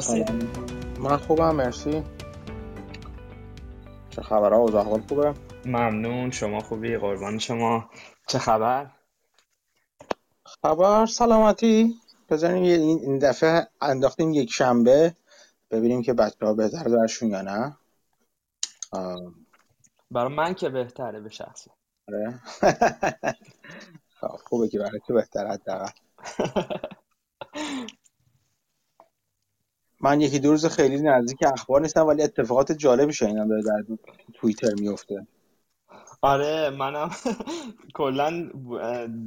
خوب هستی؟ من خوبم مرسی. چه خبرها اوضاع حال خوبه؟ ممنون. شما خوبی؟ قربان شما. چه خبر؟ خبر سلامتی. بزنیم این دفعه انداختیم یک شنبه. ببینیم که بچه ها بهتر درشون یا نه. برای من که بهتره به شخصه. آره. خب، خوبه که برای تو بهتر حداقل. من یکی دو روز خیلی نزدیک اخبار نیستم ولی اتفاقات جالبی شنیدم داره در توییتر میفته آره منم کلا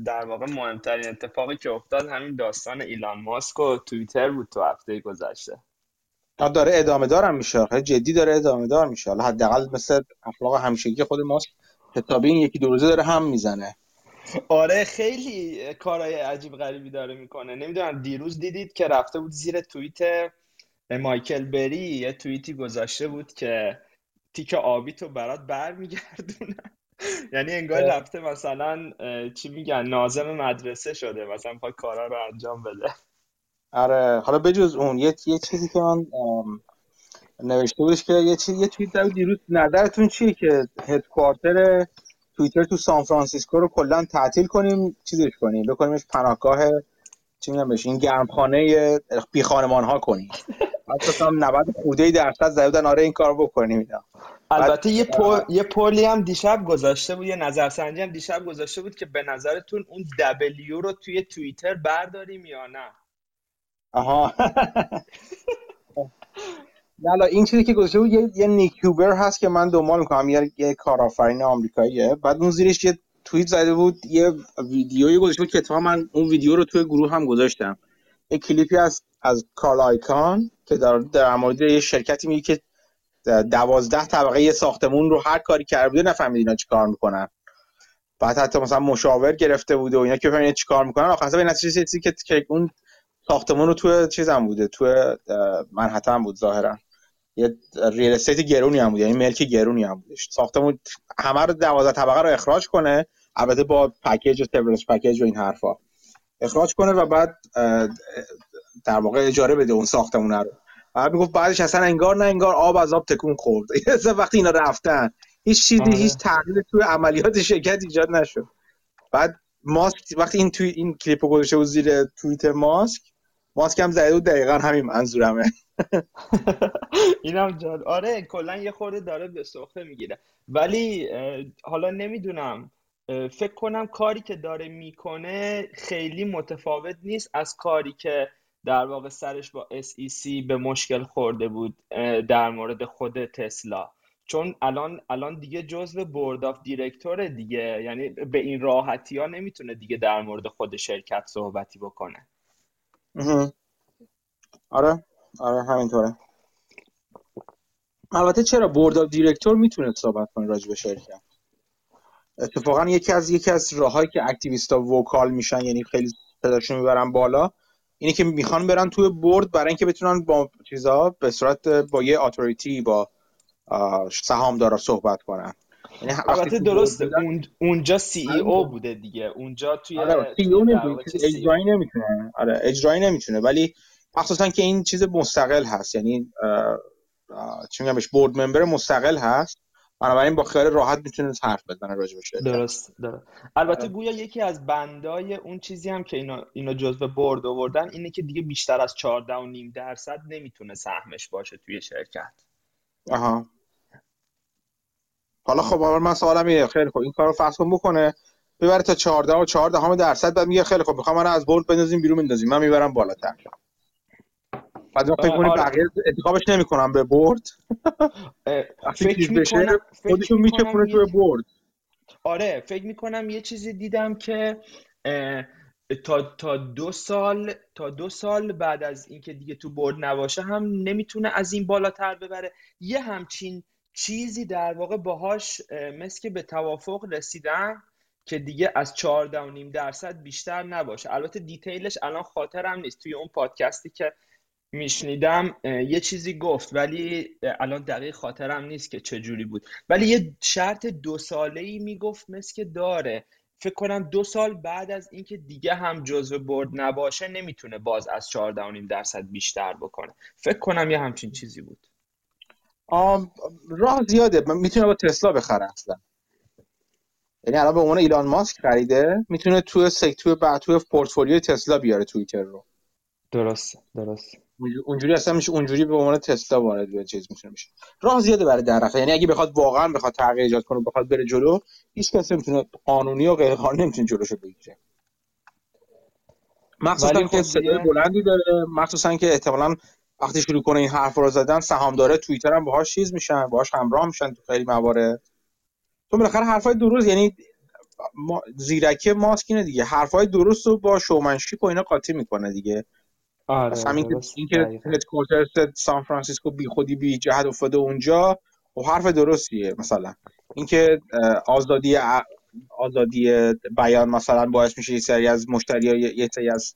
در واقع مهمترین اتفاقی که افتاد همین داستان ایلان ماسک و توییتر بود تو هفته گذشته. داره ادامه دارم میشه جدی داره ادامه دار میشه. حالا حداقل مثل اخلاق همیشگی خود ماسک کتابی این یکی دو روزه داره هم می‌زنه. آره خیلی کارهای عجیب غریبی داره می‌کنه. نمی‌دونم دیروز دیدید که رفته بود زیر توییت مایکل بری یه توییتی گذاشته بود که تیک آبی تو برات برمیگردونه. یعنی انگار رفته مثلا چی میگن ناظم مدرسه شده مثلا پای کارا رو انجام بده. آره حالا بجز اون یه, یه چیزی که من نوشته بودش که یه چیز یه توییت دیروز نظرتون چیه که هدکوارتر توییتر تو سان فرانسیسکو رو کلا تعطیل کنیم چیزش کنیم؟ بکنیمش پناهگاه چی میگم بهش این گرمخانه بی خانمان ها کنیم. مثلا 90 خوده درصد زدن آره این کارو بکنیم اینا. البته یه پول یه پولی هم دیشب گذاشته بود یه نظرسنجی هم دیشب گذاشته بود که به نظرتون اون دبلیو رو توی توییتر برداریم یا نه؟ آها. نه این چیزی که گذاشته بود یه, یه نیکیوبر هست که من دنبال می‌کنم. یه, یه کارآفرین آمریکاییه. بعد اون زیرش یه توییت زده بود یه ویدیویی گذاشته بود که اتفاقا من اون ویدیو رو توی گروه هم گذاشتم. یه کلیپی از از کارل آیکان که در, در مورد شرکتی میگه که دوازده طبقه ساختمون رو هر کاری کرده بوده نفهمید اینا چیکار می‌کنن. بعد حتی مثلا مشاور گرفته بوده و اینا که ببینید چیکار می‌کنن آخر به نتیجه رسید که اون ساختمون رو توی چیزم بوده توی منحتن بود ظاهرا. یه ریل استیت گرونی هم بود یعنی ملک گرونی هم بودش. ساختمون همه رو 12 طبقه رو اخراج کنه البته با package و severance package و این حرفا. اخراج کنه و بعد در واقع اجاره بده اون ساختمون رو. بعد می‌گفت بعدش اصلا انگار نه انگار آب از آب تکون نخورد. وقتی اینا رفتن هیچ چیزی آره. هیچ تغییر توی عملیات شرکت ایجاد نشد. بعد ماسک وقتی این توی این کلیپو گذاشته بود زیر توییت ماسک ماسک هم زده بود دقیقا همین منظورمه. اینم جدا آره کلا یه خورده داره به سخته می‌گیره. ولی حالا نمی‌دونم. فکر کنم کاری که داره می‌کنه خیلی متفاوت نیست از کاری که در واقع سرش با SEC به مشکل خورده بود در مورد خود تسلا. چون الان الان دیگه جزء بورد آف دیرکتور دیگه. یعنی به این راحتی ها نمی‌تونه دیگه در مورد خود شرکت صحبتی بکنه. آره آره همینطوره. البته چرا board of director می‌تونه صحبت کنه راجع به شرکت؟ اتفاقا یکی از یکی از راههایی که activist ا vocal میشن یعنی خیلی صداشون می‌برن بالا اینه که می‌خوان برن توی board برای اینکه بتونن با چیزا به صورت با یه authority با سهامدارا صحبت کنن. یعنی البته درسته اونجا CEO بوده دیگه. اونجا توی آره CEO اجرایی نمی‌تونه. آره اجرایی نمی‌تونه. ولی مخصوصا که این چیز مستقل هست. یعنی چی میگم بورد ممبر مستقل هست. بنابراین با خیال راحت می‌تونه حرف بزنه راجع به درست درست. البته آره. گویا یکی از بندای اون چیزی هم که اینا اینا جزء برد آوردن اینه که دیگه بیشتر از 14 و نیم درصد نمی‌تونه سهمش باشه توی شرکت. آها. حالا خب من سوالم اینه. خیلی خب این کارو فصل بکنه. ببره تا 14 و 14 همه درصد بعد میگه خیلی خب می‌خوام من از برد بندازیم بیرون بندازیم من می‌برم بالاتر. بعد فکر کنید آره. بقیه انتخابش نمی‌کنم به برد فکر می‌کنم خودشون میچپونه توی برد آره فکر می‌کنم یه چیزی دیدم که تا تا دو سال تا دو سال بعد از اینکه دیگه تو برد نباشه هم نمی‌تونه از این بالاتر ببره. یه همچین چیزی در واقع باهاش مثل که به توافق رسیدن که دیگه از 14.5 درصد بیشتر نباشه. البته دیتیلش الان خاطرم نیست توی اون پادکستی که میشنیدم یه چیزی گفت ولی الان دقیق خاطرم نیست که چه جوری بود. ولی یه شرط دو ساله ای می‌گفت مثل که داره. فکر کنم دو سال بعد از اینکه دیگه هم جزو برد نباشه نمی‌تونه باز از 14.5 درصد بیشتر بکنه. فکر کنم یه همچین چیزی بود. راه زیاده. می‌تونه با تسلا بخره اصلا. یعنی الان به عنوان ایلان ماسک خریده می‌تونه توی سکتور بعد توی پورتفولیوی تسلا بیاره توییتر رو. درست درست. اونجوری اصلا میشه اونجوری به عنوان تسلا وارد به چیز می‌تونه میشه. راه زیاده برای در یعنی اگه بخواد واقعا بخواد تغییر ایجاد کنه بخواد بره جلو هیچ کسی نمی‌تونه قانونی و غیر قانونی نمی‌تونه جلوشو بگیره. مخصوصا که خب صدای بلندی داره. مخصوصا که احتمالاً وقتی شروع کنه این حرف رو زدن سهامدار توییتر هم باهاش چیز میشن باهاش همراه میشن تو خیلی موارد. تو بالاخره حرفای درست یعنی ما زیرکی ماسک اینه دیگه. حرفای درست رو با شومنشیپ و اینا قاطی می‌کنه دیگه. آره همین که هدکوارتر سان فرانسیسکو بی خودی بی جهت افتاده اونجا و خب حرف درستیه مثلا. اینکه آزادی آزادی بیان مثلا باعث میشه یه سری از مشتری یه سری از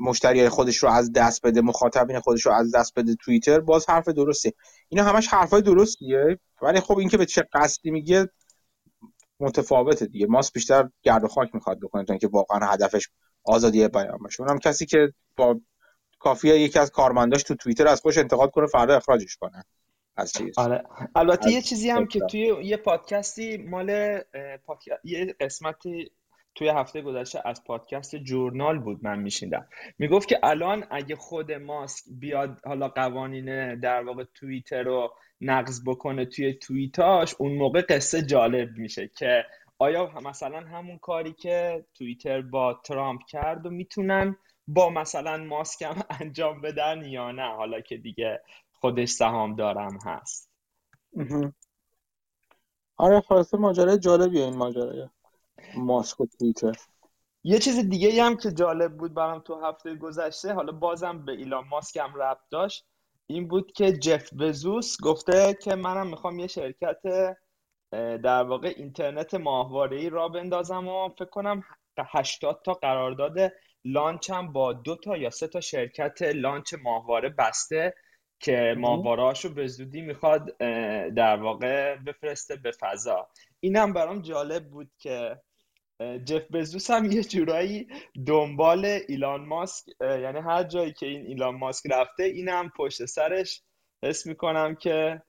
مشتری خودش رو از دست بده مخاطبین خودش رو از دست بده توییتر باز حرف درستی اینا همش حرفای درستیه ولی خب اینکه به چه قصدی میگه متفاوته دیگه. ماست بیشتر گرد و خاک می‌خواد بکنه تا اینکه واقعا هدفش آزادی بیان باشه اونم کسی که با کافیه یکی از کارمنداش تو توییتر از خوش انتقاد کنه فردا اخراجش کنه. از چیز. آره. البته یه چیزی هم که توی یه پادکستی مال یه قسمتی توی هفته گذشته از پادکست جورنال بود من میشیندم می‌گفت که الان اگه خود ماسک بیاد حالا قوانین در واقع توییتر رو نقض بکنه توی توییتاش اون موقع قصه جالب میشه که آیا مثلا همون کاری که توییتر با ترامپ کرد و می‌تونن با مثلا ماسک هم انجام بدن یا نه؟ حالا که دیگه خودش سهام دارم هست. آره خلاصه ماجرای جالبیه این ماجرا ماسک و توییتر. یه چیز دیگه هم که جالب بود برام تو هفته گذشته حالا بازم به ایلان ماسک هم ربط داشت این بود که جف بزوس گفته که منم می‌خوام یه شرکت در واقع اینترنت ای را بندازم و فکر کنم 80 تا قرارداد لانچ هم با دو تا یا سه تا شرکت لانچ ماهواره بسته که ماهوارهاشو به زودی می‌خواد در واقع بفرسته به فضا. اینم برام جالب بود که جف بزوس هم یه جورایی دنبال ایلان ماسک یعنی هر جایی که این ایلان ماسک رفته اینم پشت سرش حس می‌کنم که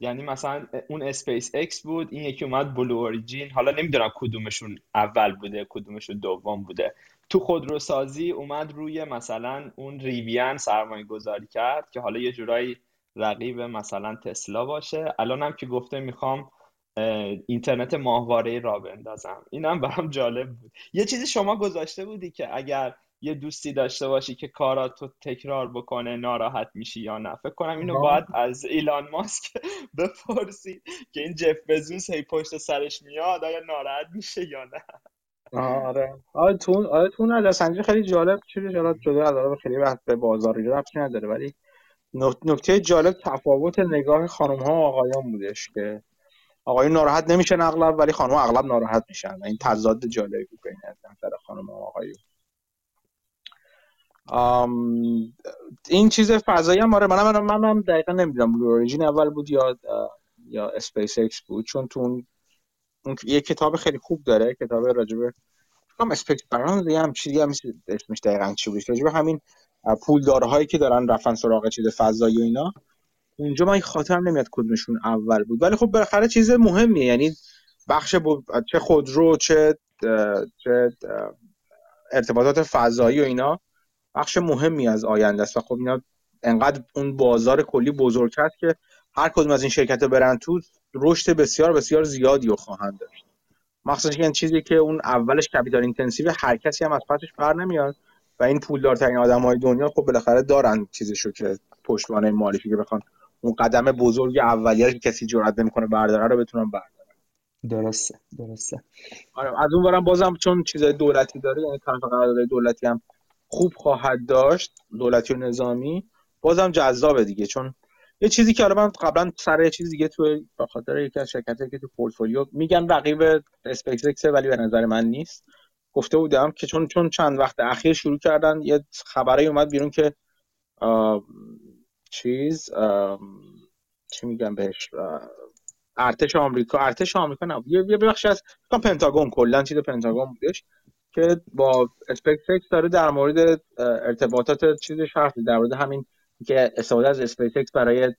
یعنی مثلا اون اسپیس اکس بود این یکی اومد Blue Origin. حالا نمی‌دونم کدومشون اول بوده کدومشون دوم بوده. تو خودروسازی اومد روی مثلا اون Rivian سرمایه گذاری کرد که حالا یه جورایی رقیب مثلا تسلا باشه. الان هم که گفته می‌خوام اینترنت ماهواره را بندازم. اینم برام جالب بود. یه چیزی شما گذاشته بودی که اگر یه دوستی داشته باشی که کاراتو تکرار بکنه ناراحت میشی یا نه. فکر کنم اینو باید از ایلان ماسک بپرسی که این جف بزوس هی پشت سرش میاد آیا ناراحت میشه یا نه؟ آره. آره تو آره تو خیلی جالب چیزی جالب شده. از خیلی وقت به بازار رفتی نداره ولی نکته جالب تفاوت نگاه خانم ها و آقایان بودش که آقایون ناراحت نمیشن اغلب ولی خانم اغلب ناراحت میشن. این تضاد جالبی بود بین نظر خانم و آقایون. این چیز فضایی هم آره منم من هم دقیقا نمی‌دونم Blue Origin اول بود یا یا اسپیس ایکس بود؟ چون تو اون, یه کتاب خیلی خوب داره کتاب راجبه The Space Barons یه هم چیزی هم اسمش دقیقا چی بود؟ راجبه همین پولدارهایی که دارن رفتن سراغ چیز فضایی و اینا. اونجا من خاطرم نمیاد کدومشون اول بود. ولی خب بالاخره چیز مهمیه یعنی بخش چه خودرو چه چه ارتباطات فضایی و اینا. بخش مهمی از آینده است و خب اینا انقدر اون بازار کلی بزرگ کرد که هر کدوم از این شرکت برن تو رشد بسیار بسیار زیادی رو خواهند داشت. مخصوصا این چیزی که اون اولش capital intensive هر کسی هم از پسش بر نمیاد و این پولدارترین آدم های دنیا خب بالاخره دارن چیزشو که پشتوانه مالیشی که بخوان اون قدم بزرگ اولیه که کسی جرئت نمی‌کنه برداره رو بتونن بردارن. درسته درسته. آره از اون ورم بازم چون چیزای دولتی داره یعنی طرف قرارداد دولتی هم خوب خواهد داشت دولتی و نظامی بازم جذابه دیگه. چون یه چیزی که حالا من قبلا سر چیز دیگه تو به خاطر یکی از شرکتایی که تو پورتفولیو میگن رقیب Space ولی به نظر من نیست. گفته بودم که چون چون چند وقت اخیر شروع کردن یه خبری اومد بیرون که چیز چی میگم بهش؟ ارتش آمریکا ارتش آمریکا نه یه بخشی از پنتاگون کلا چیز پنتاگون بودش. که با Space داره در مورد ارتباطات چیزش حرف در مورد همین که استفاده از Space برای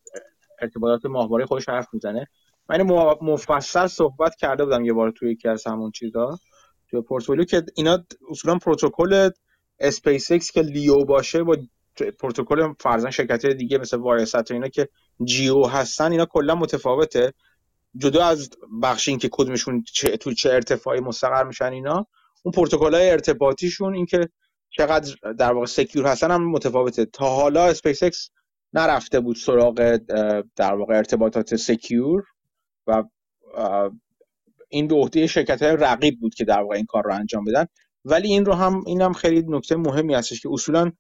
ارتباطات ماهواره خودش حرف می‌زنه. من مفصل صحبت کرده بودم یه بار توی یکی از همون چیزا توی پورتفولیو که اینا اصولا پروتکل اسپیس ایکس که LEO باشه با پروتکل فرضاً شرکت دیگه مثل Viasat و اینا که GEO هستن اینا کلا متفاوته. جدا از بخش این که کدومشون چه تو چه ارتفاعی مستقر میشن اینا اون پروتکل های ارتباطیشون این که چقدر در واقع secure هستن هم متفاوته. تا حالا اسپیس ایکس نرفته بود سراغ در واقع ارتباطات secure و این به عهده شرکت های رقیب بود که در واقع این کار رو انجام بدن. ولی این رو هم این هم خیلی نکته مهمی هستش که اصولا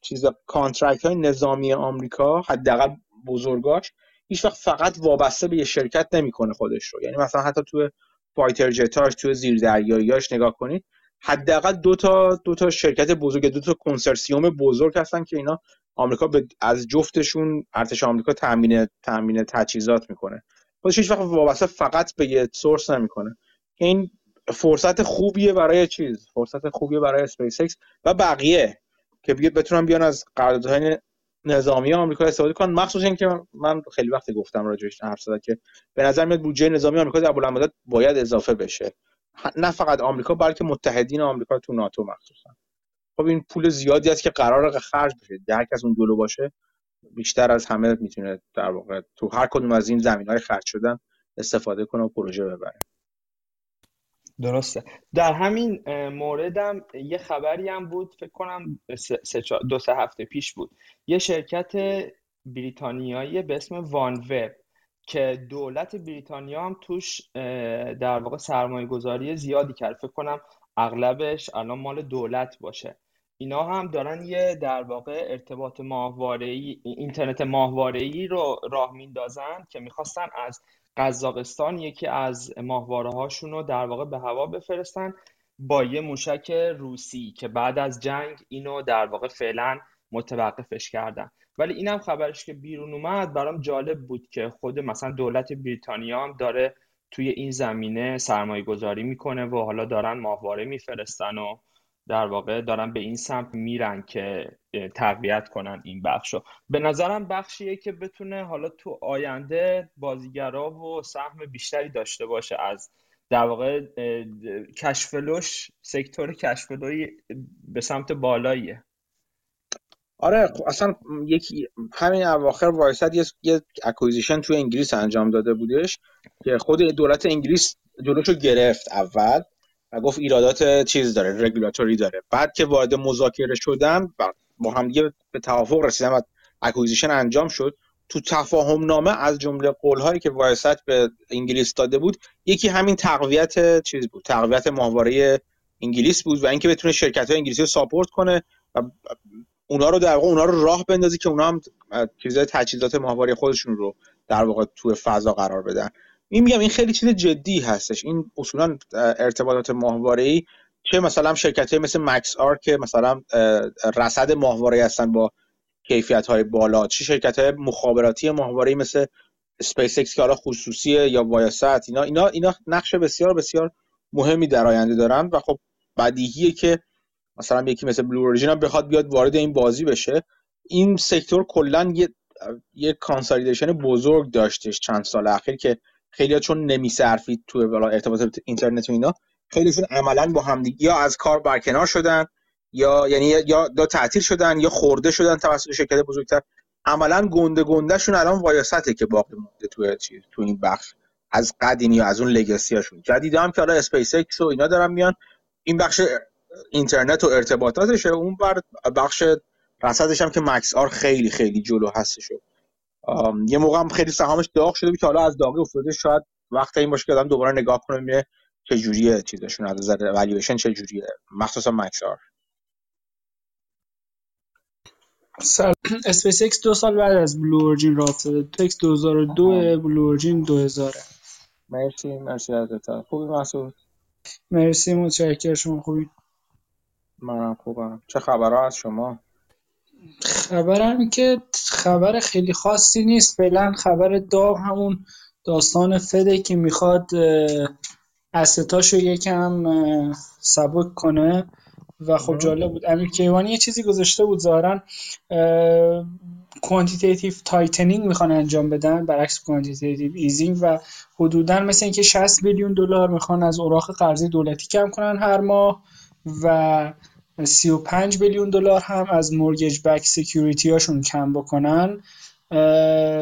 چیز contract های نظامی آمریکا حداقل بزرگاش هیچ وقت فقط وابسته به یه شرکت نمی‌کنه خودش رو. یعنی مثلا حتی تو fighter jet اش تو زیردریاییاش نگاه کنید. حداقل دو تا دو تا شرکت بزرگ دو تا کنسرسیوم بزرگ هستن که اینا آمریکا به از جفتشون ارتش آمریکا تامین تامین تجهیزات می‌کنه. خودش هیچ وقت وابسته فقط به یه source نمی‌کنه. این فرصت خوبیه برای چیز؟ فرصت خوبیه برای اسپیس و بقیه که بتونن بیان از قراردادهای نظامی آمریکا استفاده کنن. مخصوصا اینکه من خیلی وقت گفتم راجعش حرف زدم که به نظر میاد بودجه نظامی آمریکا در بلند باید اضافه بشه. نه فقط آمریکا بلکه متحدین آمریکا تو ناتو مخصوصا. خب این پول زیادی است که قرار خرج بشه. هر کس اون جلو باشه بیشتر از همه می‌تونه در واقع تو هر کدوم از این زمین های خرج شدن استفاده کنه و پروژه ببره. درسته. در همین موردم یه خبری هم بود فکر کنم سه دو سه هفته پیش بود. یه شرکت بریتانیایی به اسم وان وب که دولت بریتانیا هم توش در واقع سرمایه گذاری زیادی کرد. فکر کنم اغلبش الان مال دولت باشه. اینا هم دارن یه در واقع ارتباط ماهواره اینترنت ماهواره رو راه میندازن که می‌خواستن از قزاقستان یکی از ماهواره هاشون رو در واقع به هوا بفرستن با یه موشک روسی که بعد از جنگ اینو در واقع فعلا متوقفش کردن. ولی اینم خبرش که بیرون اومد برام جالب بود که خود مثلا دولت بریتانیا هم داره توی این زمینه سرمایه گذاری می‌کنه و حالا دارن ماهواره میفرستن و در واقع دارن به این سمت میرن که تقویت کنن این بخشو به نظرم بخشیه که بتونه حالا تو آینده بازیگرا و سهم بیشتری داشته باشه از در واقع کشفلوش سکتور کشفلوی به سمت بالاییه. آره خب اصلا یکی همین اواخر Viasat یه یه acquisition تو انگلیس انجام داده بودش که خود دولت انگلیس جلوشو گرفت اول. گفت ایرادات چیز داره رگولاتوری داره. بعد که وارد مذاکره شدن با هم دیگه به توافق رسیدن و acquisition انجام شد تو تفاهم نامه از جمله قول هایی که Viasat به انگلیس داده بود یکی همین تقویت چیز بود تقویت ماهواره انگلیس بود و اینکه بتونه شرکت های انگلیسی رو support کنه و اونا رو در واقع اونا رو راه بندازه که اونا هم چیزای تجهیزات ماهواره خودشون رو در واقع تو فضا قرار بدن. این میگم این خیلی چیز جدی هستش. این اصولا ارتباطات ماهواره چه مثلا شرکت مثل Maxar که مثلا رصد ماهواره هستن با کیفیت های بالا چه شرکت های مخابراتی ماهواره مثل اسپیس ایکس که حالا خصوصیه یا Viasat اینا اینا اینا نقش بسیار بسیار مهمی در آینده دارن و خب بدیهیه که مثلا یکی مثل Blue Origin بخواد بیاد وارد این بازی بشه. این sector کلا یه یه consolidation بزرگ داشتش چند سال اخیر که خیلی چون نمیصرفید تو ارتباط اینترنت و اینا خیلیشون عملا با همدیگه یا از کار برکنار شدن یا یعنی یا دا تعطیل شدن یا خورده شدن توسط شرکت بزرگتر. عملا گنده گندهشون الان Viasat ه که باقی مونده تو تو این بخش. از قدیمی از اون legacy هاشون جدید هم که حالا اسپیس ایکس و اینا دارن میان این بخش اینترنت و ارتباطاتشه. اون بر بخش رصدش هم که Maxar خیلی خیلی جلو هستش یه موقع هم خیلی سهامش داغ شده که حالا از داغی افتاده. شاید وقت این باشه که آدم دوباره نگاه کنه میره چه جوریه چیزشون از نظر والویشن چه جوریه. مخصوصا Maxar سال اسپیس اکس دو سال بعد از Blue Origin راه افتاده. تکس 2002 Blue Origin 2000 مرسی مرسی ازت خوبی مسعود مرسی متشکرم. شما خوبی؟ منم خوبم. چه خبرها از شما؟ خبرم که خبر خیلی خاصی نیست. فعلا خبر داغ همون داستان فده که می‌خواد asset اشو یکم سبک کنه و خب جالب بود. امیر کیوانی یه چیزی گذاشته بود ظاهرا quantitative tightening می‌خوان انجام بدن برعکس quantitative easing و حدودا مثل اینکه 60 میلیون دلار می‌خوان از اوراق قرضی دولتی کم کنن هر ماه و 35 میلیون دلار هم از مورگیج بک سکیوریتی هاشون کم بکنن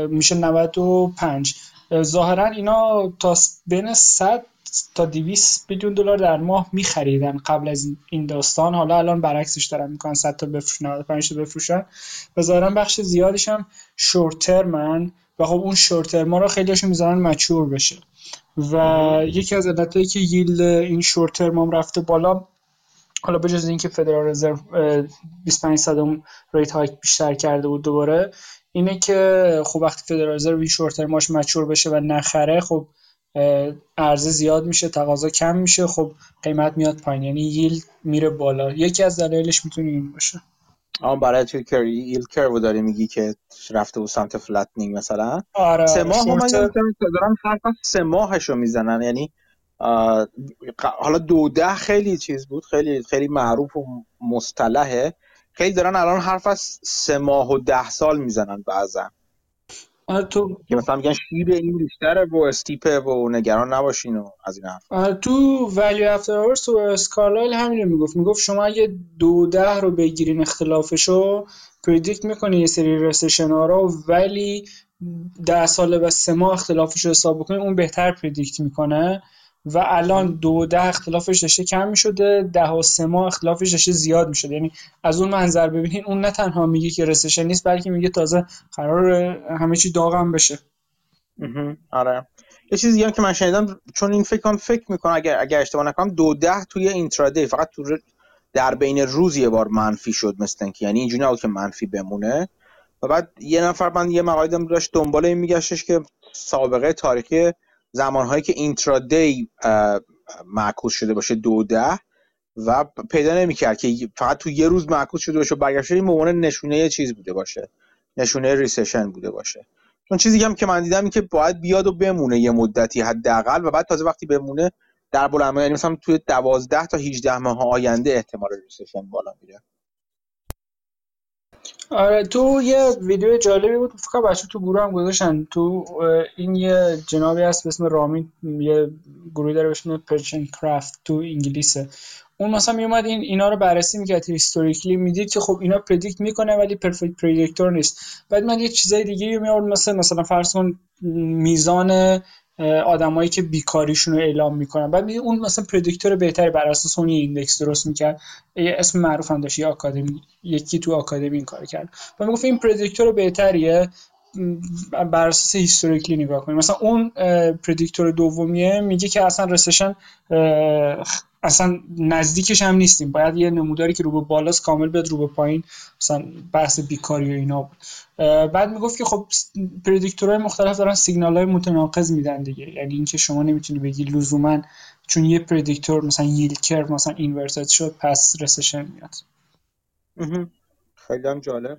میشه 95 ظاهرا اینا تا بین 100 تا 200 میلیون دلار در ماه میخریدن قبل از این داستان. حالا الان برعکسش دارن می‌کنن 100 تا بفروشن 95 تا بفروشن. و ظاهرا بخش زیادش هم short-term ن و خب اون short-term رو خیلیشون می‌ذارن mature بشه. و یکی از علتایی که yield این short-term هم رفته بالا حالا بجز اینکه فدرال رزرو 25 صدم rate hike بیشتر کرده بود دوباره اینه که خب وقتی فدرال رزرو این short-term اش mature بشه و نخره خب عرضه زیاد میشه تقاضا کم میشه خب قیمت میاد پایین. یعنی yield میره بالا. یکی از دلایلش می‌تونه این باشه. آن برای توی curve yield curve داری میگی که رفته و سمت flattening مثلا؟ آره سه ماه هم short- از سه ماهش رو می‌زنن. یعنی حالا دو ده خیلی چیز بود خیلی خیلی معروف و مصطلحه. خیلی دارن الان حرف از سه ماه و ده سال می‌زنن بعضا. تو که مثلا میگن شیب این بیشتره و steep ه و نگران نباشین و از این حرف تو Value After Hours Tobias Carlisle همین رو می‌گفت. می‌گفت شما اگه دو ده رو بگیرین اختلافشو پردیکت می‌کنی یه سری رسشن ها رو ولی ده ساله و سه ماه اختلافش رو حساب بکنی اون بهتر پردیکت می‌کنه. و الان دو ده اختلافش داشته کم می‌شده ده و سه ماه اختلافش داشته زیاد می‌شده. یعنی از اون منظر ببینین اون نه تنها میگه که رسشن نیست بلکه میگه تازه قرار همه چی داغم بشه. آره. یه چیزی هم که من شنیدم چون این فکر کنم فکر می‌کنم اگر اگر اشتباه نکنم دو ده توی اینترادی فقط تو در بین روز یه بار منفی شد مثل اینکه. یعنی اینجوری نبود که منفی بمونه. و بعد یه نفر من یه مقاله داشت دنبال این میگشتش که سابقه تاریخی زمانهایی که اینترادی معکوس شده باشه دو ده و پیدا نمی‌کرد که فقط تو یه روز معکوس شده باشه و برگشته این به نشونه یه چیز بوده باشه نشونه ریسشن بوده باشه. چون چیزی هم که من دیدم این که باید بیاد و بمونه یه مدتی حداقل و بعد تازه وقتی بمونه در بلند یعنی مثلا توی 12 تا 18 ماه آینده احتمال recession بالا میره. آره تو یه ویدیو جالبی بود فکر بچه تو گروه هم گذاشتن. تو این یه جنابی هست به اسم رامین یه گروهی داره به اسم PensionCraft تو انگلیسه. اون مثلا میومد این اینا رو بررسی می‌کرد historically می‌دید که خب اینا predict می‌کنه ولی perfect predictor نیست. بعد من یه چیزای دیگه می آورد مثلا مثلا فرض کن میزان آدمایی که بیکاریشون رو اعلام می‌کنن. بعد میگه اون مثلا predictor بهتری بر اساس اون index درست می‌کرد. یه اسم معروف هم داشت یه آکادمی یکی تو آکادمی این کار کرد. و می‌گفت این predictor بهتریه. بر اساس historically نگاه کنیم. مثلا اون predictor دومیه میگه که اصلا recession اصلا نزدیکش هم نیستیم. باید یه نموداری که رو به بالاست کامل بیاد رو به پایین. مثلا بحث بیکاری و اینا بود. بعد می‌گفت که خب پردیکتورهای مختلف دارن سیگنال های متناقض میدن دیگه. یعنی اینکه شما نمی‌تونی بگی لزوما چون یه پردیکتور مثلا ییلد کرو مثلا اینورتد شد پس رسشن میاد. خیلی هم جالب.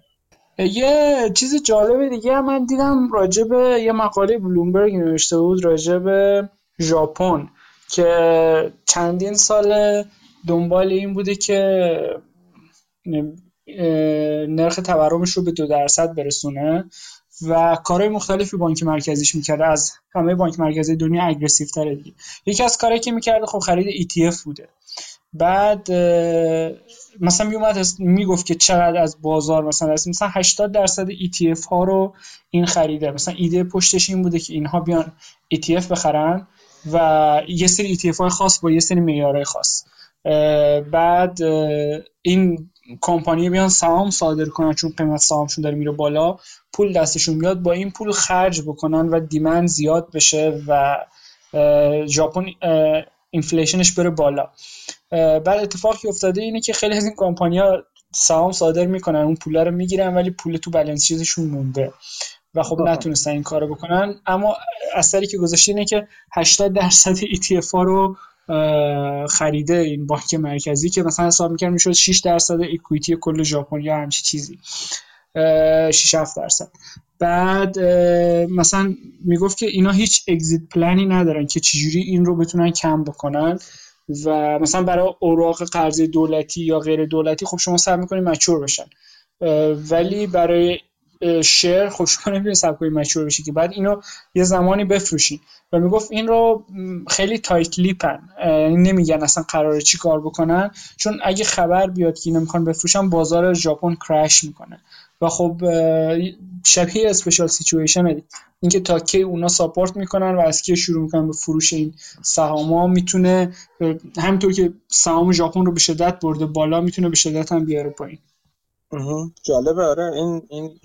یه چیز جالب دیگه هم من دیدم راجع به یه مقاله بلومبرگ نوشته بود راجع به ژاپن. که چندین سال دنبال این بوده که نرخ تورمش رو به دو درصد برسونه و کارهای مختلفی بانک مرکزیش می‌کرده. از همه بانک مرکزی دنیا اگریسیو تره دیگه. یکی از کارهایی که می‌کرده خب خرید ETF بوده. بعد مثلا میومد می‌گفت که چقدر از بازار مثلا از مثلا 80 درصد ETF ها رو این خریده. مثلا ایده پشتش این بوده که اینها بیان ETF بخرن. و یه سری ETF های خاص با یه سری معیارهای خاص. بعد این کمپانی بیان سهام صادر کنن چون قیمت سهامشون داره میره بالا پول دستشون میاد با این پول خرج بکنن و دیمند زیاد بشه و ژاپن اینفلیشنش بره بالا. بعد اتفاقی افتاده اینه که خیلی از این کمپانیا سهام صادر می‌کنن اون پولا رو می‌گیرن ولی پول تو بالانس شیتشون مونده. و خب. نتونستن این کارو بکنن. اما اثری که گذاشته اینه که 80 درصد ETF ها رو خریده این بانک مرکزی که مثلا حساب می‌کرد می‌شد 6 درصد اکویتی کل ژاپن یا همچی چیزی. اه، 6 7 درصد. بعد مثلا می‌گفت که اینا هیچ اگزیت پلنی ندارن که چجوری این رو بتونن کم بکنن و مثلا برای اوراق قرض دولتی یا غیر دولتی خب شما سعی می‌کنید مچور بشن. ولی برای share خب شما کنید mature بشی که بعد اینو یه زمانی بفروشین. و می‌گفت این رو خیلی tight-lipped ن نمیگن اصلا قراره چی کار بکنن. چون اگه خبر بیاد که نمی‌خوان بفروشن بازار ژاپن crash می‌کنه. و خب شبیه special situation اینکه تا کی اونا support می‌کنن و از کی شروع می‌کنن به فروش این سهام ها می‌تونه همینطور که سهام ژاپن رو به شدت برده بالا می‌تونه به شدت هم بیاره پایین. جالبه آره. این این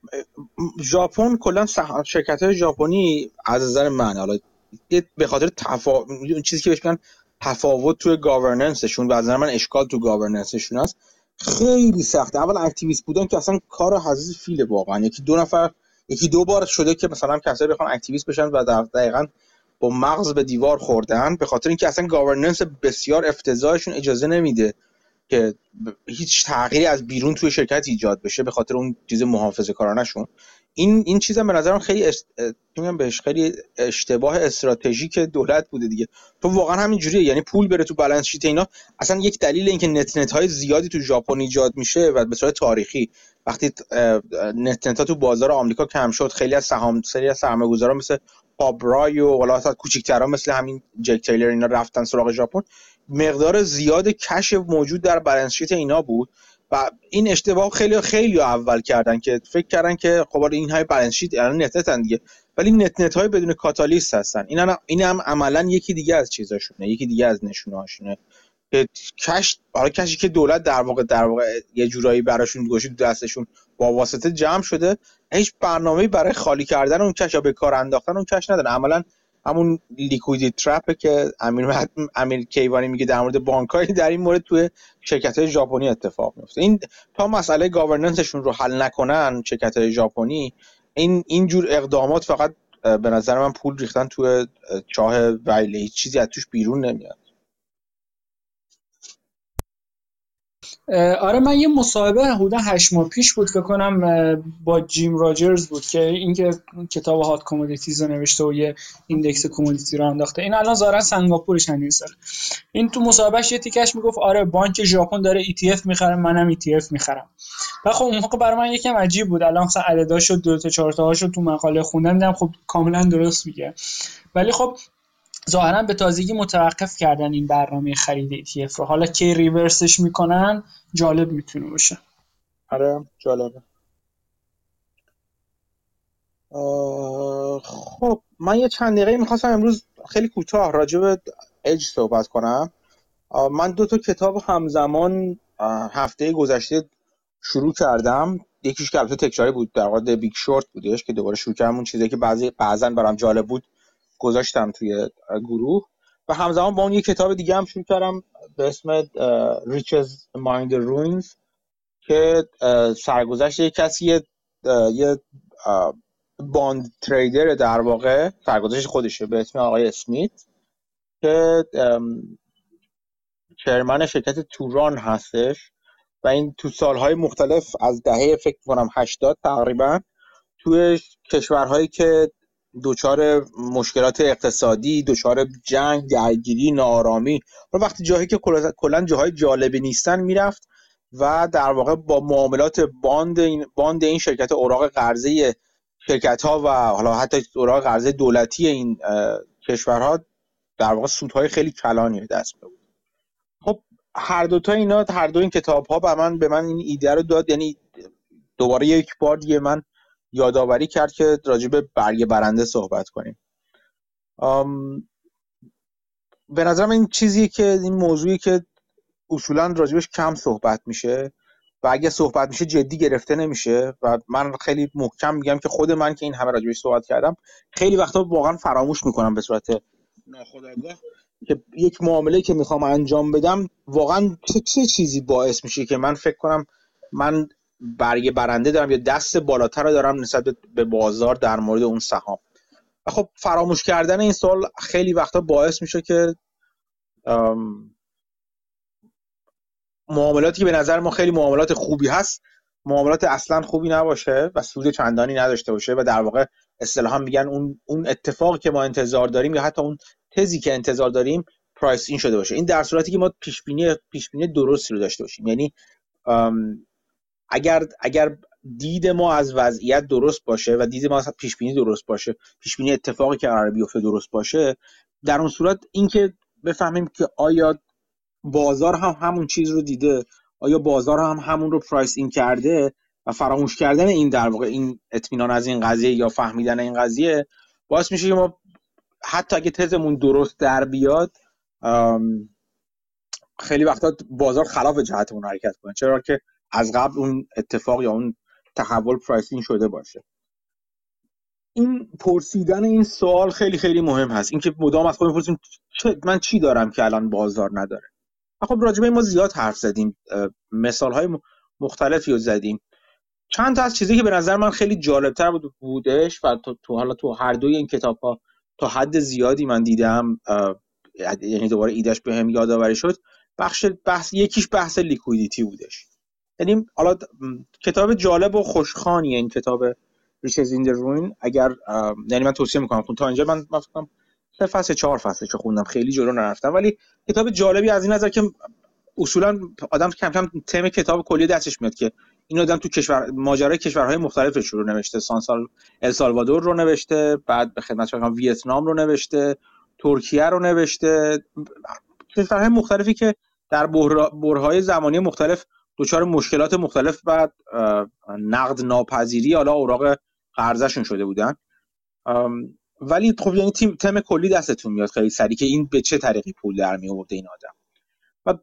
ژاپن کلا شرکت های ژاپنی از نظر من حالا به خاطر تفا... چیزی که بهش میگن تفاوت توی governance شون و از نظر من اشکال تو governance شون هست خیلی سخته. اول activist بودن که اصلا کار حضرت فیله واقعا. یکی دو نفر یکی دو بار شده که مثلا کسایی بخوان activist بشن و در دقیقا با مغز به دیوار خوردن به خاطر اینکه اصلا governance بسیار افتضاحشون اجازه نمیده. که هیچ تغییری از بیرون توی شرکت ایجاد بشه به خاطر اون چیز محافظه کارانشون. این این چیزم به نظرم خیلی است... بهش خیلی اشتباه استراتژیک دولت بوده دیگه. تو واقعا همین جوریه یعنی پول بره تو balance sheet اینا. اصلا یک دلیل اینکه net-net های زیادی تو ژاپن ایجاد میشه و به صورت تاریخی وقتی net-net ها تو بازار آمریکا کم شد خیلی از سهام سری از سرمایه‌گذارا مثل Pabrai و حالا کوچیک‌ترا مثل همین Jake Taylor اینا رفتن سراغ ژاپن. مقدار زیاد کش موجود در بالانس شیت اینا بود و این اشتباه خیلی خیلی اول کردن که فکر کردن که خب این های بالانس شیت الان نت نتن دیگه. ولی نت نت های بدون کاتالیست هستن. این هم این هم عملا یکی دیگه از چیزاشونه. یکی دیگه از نشونه هاشونه که کش حالا کشی که دولت در واقع در واقع یه جورایی براشون گوشی دستشون با واسطه جمع شده هیچ برنامه‌ای برای خالی کردن اون کش به کار انداختن اون کش نداره. عملا همون لیکویدی ترپه که امیر امیر کیوانی میگه در مورد بانکایی در این مورد توی شرکت های ژاپنی اتفاق میفته این تا مسئله گاورننسشون رو حل نکنن شرکت های ژاپنی این اینجور اقدامات فقط به نظر من پول ریختن توی چاه هیچ چیزی از توش بیرون نمیاد. آره من یه مصاحبه حدودا هشت ماه پیش بود فکر کنم با جیم راجرز بود که اینکه کتاب Hot Commodities رو نوشته و یه index commodity رو انداخته. این الان ظاهرا سنگاپورش هنوز این تو مصاحبهش یه تیکش می‌گفت آره بانک ژاپن داره ETF می‌خره منم ETF می‌خرم. و خب اون موقع برای من یکم عجیب بود. الان مثلا عدداشو دو تا چهار تا تو مقاله خوندم دیدم خب کاملا درست میگه. ولی خب ظاهرا به تازگی متوقف کردن این برنامه خرید ETF رو. حالا کی reverse ش می‌کنن؟ جالب می‌تونه باشه. آره جالبه. خب من یه چند دقیقه می‌خواستم امروز خیلی کوتاه راجع به اج صحبت کنم. من دو تا کتاب همزمان هفته گذشته شروع کردم. یکیش که البته تکراری بود در واقع بیگ شورت بودش که دوباره شروع کردم. اون چیزی که بعضی بعضا برام جالب بود. گذاشتم توی گروه و همزمان با اون یه کتاب دیگه هم شروع کردم به اسم Riches Mind Ruins که سرگذشت یه کسی یه, باند تریدر در واقع سرگذشت خودشه به اسم آقای اسمیت که چرمن شرکت توران هستش و این تو سالهای مختلف از دهه فکر کنم 80 تقریبا توی کشورهایی که دچار مشکلات اقتصادی دچار جنگ درگیری ناآرامی. و وقتی جایی که کلا جاهای جالبی نیستن می‌رفت و در واقع با معاملات باند این باند این شرکت اوراق قرضه شرکت ها و حالا حتی اوراق قرضه دولتی این کشورها در واقع سودهای خیلی کلانی دست بود خب هر دو تا اینا هر دو این کتاب ها به من به من این ایده رو داد. یعنی دوباره یک بار دیگه من یادآوری کرد که راجع به برگ برنده صحبت کنیم. به نظرم این چیزی که این موضوعی که اصولا راجبش کم صحبت میشه و اگه صحبت میشه جدی گرفته نمیشه و من خیلی محکم میگم که خود من که این همه راجبش صحبت کردم خیلی وقتا واقعا فراموش می‌کنم به صورت ناخودآگاه که یک معامله که می‌خوام انجام بدم واقعا چه چیزی باعث میشه که من فکر کنم من برگ برنده دارم یا دست بالاتر رو دارم نسبت به بازار در مورد اون سهام. و خب فراموش کردن این سوال خیلی وقتا باعث میشه که معاملاتی که به نظر ما خیلی معاملات خوبی هست معاملات اصلا خوبی نباشه و سود چندانی نداشته باشه و در واقع اصطلاحا میگن اون اون اتفاقی که ما انتظار داریم یا حتی اون تزی که انتظار داریم پرایس این شده باشه. این در صورتی که ما پیش بینی پیش بینی درستی رو داشته باشیم. یعنی اگر اگر دید ما از وضعیت درست باشه و دید ما از پیش بینی درست باشه پیش بینی اتفاقی که قرار بیفته درست باشه در اون صورت اینکه بفهمیم که آیا بازار هم همون چیز رو دیده آیا بازار هم همون رو پرایس این کرده و فراموش کردن این در واقع این اطمینان از این قضیه یا فهمیدن این قضیه باعث میشه که ما حتی اگه تزمون درست در بیاد خیلی وقتا بازار خلاف جهتمون حرکت کنه. چرا که از قبل اون اتفاق یا اون تحول pricing شده باشه. این پرسیدن این سوال خیلی خیلی مهم هست. اینکه مدام از خودمون پرسیم من چی دارم که الان بازار نداره؟ خب راجبه ما زیاد حرف زدیم. مثال های مختلفی رو زدیم. چند تا از چیزی که به نظر من خیلی جالبتر بود بودش و تو, تو حالا تو هر دوی این کتاب ها تا حد زیادی من دیدم یعنی دوباره ایدش به هم یادآوری شد بخش بحث یکیش بحث لیکویدیتی بودش. یعنی حالا کتاب جالب و خوشخانیه این کتاب ریچز این روین اگر یعنی من توصیه می‌کنم تا اینجا من فکر سه فصل چهار فصل که خوندم خیلی جلو نرفتم. ولی کتاب جالبی از این نظر که اصولا آدم کم کم تم کتاب کلی دستش میاد که این آدم تو کشور ماجرای کشورهای مختلف رو نوشته. سانسال السالوادور رو نوشته بعد به خدمت شما ویتنام رو نوشته ترکیه رو نوشته. کشورهای مختلفی که در برهای زمانی مختلف دچار مشکلات مختلف بعد نقد ناپذیری حالا اوراق قرضشون شده بودن. ولی خب یعنی تیم تم کلی دستتون میاد خیلی سری که این به چه طریقی پول در می این آدم. و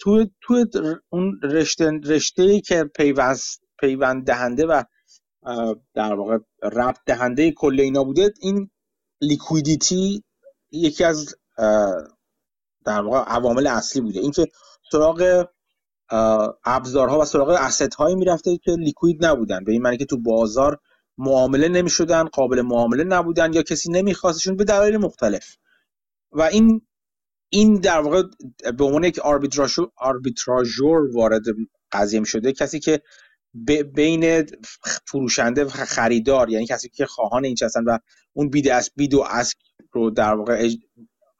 تو تو اون رشته رشته که پیوند پیوند دهنده و در واقع ربط دهنده کل اینا بوده illiquidity یکی از در واقع عوامل اصلی بوده. اینکه سراغ ابزارها و سراغ asset هایی می‌رفته که liquid نبودن. به این معنی که تو بازار معامله نمی‌شدن قابل معامله نبودن یا کسی نمیخواستشون به دلایل مختلف. و این این در واقع به عنوان یک arbitrageur وارد قضیه شده کسی که بین فروشنده و خریدار یعنی کسی که خواهان این هستن و اون بید و اسک رو در واقع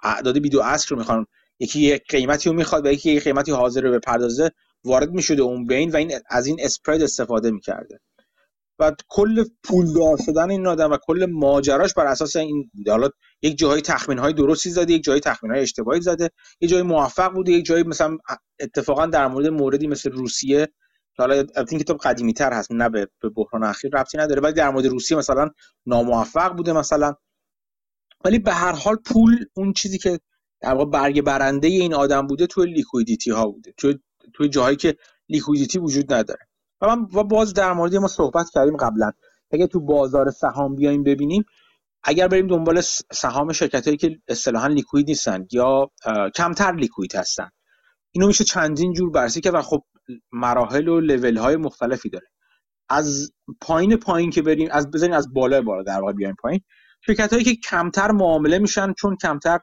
اعداد بید و اسک رو می‌خوان یکی یک قیمتی رو می‌خواد و یکی یک قیمتی حاضر رو به پردازه وارد می‌شده اون بین و این از این اسپرد استفاده می‌کرده. و کل پولدار شدن این آدم و کل ماجراش بر اساس این بوده. حالا یک جایی تخمین های درستی زده یک جایی تخمین های اشتباهی زده یک جایی موفق بوده یک جایی مثلا اتفاقا در مورد موردی مثل روسیه حالا این کتاب قدیمی تر هست نه به بحران اخیر ربطی نداره ولی در مورد روسیه مثلا ناموفق بوده مثلا. ولی به هر حال پول اون چیزی که در واقع برگ برنده این آدم بوده توی illiquidity ها بوده توی توی جاهایی که liquidity وجود نداره. و من و باز در مورد ما صحبت کردیم قبلا. اگه تو بازار سهام بیایم ببینیم اگر بریم دنبال سهام شرکت هایی که اصطلاحا لیکوید نیستن یا کمتر لیکوید هستن اینو میشه چندین جور بررسی کرد و خب مراحل و لول های مختلفی داره. از پایین پایین که بریم از بزنیم از بالا بالا در واقع بیایم پایین شرکت هایی که کمتر معامله میشن چون کمتر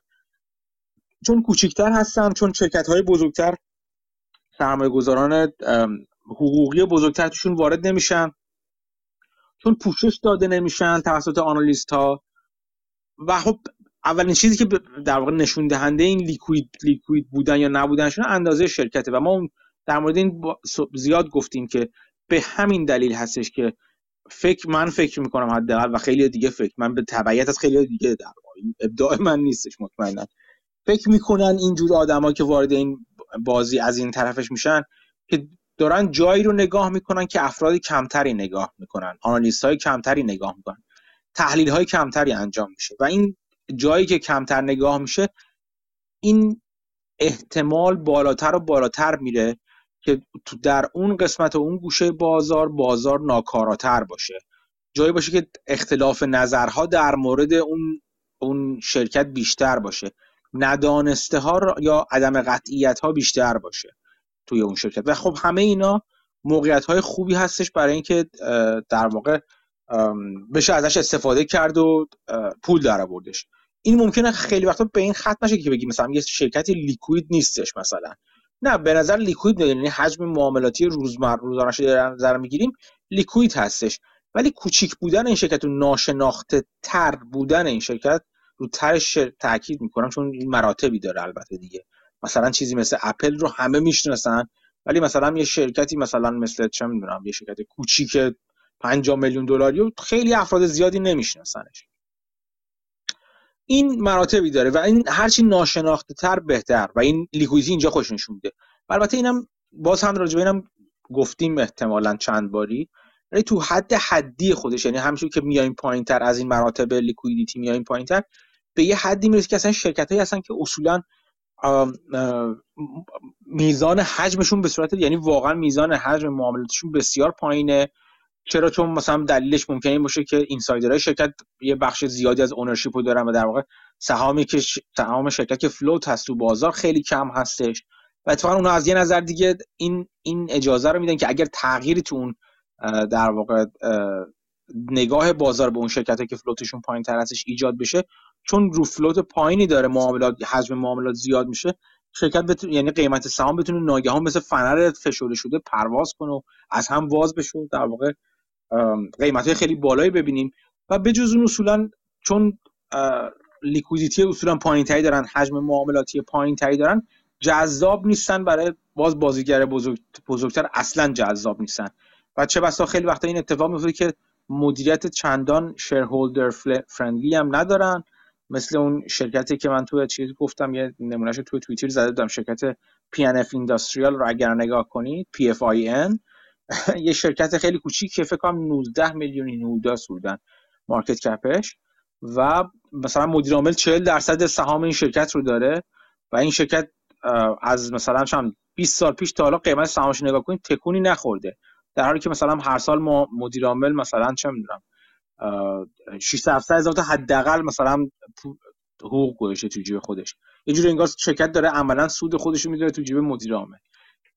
چون کوچکتر هستن چون شرکت های بزرگتر سرمایه گذاران حقوقی بزرگتر توشون وارد نمیشن. چون پوشش داده نمیشن توسط آنالیست ها و خب اولین چیزی که در واقع نشون دهنده این لیکوید لیکوید بودن یا نبودنشون اندازه شرکته. و ما در مورد این زیاد گفتیم که به همین دلیل هستش که فکر من فکر می‌کنم حداقل و خیلی دیگه فکر من به تبعیت از خیلی دیگه در این ابداع من نیستش مطمئنا. فکر می‌کنن اینجور آدما که وارد این بازی از این طرفش میشن که دارن جایی رو نگاه می‌کنن که افراد کمتری نگاه می‌کنن. آنالیست های کمتری نگاه می‌کنن. تحلیل های کمتری انجام میشه. و این جایی که کمتر نگاه میشه این احتمال بالاتر و بالاتر میره که در اون قسمت و اون گوشه بازار بازار ناکاراتر باشه. جایی باشه که اختلاف نظرها در مورد اون اون شرکت بیشتر باشه. ندانسته ها یا عدم قطعیت ها بیشتر باشه توی اون شرکت. و خب همه اینا موقعیت های خوبی هستش برای اینکه در واقع بشه ازش استفاده کرد و پول در آوردش. این ممکنه خیلی وقتا به این ختم نشه که بگی مثلا یه شرکتی لیکوید نیستش مثلا. نه به نظر لیکوید یعنی حجم معاملاتی روزمره روزانه در نظر می‌گیریم لیکوید هستش. ولی کوچیک بودن این شرکت و ناشناخته تر بودن این شرکت رو ترش تاکید می‌کنم چون این مراتبی داره البته دیگه. مثلا چیزی مثل اپل رو همه می‌شناسن ولی مثلا یه شرکتی مثلا مثل چه می‌دونم یه شرکت کوچیک 5 میلیون دلاری و خیلی افراد زیادی نمیشناسنش. این مراتبی داره و این هرچی ناشناخته تر بهتر و illiquidity اینجا خودش نشون میده. البته اینم باز هم راجع اینم گفتیم احتمالا چند باری ولی تو حد حدی خودش یعنی همینجور که میایم پایین تر از این مراتب liquidity میایم پایین تر به یه حدی می‌رسه که اصلا شرکت هستن که اصولا میزان حجمشون به صورت یعنی واقعا میزان حجم معاملاتشون بسیار پایینه. چرا؟ چون مثلا دلیلش ممکنه این باشه که اینسایدرهای شرکت یه بخش زیادی از اونرشیپ رو دارن و در واقع سهامی که سهام شرکت که فلوت هست تو بازار خیلی کم هستش. و اتفاقا اونا از یه نظر دیگه این این اجازه رو میدن که اگر تغییری تو اون در واقع نگاه بازار به اون شرکت که float شون پایین تر هستش ایجاد بشه چون رو float پایینی داره معاملات حجم معاملات زیاد میشه شرکت بتون... یعنی قیمت سهام بتونه ناگهان مثل فنر فشرده شده پرواز کنه و از هم واز بشه در واقع قیمت های خیلی بالایی ببینیم. و بجز اون اصولا چون liquidity اصولا پایین تری دارن حجم معاملاتی پایین تری دارن جذاب نیستن برای باز بازیگر بزرگ... بزرگتر اصلا جذاب نیستن. و چه بسا خیلی وقتا این اتفاق میفته که مدیریت چندان شیرهولدر فرندلی هم ندارن. مثل اون شرکتی که من تو چیز گفتم یه نمونهش تو توییتر زده بودم شرکت PNF Industrial رو اگر نگاه کنید PFIN یه شرکت خیلی کوچیک که فکر کنم 19 میلیون نودا سودن مارکت کپش. و مثلا مدیر عامل 40 درصد سهام این شرکت رو داره و این شرکت از مثلا چند 20 سال پیش تا حالا قیمت سهامش نگاه کنید تکونی نخورده. در حالی که مثلا هر سال ما مدیر عامل مثلا چه می‌دونم 600 هزار تا حداقل مثلا حقوق گذاشته تو جیب خودش. یه جوری انگار شرکت داره عملا سود خودش رو میداره تو جیب مدیر عامل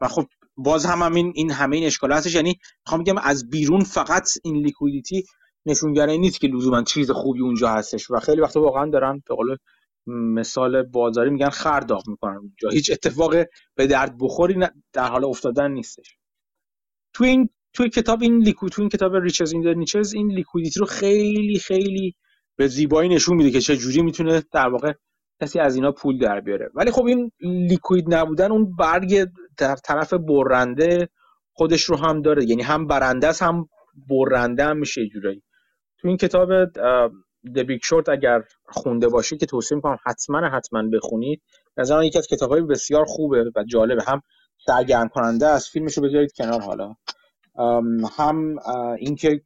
و خب باز هم, هم این, این همه این اشکال هستش. یعنی می‌خوام بگم از بیرون فقط این لیکویدیتی نشونگره نیست که لزوما چیز خوبی اونجا هستش. و خیلی وقتا واقعا دارن به قول مثال بازاری میگن خرداغ می‌کنن اونجا. هیچ اتفاق به درد بخوری در حال افتادن نیستش. تو این توی کتاب این لیکوید تو این کتاب ریچز این نیچز این لیکویدیتی رو خیلی خیلی به زیبایی نشون میده که چه جوری می‌تونه در واقع کسی از اینا پول در بیاره. ولی خب این لیکوید نبودن اون برگ در طرف برنده خودش رو هم داره. یعنی هم برنده است هم برنده هم میشه جورایی. تو این کتاب The Big Short اگر خونده باشید که توصیه می‌کنم حتما حتما بخونید. نظرم یکی از کتابهای بسیار خوبه و جالبه. هم سرگرم کننده است. فیلمش رو بذارید کنار حالا. هم اینکه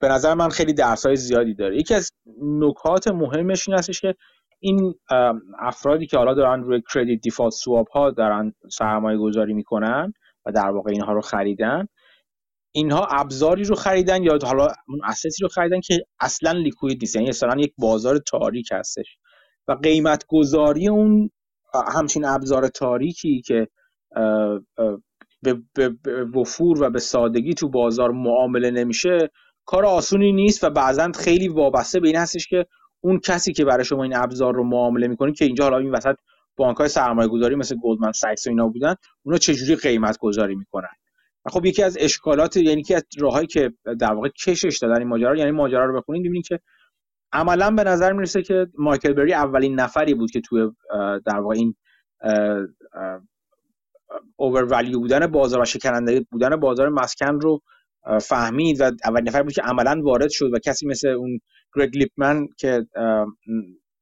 به نظر من خیلی درس های زیادی داره. یکی از نکات مهمش این هستش که این افرادی که حالا دارن روی کردیت دیفالت سواب ها دارن سرمایه گذاری می‌کنن و در واقع اینها رو خریدن اینها ابزاری رو خریدن یا حالا اون اسسی رو خریدن که اصلا لیکوید نیست یعنی اصلا یک بازار تاریک هستش. و قیمت گذاری اون همچین ابزار تاریکی که به وفور و به سادگی تو بازار معامله نمیشه کار آسونی نیست و بعضا خیلی وابسته به این هستش که اون کسی که برای شما این ابزار رو معامله می‌کنه که اینجا حالا این وسط بانک های سرمایه گذاری مثل گلدمن ساکس و اینا بودن اونا چجوری قیمت گذاری می‌کنن خب یکی از اشکالات یعنی که از راههایی که در واقع کشش دادن این ماجرا یعنی ماجرا رو بخونید ببینید که عملا به نظر می‌رسه که مایکل بری اولین نفری بود که توی در واقع این اوور بودن بازار و شکننده بودن بازار مسکن رو فهمید و اولین نفر بود که عملا وارد شد و کسی مثل اون گرگ لیپمن که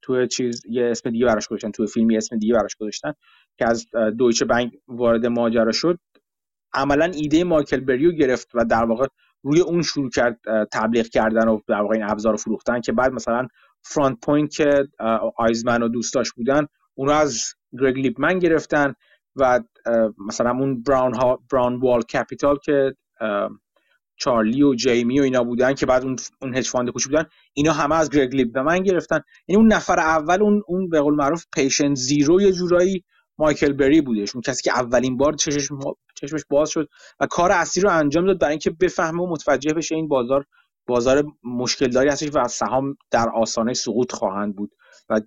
تو چیز یه اسم دیگه براش گذاشتن تو فیلمی اسم دیگه براش گذاشتن که از Deutsche Bank وارد ماجرا شد. عملا ایده مایکل بری رو گرفت و در واقع روی اون شروع کرد تبلیغ کردن و در واقع این ابزار رو فروختن که بعد مثلا FrontPoint که آیزمن و دوستاش بودن اونو از گرگ لیپمن گرفتن و مثلا اون براون, ها، Brownfield Capital که چارلی و جیمی و اینا بودن که بعد اون اون hedge fund کوچیک بودن اینا همه از گرگ لیپمن گرفتن. یعنی اون نفر اول اون اون به قول معروف پیشن زیرو یه جورایی مایکل بری بودش. اون کسی که اولین بار چشمش چشمش باز شد و کار اصلی رو انجام داد برای اینکه بفهمه و متوجه بشه این بازار بازار مشکل داری هستش و سهام در آسانه سقوط خواهند بود. و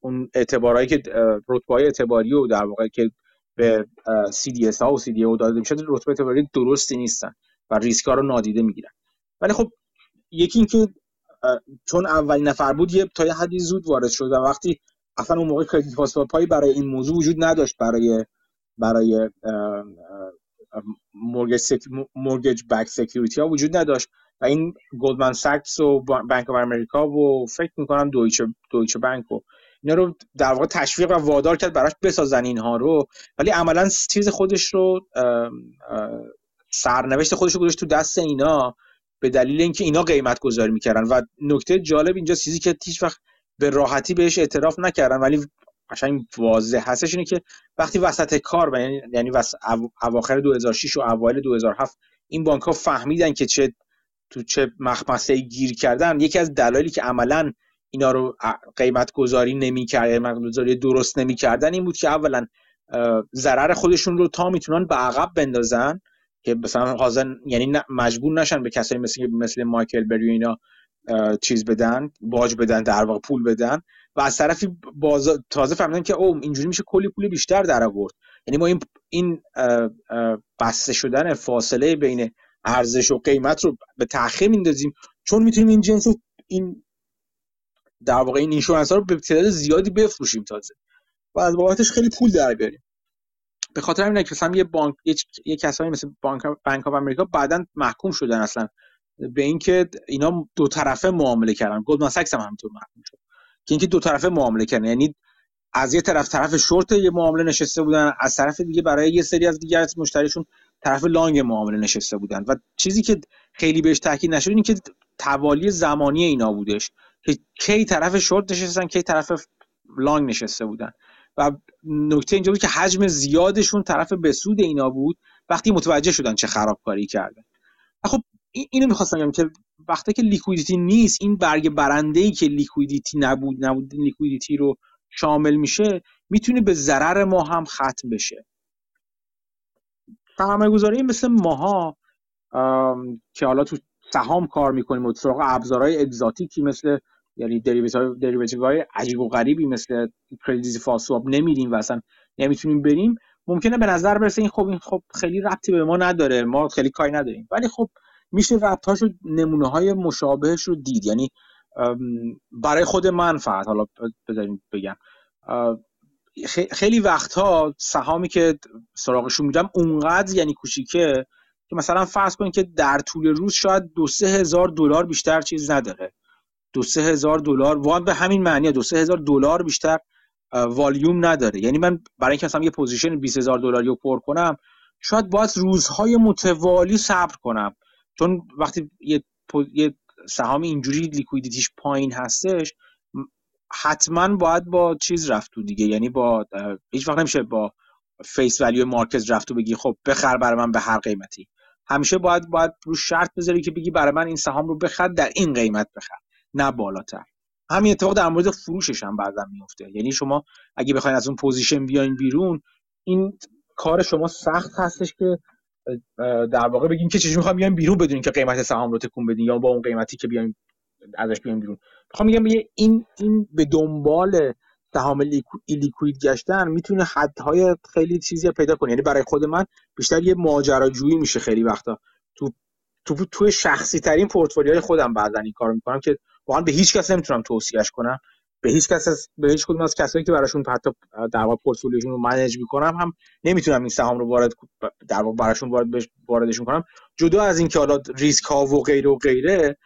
اون اعتبارایی که رتبه اعتباری و در واقع که به CDS ها و CDO داده میشه رتبه اعتباری درستی نیستن و ریسک ها رو نادیده می‌گیرن. ولی خب یکی اینکه چون اولین نفر بود یه تا یه حدی زود وارد شد و وقتی اصلا اون موقع credit پایی برای این موضوع وجود نداشت برای برای mortgage-backed security ها وجود نداشت. و این Goldman Sachs و Bank of America و فکر می‌کنم دویچه Deutsche Bank و اینا رو در واقع تشویق و وادار کرد براش بسازن اینها رو. ولی عملا چیز خودش رو سرنوشت خودش رو گذاشت تو دست اینا به دلیل اینکه اینا قیمت گذاری می‌کردن. و نکته جالب اینجا چیزی که هیچ وقت به راحتی بهش اعتراف نکردن ولی قشنگ واضح هستش اینه که وقتی وسط کار یعنی یعنی اواخر 2006 و اوایل 2007 این بانک ها فهمیدن که چه تو چه مخمسه گیر کردن یکی از دلایلی که عملا اینا رو قیمت گذاری نمی‌کرد قیمت گذاری درست نمی‌کردن این بود که اولا ضرر خودشون رو تا می‌تونن به عقب بندازن که مثلا حاضر یعنی مجبور نشن به کسایی مثل مثل مایکل بری اینا چیز بدن باج بدن در واقع پول بدن و از طرفی باز... تازه فهمیدن که او اینجوری میشه کلی پول بیشتر در آورد. یعنی ما این این بسته شدن فاصله بین ارزش و قیمت رو به تاخیر میندازیم. چون می‌تونیم این جنس این در واقع این اینشورنس ها رو به تعداد زیادی بفروشیم تازه. و از بابتش خیلی پول در بیاریم. به خاطر همین که مثلا یه بانک یه, کسایی مثل بانک Bank of America بعدا محکوم شدن اصلا به اینکه اینا دو طرفه معامله کردن. Goldman Sachs هم همینطور محکوم شد. که اینکه دو طرفه معامله کردن. یعنی از یه طرف طرف شورت یه معامله نشسته بودن از طرف دیگه برای یه سری از دیگر مشتریشون طرف long معامله نشسته بودن. و چیزی که خیلی بهش تاکید نشد این که توالی زمانی اینا بودش. کی طرف شورت نشستن کی طرف long نشسته بودن. و نکته اینجا بود که حجم زیادشون طرف به سود اینا بود وقتی متوجه شدن چه خرابکاری کردن. خب اینو می‌خواستم بگم که وقتی که liquidity نیست این برگ برنده ای که liquidity نبود نبود liquidity رو شامل میشه می‌تونه به ضرر ما هم ختم بشه. سرمایه گذاری مثل ماها که حالا تو سهام کار می‌کنیم و سراغ ابزارهای اگزاتیکی مثل یعنی دریوتیو های عجیب و غریبی مثل کردیت فاسواب نمیدیم و اصلا نمی‌تونیم بریم. ممکنه به نظر برسه این خب این خب خیلی ربطی به ما نداره. ما خیلی کاری نداریم. ولی خب میشه ربط و نمونه های مشابهش رو دید. یعنی برای خود من فقط حالا بذاریم بگم. خیلی وقتها سهامی که سراغشون میرم اونقدر یعنی کوچیکه که مثلا فرض کنید که در طول روز شاید دو سه هزار دلار بیشتر چیز نداره. دو سه هزار دلار. وان به همین معنیه دو سه هزار دلار بیشتر والیوم نداره. یعنی من برای اینکه مثلا یه position 20 هزار دلاری رو پر کنم شاید باید روزهای متوالی صبر کنم. چون وقتی یه, یه سهام اینجوری liquidity ش پایین هستش حتما باید با چیز رفت تو دیگه. یعنی با هیچ وقت نمیشه با face value market رفت و بگی خب بخر برای من به هر قیمتی. همیشه باید باید رو شرط بذاری که بگی برای من این سهام رو بخر در این قیمت بخر. نه بالاتر. همین اتفاق در مورد فروشش هم بعضا میفته یعنی شما اگه بخواید از اون position بیاین بیرون این کار شما سخت هستش که در واقع بگیم که چجوری می‌خوام بیایم بیرون بدون این که قیمت سهام رو تکون بدین یا با اون قیمتی که بیایم ازش بیایم بیرون. می‌خوام میگم این این به دنبال سهام لیکوید گشتن می‌تونه حدهای خیلی چیزی پیدا کنه. یعنی برای خود من بیشتر یه ماجراجویی میشه خیلی وقتا. تو تو توی شخصی ترین پورتفولیوهای خودم بعضا این کارو می‌کنم که واقعا به هیچ کس نمی‌تونم توصیهش کنم. به هیچ کس از به هیچ کدوم از کسایی که براشون حتی در واقع پورتفولیوشون رو منیج می‌کنم هم نمی‌تونم این سهام رو وارد در واقع براشون وارد واردشون کنم. جدا از اینکه حالا ریسک ها و غیره و غیره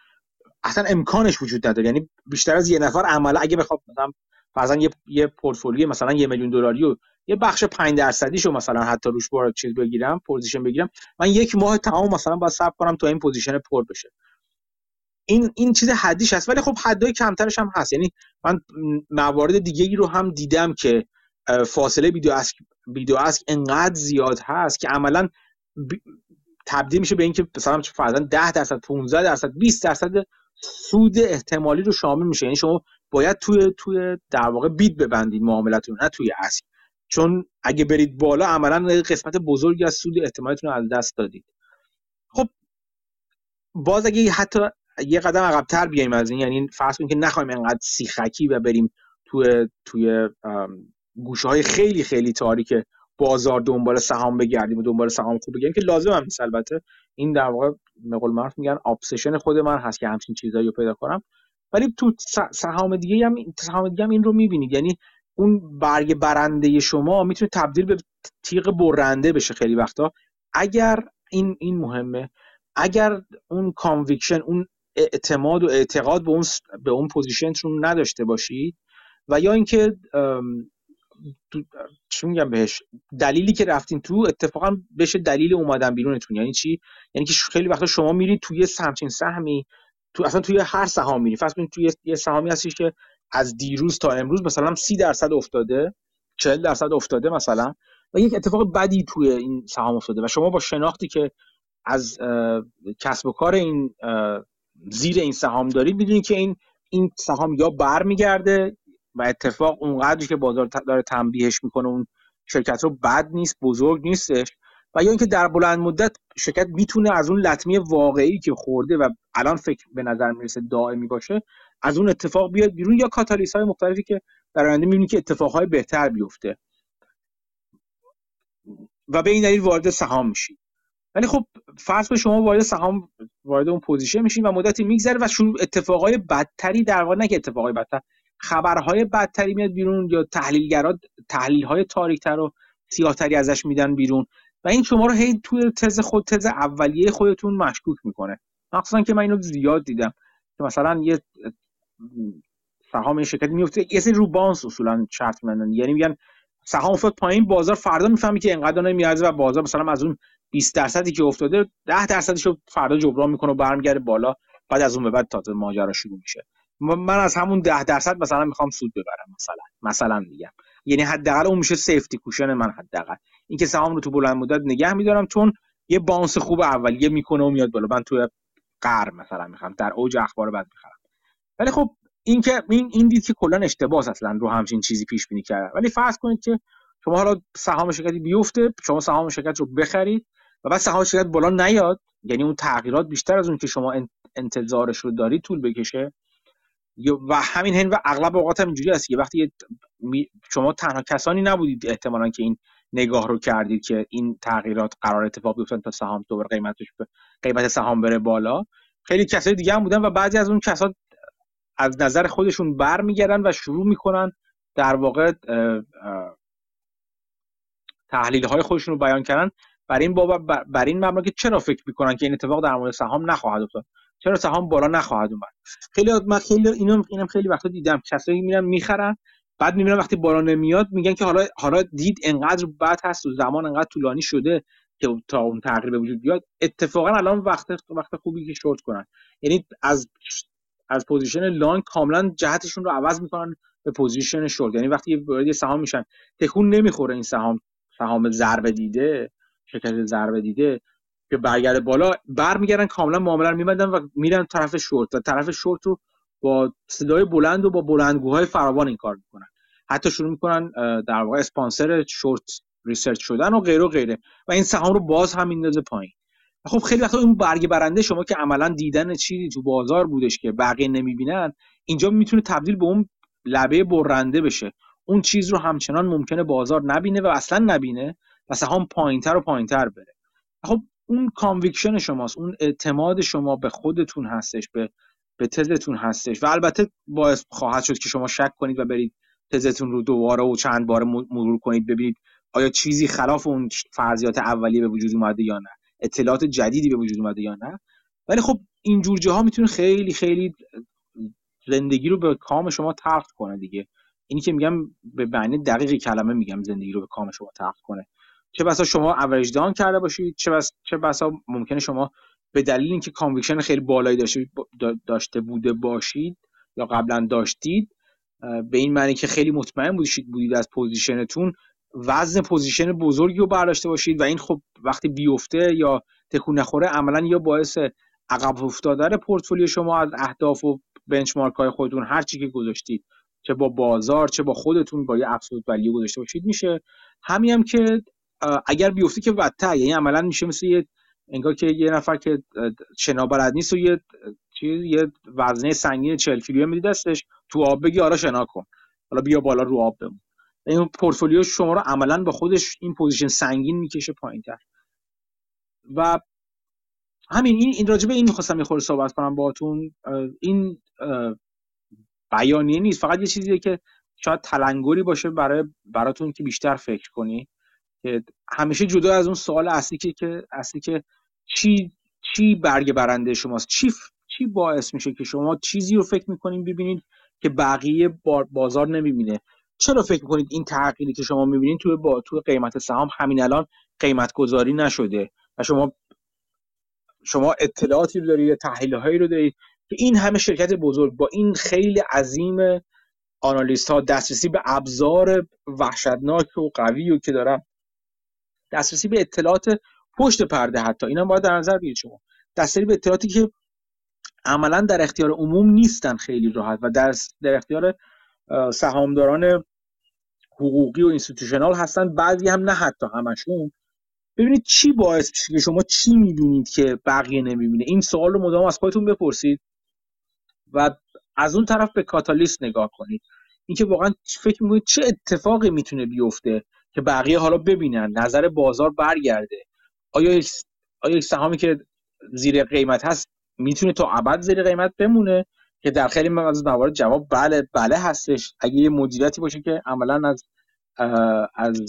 اصلا امکانش وجود نداره. یعنی بیشتر از یه نفر عملا اگه بخواد مثلا فرضاً یه یه پورتفولیو مثلا یه میلیون دلاری و یه بخش 5 درصدیشو مثلا حتی روش وارد چیز بگیرم position بگیرم من یک ماه تمام مثلا باید صبر کنم تا این position پر بشه. این این چیز حدیش هست ولی خب حدای کمترش هم هست. یعنی من موارد دیگه ای رو هم دیدم که فاصله bid و ask ویدیو اسک انقدر زیاد هست که عملا تبدیل میشه به اینکه مثلا فرضاً 10 درصد 15 درصد 20 درصد سود احتمالی رو شامل میشه. یعنی شما باید توی توی در واقع بید ببندید معاملتون نه توی اسک. چون اگه برید بالا عملا قسمت بزرگی از سود احتمالتون رو از دست دادید. خب باز اگه حتی یه قدم عقبتر بیایم از این یعنی فرض کنیم که نخوایم انقدر سیخکی و بریم توی توی گوشه های خیلی خیلی تاریک بازار دنبال سهام بگردیم و دنبال سهام خوب بگردیم که لازم هم نیست. البته این در واقع به قول معروف میگن obsession خود من هست که همچین چیزایی رو پیدا کنم. ولی تو سهام دیگه هم سهام دیگه هم این رو می‌بینید. یعنی اون برگ برنده شما می‌تونه تبدیل به تیغ برنده بشه خیلی وقتا. اگر این این مهمه اگر اون conviction اون اعتماد و اعتقاد به اون به اون پوزیشنتون نداشته باشید و یا اینکه چی میگم بهش دلیلی که رفتین تو اتفاقا بشه دلیل اومدن بیرونتون. یعنی چی؟ یعنی که خیلی وقتا شما میرید توی همچین سهمی تو اصلا توی هر سهام میری کنید توی یه سهامی هستش که از دیروز تا امروز مثلا 30 درصد افتاده 40 درصد افتاده مثلا و یک اتفاق بدی توی این سهام افتاده و شما با شناختی که از کسب و کار این زیر این سهام دارید می‌دونید که این این سهام یا برمیگرده و اتفاق اونقدری که بازار داره تنبیهش می‌کنه اون شرکت رو بد نیست بزرگ نیستش و یا اینکه در بلند مدت شرکت می‌تونه از اون لطمه واقعی که خورده و الان فکر به نظر می‌رسه دائمی باشه از اون اتفاق بیاد بیرون یا کاتالیس های مختلفی که در آینده می‌بینید که اتفاقهای بهتر بیفته. و به این دلیل وارد سهام میشید ولی خب فرض به شما وارد سهام وارد اون position میشین و مدتی میگذره و شروع اتفاقای بدتری در واقع نه که اتفاقای بدتر خبرهای بدتری میاد بیرون یا تحلیلگرا تحلیل های تاریکتر و سیاهتری ازش میدن بیرون. و این شما رو هی توی تز خود تز اولیه خودتون مشکوک می‌کنه. مخصوصا که من اینو زیاد دیدم که مثلا یه سهام این شرکت میفته یه سری رو bounce اصولا شرط می‌بندن یعنی میگن سهام افتاد پایین بازار فردا می‌فهمی که انقدر نمیارزه و بازار مثلا از اون 20 درصدی که افتاده 10 درصدش رو فردا جبران می‌کنه و برمیگرده بالا بعد از اون به بعد تازه ماجرا شروع میشه. من از همون 10 درصد مثلا می‌خوام سود ببرم مثلا. مثلا میگم. یعنی حداقل اون میشه سیفتی کوشن من حداقل. اینکه سهام رو تو بلند مدت نگه میدارم چون یه بانس خوب اولیه می‌کنه و میاد بالا. من تو قر مثلا می‌خوام در اوج اخبار بعد می‌خرم ولی خب این که این این دید که کلا اشتباس اصلا رو همچین چیزی پیش بینی کرد ولی فرض کنید که شما حالا سهام شرکتی بیفته شما سهام شرکت رو بخرید و بعد سهام شرکت بالا نیاد. یعنی اون تغییرات بیشتر از اون که شما انتظارش رو دارید طول بکشه. و همین هن و اغلب اوقات هم اینجوری هست که وقتی شما تنها کسانی نبودید احتمالا که این نگاه رو کردید که این تغییرات قرار اتفاق بیفتن تا سهام دوباره قیمتش قیمت سهام بره بالا. خیلی کسای دیگه هم بودن و بعضی از اون کسا از نظر خودشون برمیگردن و شروع می‌کنن در واقع تحلیل های خودشون رو بیان کردن. بر این بابا بر این مبنا که چرا فکر می‌کنن که این اتفاق در مورد سهام نخواهد افتاد؟ چرا سهام بالا نخواهد اومد؟ خیلی من خیلی اینم اینم خیلی وقتا دیدم. کسایی میرن می‌خرن بعد می‌بینن وقتی بالا نمیاد میگن که حالا حالا دید انقدر بد هست و زمان انقدر طولانی شده که تا اون تغییر به وجود بیاد. اتفاقا الان وقت وقت خوبی که شورت کنن. یعنی از از position long کاملا جهتشون رو عوض می‌کنن به position short. یعنی وقتی وارد سهام میشن تکون نمی‌خوره این سهام سهام ضربه دیده. شرکت ضربه دیده که برگرده بالا برمیگردن کاملا معامله رو میبندن و میرن طرف شورت. و طرف شورت رو با صدای بلند و با بلندگوهای فراوان این کار می‌کنن. حتی شروع می‌کنن در واقع اسپانسر short research شدن و غیره و غیره. و این سهام رو باز هم میندازه پایین. خب خیلی وقتا اون برگ برنده شما که عملا دیدن چیزی تو بازار بودش که بقیه نمی‌بینن اینجا می‌تونه تبدیل به اون لبه برنده بشه. اون چیز رو همچنان ممکنه بازار نبینه و اصلا نبینه. و سهام پایینتر و پایینتر بره. خب اون conviction شماست اون اعتماد شما به خودتون هستش به به تزتون هستش و البته باعث خواهد شد که شما شک کنید و برید تزتون رو دوباره و چند بار مرور کنید ببینید آیا چیزی خلاف اون فرضیات اولیه به وجود اومده یا نه اطلاعات جدیدی به وجود اومده یا نه. ولی خب این جور جاها می‌تونه خیلی خیلی زندگی رو به کام شما تلخ کنه دیگه. اینی که میگم به معنی دقیق کلمه میگم زندگی رو به کام شما تلخ کنه. چه بسا شما average down کرده باشید چه بسا, چه بسا ممکنه شما به دلیل اینکه conviction خیلی بالایی داشته داشته بوده باشید یا قبلا داشتید به این معنی که خیلی مطمئن بودید بودید از position تون وزن position بزرگی رو برداشته باشید و این خب وقتی بیفته یا تکون نخوره عملا یا باعث عقب افتادن پورتفولیو شما از اهداف و benchmark های خودتون هر چی که گذاشتید چه با بازار چه با خودتون با یه value گذاشته باشید میشه. همین هم که اگر بیفته که بدتر یعنی عملا میشه مثل یه انگار که یه نفر که شنا بلد نیست و یه چیز یه وزنه سنگین 40 کیلویی میدی دستش تو آب بگی آره شنا کن. حالا بیا بالا رو آب بمون. این پورتفولیو شما رو عملا با خودش این position سنگین می‌کشه پایینتر. و همین این این راجبه این می‌خواستم یه خورده صحبت کنم باهاتون. این بیانیه نیست. فقط یه چیزیه که شاید تلنگری باشه برای براتون که بیشتر فکر کنی. که همیشه جدا از اون سوال اصلی که که اصلی که چی چی برگ برنده شماست؟ چی چی باعث میشه که شما چیزی رو فکر می‌کنین ببینید که بقیه بازار نمی‌بینه؟ چرا فکر می‌کنید این تغییری که شما می‌بینید توی با توی قیمت سهام همین الان قیمت گذاری نشده و شما شما اطلاعاتی رو دارید تحلیل هایی رو دارید؟ که این همه شرکت بزرگ با این خیلی عظیم آنالیست ها دسترسی به ابزار وحشتناک و قوی و که دارن دسترسی به اطلاعات پشت پرده حتی. اینا باید در نظر بگیرید شما. دسترسی به اطلاعاتی که عملا در اختیار عموم نیستن خیلی راحت و در, در اختیار سهامداران حقوقی و اینستیتوشنال هستن. بعضی هم نه حتی همشون. ببینید چی باعث میشه که شما چی می‌دونید که بقیه نمی‌بینه؟ این سوال رو مدام از خودتون بپرسید و از اون طرف به کاتالیست نگاه کنید. اینکه واقعا فکر می‌کنید چه اتفاقی می‌تونه بیفته؟ که بقیه حالا ببینن نظر بازار برگرده. آیا آیا سهامی که زیر قیمت هست می‌تونه تا ابد زیر قیمت بمونه؟ که در خیلی از موارد جواب بله بله هستش. اگه یه مدیریتی باشه که عملا از از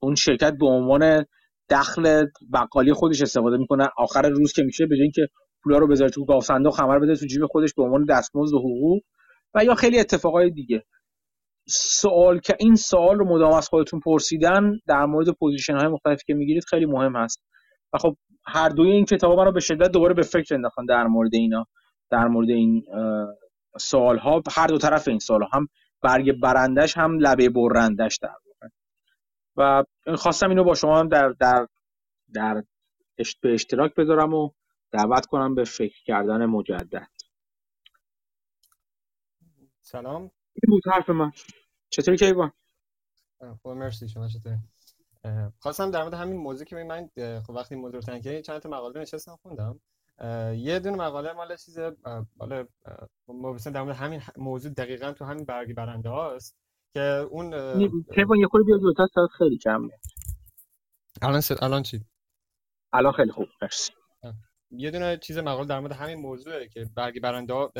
اون شرکت به عنوان دخل بقالی خودش استفاده می‌کنه آخر روز که میشه به اینکه پولا رو بذاره تو گاوصندوق خمر بده تو جیب خودش به عنوان دستمزد و حقوق. و یا خیلی اتفاقای دیگه. سوال که این سوال رو مدام از خودتون پرسیدن در مورد position های مختلفی که می‌گیرید خیلی مهم هست. و خب هر دوی این کتابا من رو به شدت دوباره به فکر انداختن در مورد اینا در مورد این سوال ها هر دو طرف این سوال هم برگ برندش هم لبه برندش در و خواستم اینو با شما هم در در در به اشتراک بذارم و دعوت کنم به فکر کردن مجدد. سلام. این بود حرف من. چطوری کیوان؟ خب مرسی شما چطوری؟ خواستم در مورد همین موضوع که من خب وقتی موضوع رو تنکه چند تا مقاله نشستم خوندم. یه دونه مقاله مال چیز مال در مورد همین موضوع دقیقا تو همین برگی برنده هاست که اون کیوان یه خورده بیا جلوتر خیلی کم الان الان چی؟ الان خیلی خوب مرسی. یه دونه چیز مقاله در مورد همین موضوعه که برگی برنده ها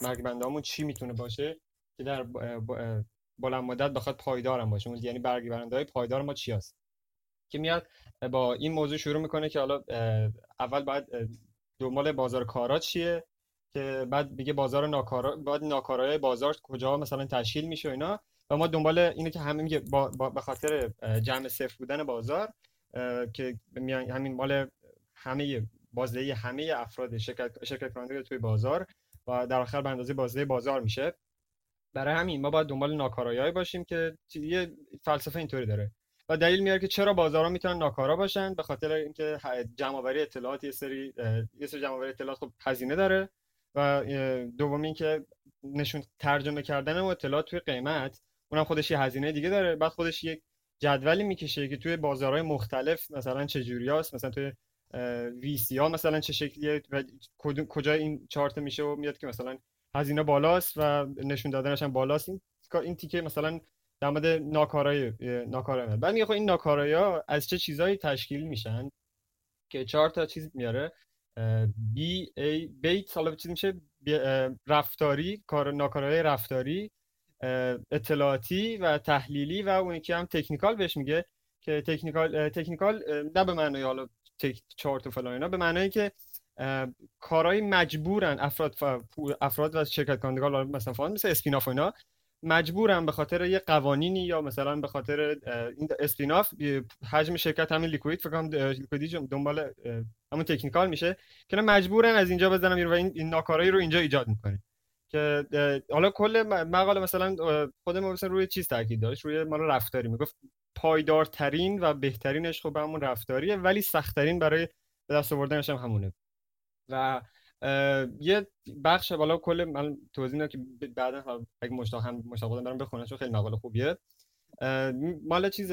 برگی برنده چی می‌تونه باشه؟ که در بلند مدت بخواد پایدارم باشه. یعنی برگی برنده های پایدار ما چی هست؟ که میاد با این موضوع شروع می‌کنه که حالا اول باید دنبال بازار کارا چیه؟ که بعد میگه بازار ناکارا بعد ناکارای بازار کجا مثلا تشکیل میشه اینا. و ما دنبال اینه که همه میگه به خاطر جمع صفر بودن بازار که همین مال همه بازدهی همه افراد شرکت شرکت کننده توی بازار و در آخر به اندازه بازده بازار میشه. برای همین ما باید دنبال ناکارایی باشیم که یه فلسفه اینطوری داره. و دلیل میاره که چرا بازارها می‌تونن ناکارا باشن؟ به خاطر اینکه جمع آوری اطلاعات یه سری یه سری جمع آوری اطلاعات خب هزینه داره و دوم اینکه نشون ترجمه کردن اطلاعات توی قیمت اونم خودش یه هزینه دیگه داره. بعد خودش یک جدولی می‌کشه که توی بازارهای مختلف مثلا چه جوریاست مثلا توی وی سی ها مثلا چه شکلیه و کجا این چارت میشه و میاد که مثلا هزینه بالاست و نشون دادنش هم بالاست. این این تیکه مثلا در مورد ناکارای ناکارای بعد میگه خب این ناکارایی ها از چه چیزایی تشکیل میشن؟ که چهار تا چیز میاره. B A BAIT حالا چیز میشه؟ رفتاری کار ناکارایی رفتاری اطلاعاتی و تحلیلی و اون که هم technical بهش میگه که technical technical نه به معنای حالا چارت و فلان اینا به معنایی که کارهای مجبورن افراد افراد و شرکت کنندگان مثلا fund مثل spin-off و اینا مجبورن به خاطر یه قوانینی یا مثلا به خاطر این اسپیناف حجم شرکت همین لیکوید فکر کنم لیکویدی دنبال همون تکنیکال میشه که مجبورن از اینجا بزنن و این ناکارایی رو اینجا ایجاد می‌کنه. که حالا کل مقاله مثلا خود ما مثلا روی چیز تاکید داشت روی مال رفتاری. می‌گفت پایدارترین و بهترینش خب همون رفتاریه ولی سختترین برای به دست آوردنش هم همونه. و یه بخش بالا کل من توضیح که بعدا اگه مشتاق هم مشتاق برم بخونم چون خیلی مقاله خوبیه. مال چیز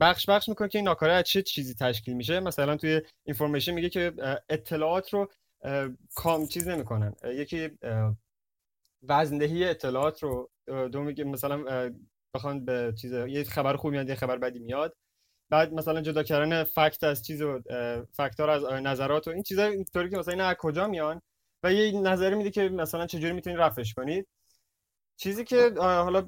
بخش بخش می‌کنه که این ناکاره از چه چیزی تشکیل میشه؟ مثلا توی اینفورمیشن میگه که اطلاعات رو کام چیز نمی‌کنن. یکی وزندهی اطلاعات رو دو میگه مثلا بخوان به چیز یه خبر خوب میاد یه خبر بدی میاد. بعد مثلا جدا کردن فکت از چیز و فکتار از نظرات و این چیزا اینطوری که مثلا اینا از کجا میان؟ و یه نظری میده که مثلا چجوری می‌تونید رفعش کنید. چیزی که حالا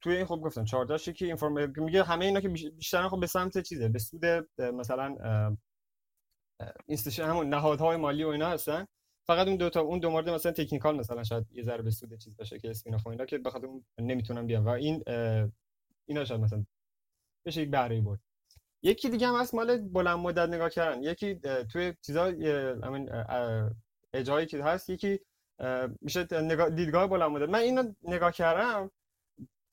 توی این خب گفتم 14 که اینفورم میگه همه اینا که بیشتر خب به سمت چیزه به سود مثلا اینستیشن همون نهادهای مالی و اینا هستن. فقط اون دو تا اون دو مورد مثلا تکنیکال مثلا شاید یه ذره به سود چیز باشه که اسپین اینا که بخاطر اون نمی‌تونن بیان. و این اینا شاید مثلا بشه یک بهره برد. یکی دیگه هم هست مال بلند مدت نگاه کردن. یکی توی چیزا همین اجایی که هست یکی میشه دیدگاه بلند مدت. من اینو نگاه کردم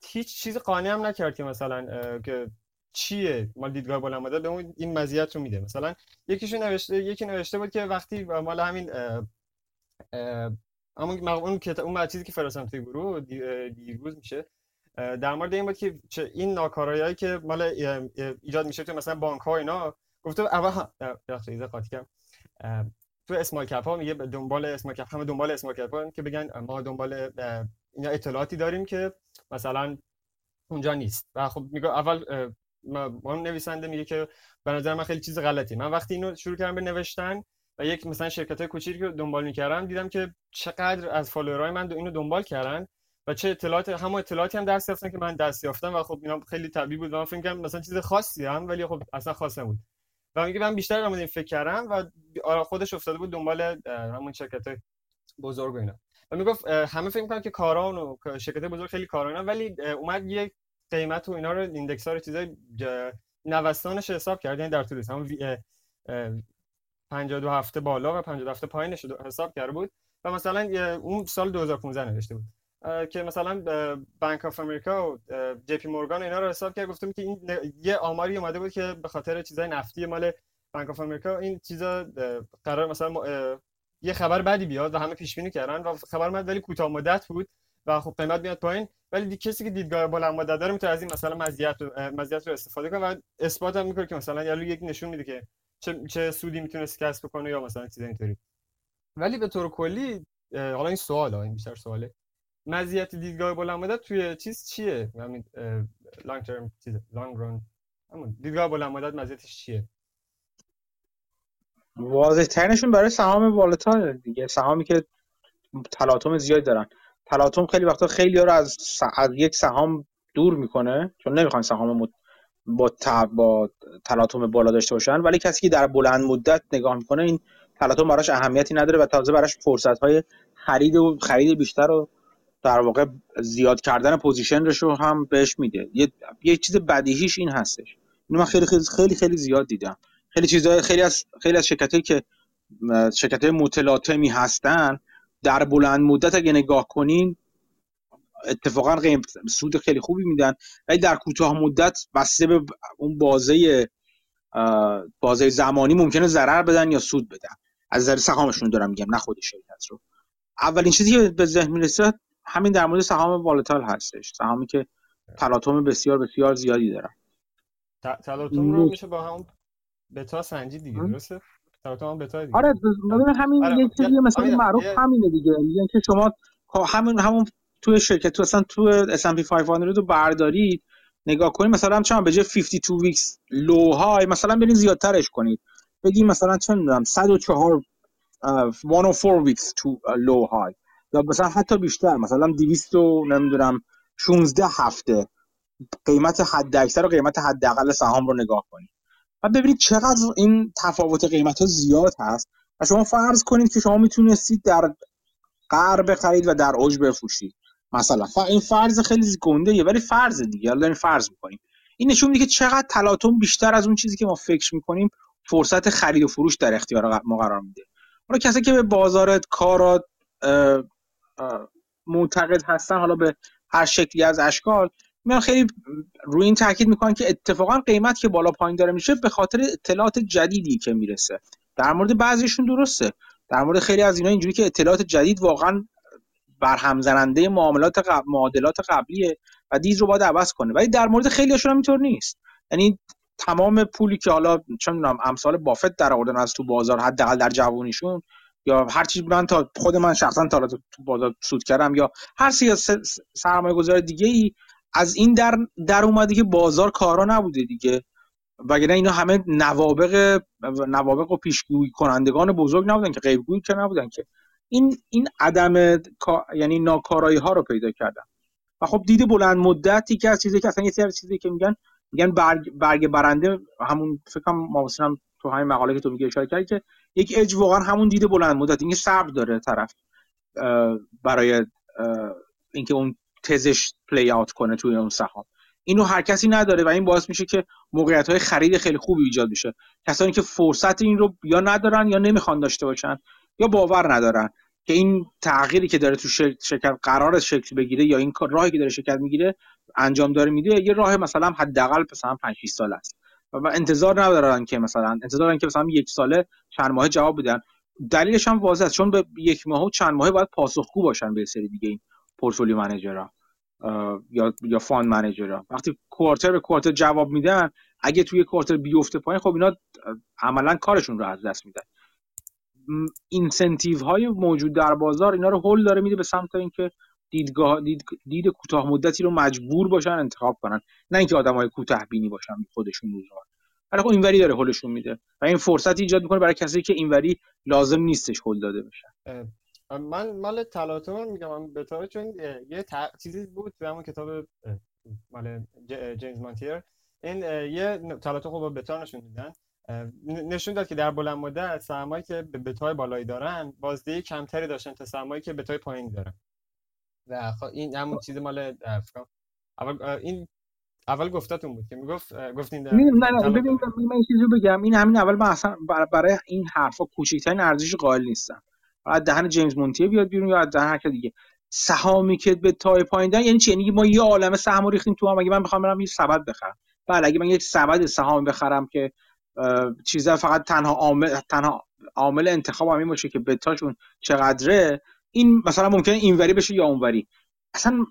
هیچ چیز قانع هم نکرد که مثلا که چیه مال دیدگاه بلند مدت. به اون این مزیت رو میده. مثلا یکیشون نوشته یکی نوشته بود که وقتی مال همین اما اون کتاب اون چیزی که فرستادم توی گروه دیروز میشه. در مورد این بود که این ناکارایی که مال ایجاد میشه تو مثلا بانک ها اینا گفته اول بخشید قاطی کردم. تو اسمال کپ ها میگه دنبال اسمال کپ همه دنبال اسمال کپ ها که بگن ما دنبال اینا اطلاعاتی داریم که مثلا اونجا نیست. و خب میگه اول ما نویسنده میگه که به نظر من خیلی چیز غلطی من وقتی اینو شروع کردم به نوشتن و یک مثلا شرکت های کوچیکی رو دنبال می‌کردم دیدم که چقدر از فالوورای من اینو دنبال کردن. و چه اطلاعات همون اطلاعاتی هم دست یافتن که من دست یافتم و خب اینا خیلی طبیعی بود و من فکر مثلا چیز خاصی هم ولی خب اصلا خاص نبود. و میگه من بیشتر در این فکر کردم و آره خودش افتاده بود دنبال همون شرکت بزرگ و اینا. و می‌گفت همه فکر می‌کنن که کاراان و شرکت بزرگ خیلی کاراان ولی اومد یک قیمت و اینا رو index ها رو چیزای نوسانش حساب کرد یعنی در طول همون 52 هفته بالا و 52 هفته پایینش حساب کرده بود. و مثلا اون سال 2015 نوشته بود. که مثلا بانک آف امریکا و جی پی مورگان اینا رو حساب کرد. گفتم که این یه آماری اومده بود که به خاطر چیزای نفتی مال بانک آف امریکا این چیزا قرار مثلا یه خبر بدی بیاد و همه پیش بینی کردن و خبر اومد ولی کوتاه مدت بود و خب قیمت میاد پایین. ولی دی کسی که دیدگاه بلند مدت داره می‌تونه از این مثلا مزیت مزیت رو استفاده کنه و اثبات هم می‌کنه که مثلا یا یک نشون میده که چه چه سودی می‌تونه کسب بکنه یا مثلا چیز اینطوری. ولی به طور کلی حالا این سوال این بیشتر سواله. مزیت دیدگاه بلند مدت توی چیز چیه؟ همین لانگ ترم چیز لانگ ران همون دیدگاه بلند مدت مزیتش چیه؟ واضح ترینشون برای سهام والتا دیگه. سهامی که تلاطم زیادی دارن. تلاطم خیلی وقتا خیلی رو از, از یک سهام دور می‌کنه. چون نمی‌خوان سهام مد... با با تلاطم بالا داشته باشن. ولی کسی که در بلند مدت نگاه می‌کنه این تلاطم براش اهمیتی نداره و تازه براش فرصت های خرید و خرید بیشتر و در واقع زیاد کردن پوزیشنش رو هم بهش میده. یه, یه چیز بدیهیش این هستش. اینو من خیلی خیلی خیلی خیلی زیاد دیدم. خیلی چیزا خیلی از خیلی از شرکتایی که شرکت متلاطمی هستن در بلند مدت اگه نگاه کنین اتفاقا سود خیلی خوبی میدن. ولی در کوتاه مدت بسته به اون بازه بازه زمانی ممکنه ضرر بدن یا سود بدن. از نظر سهامشون دارم میگم نه خود شرکت رو. اولین چیزی که به ذهن می‌رسه همین در مورد سهام والتال هستش. سهامی که تلاطم بسیار بسیار زیادی دارن. تلاطم رو میشه با هم بتا سنجی دیگه درسته؟ تلاطم بتا دیگه. آره همین آره. یه چیزی مثلا معروف همینه دیگه. میگن که شما همون همون توی شرکت تو اصلا تو S&P 500 رو بردارید نگاه کنید مثلا چند به جای 52 weeks low های مثلا برین زیادترش کنید. بگیم مثلا چه می‌دونم 104 104 weeks تو low های یا مثلا حتی بیشتر مثلا 200 نمی‌دونم 16 هفته. قیمت حد اکثر و قیمت حداقل سهام رو نگاه کنید. و ببینید چقدر این تفاوت قیمت ها زیاد هست و شما فرض کنید که شما می‌تونستید در قعر بخرید و در اوج بفروشید. مثلا این فرض خیلی گنده یه ولی فرض دیگه. حالا فرض می‌کنیم. این نشون میده که چقدر تلاطم بیشتر از اون چیزی که ما فکر می‌کنیم فرصت خرید و فروش در اختیار ما قرار میده. حالا کسی که به بازار معتقد هستن حالا به هر شکلی از اشکال میان خیلی روی این تاکید می‌کنن که اتفاقا قیمت که بالا پایین داره میشه به خاطر اطلاعات جدیدی که می‌رسه. در مورد بعضیشون درسته. در مورد خیلی از اینا اینجوری که اطلاعات جدید واقعا برهم زننده معاملات قبل معادلات قبلیه و دید رو باید عوض کنه. ولی در مورد خیلیشون هم اینطور نیست. یعنی تمام پولی که حالا چه می‌دونم امثال بافت در آوردن از تو بازار حداقل در جوونیشون یا هر چیز من تا خود من شخصا تا تو بازار سود کردم یا هر سیاست سرمایه گذار دیگه ای از این در در اومده که بازار کارا نبوده دیگه. وگرنه اینا همه نوابق نوابق و پیشگویی کنندگان بزرگ نبودن که غیبگویی که نبودن که. این این عدم یعنی ناکارایی ها رو پیدا کردن. و خب دید بلند مدتی که از چیزی که اصلا یه سری چیزی که میگن میگن برگ, برگ برنده همون فکر کنم ما تو همین مقاله که تو میگه اشاره کردی که یک اج واقعا همون دید بلند مدت اینکه صبر داره طرف برای اینکه اون تزش پلی آوت کنه توی اون سهام. اینو هر کسی نداره و این باعث میشه که موقعیت های خرید خیلی خوبی ایجاد بشه. کسانی که فرصت این رو یا ندارن یا نمی‌خوان داشته باشن یا باور ندارن که این تغییری که داره تو شرکت قرار شکل بگیره یا این راهی که داره شرکت می‌گیره انجام داره میده یه راه مثلا حداقل مثلا 5 6 سال است. و انتظار ندارن که مثلا انتظار دارن که مثلا یک ساله چند ماه جواب بدن. دلیلش هم واضحه چون به یک ماه و چند ماه باید پاسخگو باشن به سری دیگه این portfolio manager ها یا یا fund manager ها. وقتی quarter به quarter جواب میدن اگه توی quarter بیفته پایین خب اینا عملا کارشون رو از دست میدن. incentive های موجود در بازار اینا رو هول داره میده به سمت اینکه دیدگاه دید, دید کوتاه مدتی رو مجبور باشن انتخاب کنن. نه اینکه آدمای کوتاه بینی باشن خودشون لزوما ولی خب اینوری داره هولشون میده و این فرصت ایجاد می‌کنه برای کسی که اینوری لازم نیستش هول داده بشه من مال تلاتون میگم من به چون یه چیزی بود تو همون کتاب مال جیمز مانتیر. این یه تلاتون خوب بتا نشون میدن. نشون داد که در بلند مدت سهمایی که به بتای بالایی دارن بازدهی کمتری داشتن تا سهمایی که بتای پایینی دارن. و خب این همون چیز مال اول این اول گفتتون بود که می‌گفت گفتین نه نه ببین من چیزی بگم. این همین اول من اصلا برای این حرفا کوچیکترین ارزش قائل نیستم. از دهن جیمز مونتی بیاد بیرون یا از دهن هر دیگه. سهامی که به تای پایین یعنی چی؟ یعنی ما یه عالمه سهم ریختیم تو هم. اگه من بخوام برم یه سبد بخرم. بله اگه من یک سبد سهام بخرم که چیزا فقط تنها عامل تنها عامل انتخاب همین باشه که بتاشون چقدره این مثلا ممکنه اینوری بشه یا اونوری. اصلا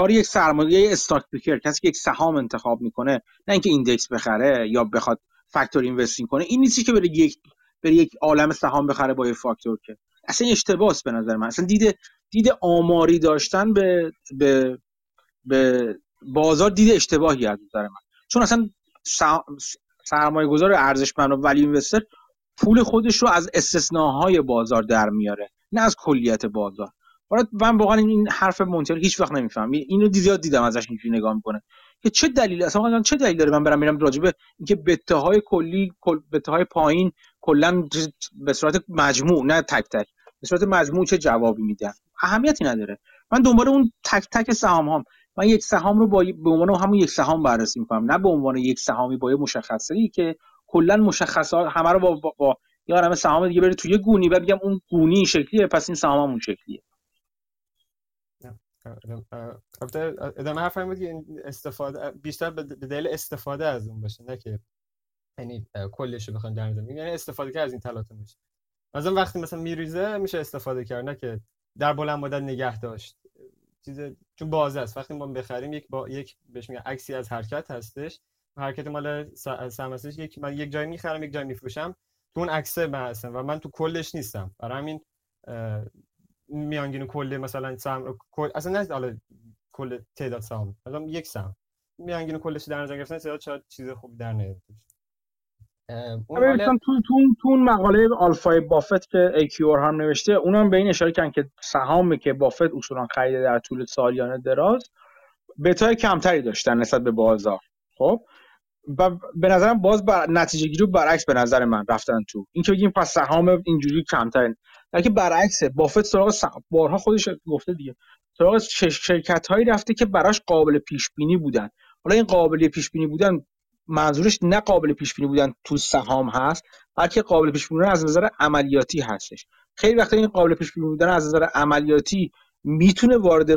کار یک سرمایه stock picker کسی که یک سهام انتخاب می‌کنه نه اینکه index بخره یا بخواد factor investing کنه این نیستی که بره یک بره یک عالم سهام بخره با یه فاکتور که. اصلا اشتباس به نظر من. اصلا دید دید آماری داشتن به به به بازار دید اشتباهی از نظر من. چون اصلا سرمایه گذار ارزشمند و value investor پول خودش رو از استثناهای بازار در میاره نه از کلیت بازار. من واقعا این حرف مونتر هیچ وقت نمی‌فهمم. اینو زیاد دیدم ازش اینجوری نگاه می‌کنه. که چه دلیلی اصلا چه دلیل داره من برم میرم راجبه اینکه بته های کلی بته های پایین کلا به صورت مجموع نه تک تک به صورت مجموع چه جوابی میدن؟ اهمیتی نداره. من دنبال اون تک تک سهام هم من یک سهام رو با به عنوان همون یک سهام بررسی می‌کنم. نه به عنوان یک سهامی با مشخصه که کلا مشخصات همه رو با, با, با یا سهام دیگه بره توی گونی و بگم اون گونی شکلیه پس این سهام اون شکلیه. ادامه حرف بود که استفاده بیشتر به دلیل استفاده از اون باشه نه که یعنی کلش رو بخوام در یعنی استفاده کرد از این تلاطم میشه. مثلا وقتی مثلا میریزه میشه استفاده کرد نه که در بلند مدت نگه داشت. چیز چون بازه است. وقتی ما بخریم یک با یک بهش میگن عکسی از حرکت هستش. حرکت مال سهم یک من یک جای می‌خرم یک جای میفروشم. تو اون عکسه من هستم و من تو کلش نیستم. برای همین میانگین کل مثلا سهم کل اصلا نه حالا کل تعداد سهام. مثلا یک سهم. میانگین کلش در نظر گرفتن تعداد شاید چیز خوبی در نیاد. اون تو تو تو اون مقاله آلفای بافت که ایکیور هم نوشته اونم به این اشاره کردن که سهامی که بافت اصولا خریده در طول سالیانه دراز بتای کمتری داشتن نسبت به بازار. خب؟ و به نظرم باز بر نتیجه گیری برعکس به نظر من رفتن تو. این که بگیم پس سهام اینجوری کمتر که برعکسه بافت سراغ بارها خودش گفته دیگه. سراغ شرکت هایی رفته که براش قابل پیش بینی بودن. حالا این قابل پیش بینی بودن منظورش نه قابل پیش بینی بودن تو سهام هست بلکه قابل پیش بینی از نظر عملیاتی هستش. خیلی وقتا این قابل پیش بینی بودن از نظر عملیاتی می‌تونه وارد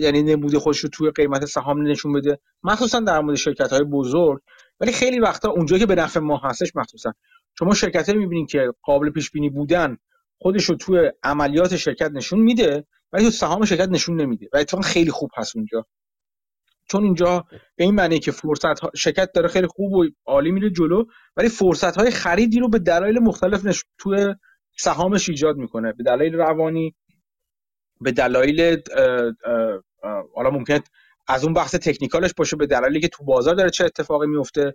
یعنی نمود خودش رو توی قیمت سهام نشون بده مخصوصا در مورد شرکت های بزرگ. ولی خیلی وقتا اونجا که به نفع ما هستش مخصوصا. شما شرکت می‌بینید که قابل پیش بینی بودن خودش رو توی عملیات شرکت نشون میده ولی تو سهام شرکت نشون نمیده و اتفاقا خیلی خوب هست اونجا. چون اینجا به این معنی که فرصت ها شرکت داره خیلی خوب و عالی میره جلو ولی فرصت های خریدی رو به دلایل مختلف نش... توی سهامش ایجاد می‌کنه. به دلایل روانی به دلایل حالا ممکنه از اون بحث تکنیکالش باشه به دلیلی که تو بازار داره چه اتفاقی میفته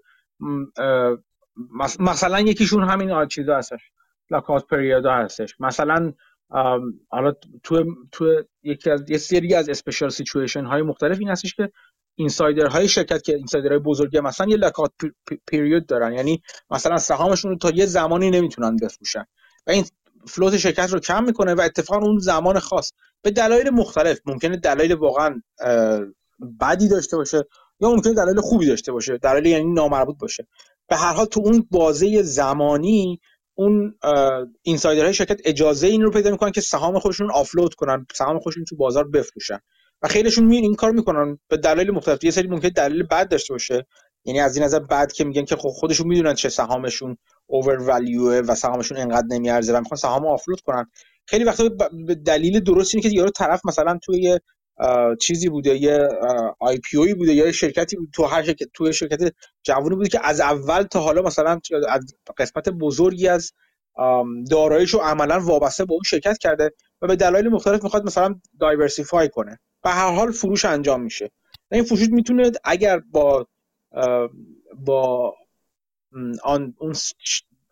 مثلا یکیشون همین چیزا هستش. لاکات پریودا هستش. مثلا حالا تو تو یکی از یه سری از اسپیشال سیچویشن های مختلف این هستش که اینسایدر های شرکت که اینسایدر های بزرگی مثلا یه لاکات پریود دارن. یعنی مثلا سهامشون رو تا یه زمانی نمی‌تونن بفروشن. و این فلوت شرکت رو کم می‌کنه و اتفاقا اون زمان خاص. به دلایل مختلف. ممکنه دلایل واقعا بدی داشته باشه یا ممکنه دلایل خوبی داشته باشه. دلایل یعنی نامربوط باشه. به هر حال تو اون بازه زمانی اون اینسایدرهای شرکت اجازه این رو پیدا می‌کنن که سهام خودشون آفلود کنن سهام خودشون تو بازار بفروشن. و خیلیشون می این کار می‌کنن به دلایل مختلف. یه سری ممکنه دلیل بد داشته باشه. یعنی از این نظر بعد که میگن که خب خودشون می‌دونن چه سهامشون اوور و سهامشون انقدر نمیارزه و می‌خوان سهام offload کنن. خیلی وقتا به دلیل درست اینه که یارو طرف مثلا توی چیزی بوده یه IPO ی بوده یا شرکتی بود تو هر شرکت تو شرکت جوونی بوده که از اول تا حالا مثلا از قسمت بزرگی از داراییشو عملا وابسته به اون شرکت کرده و به دلایل مختلف می‌خواد مثلا diversify کنه. به هر حال فروش انجام میشه. این فروش می‌تونه اگر با با آن اون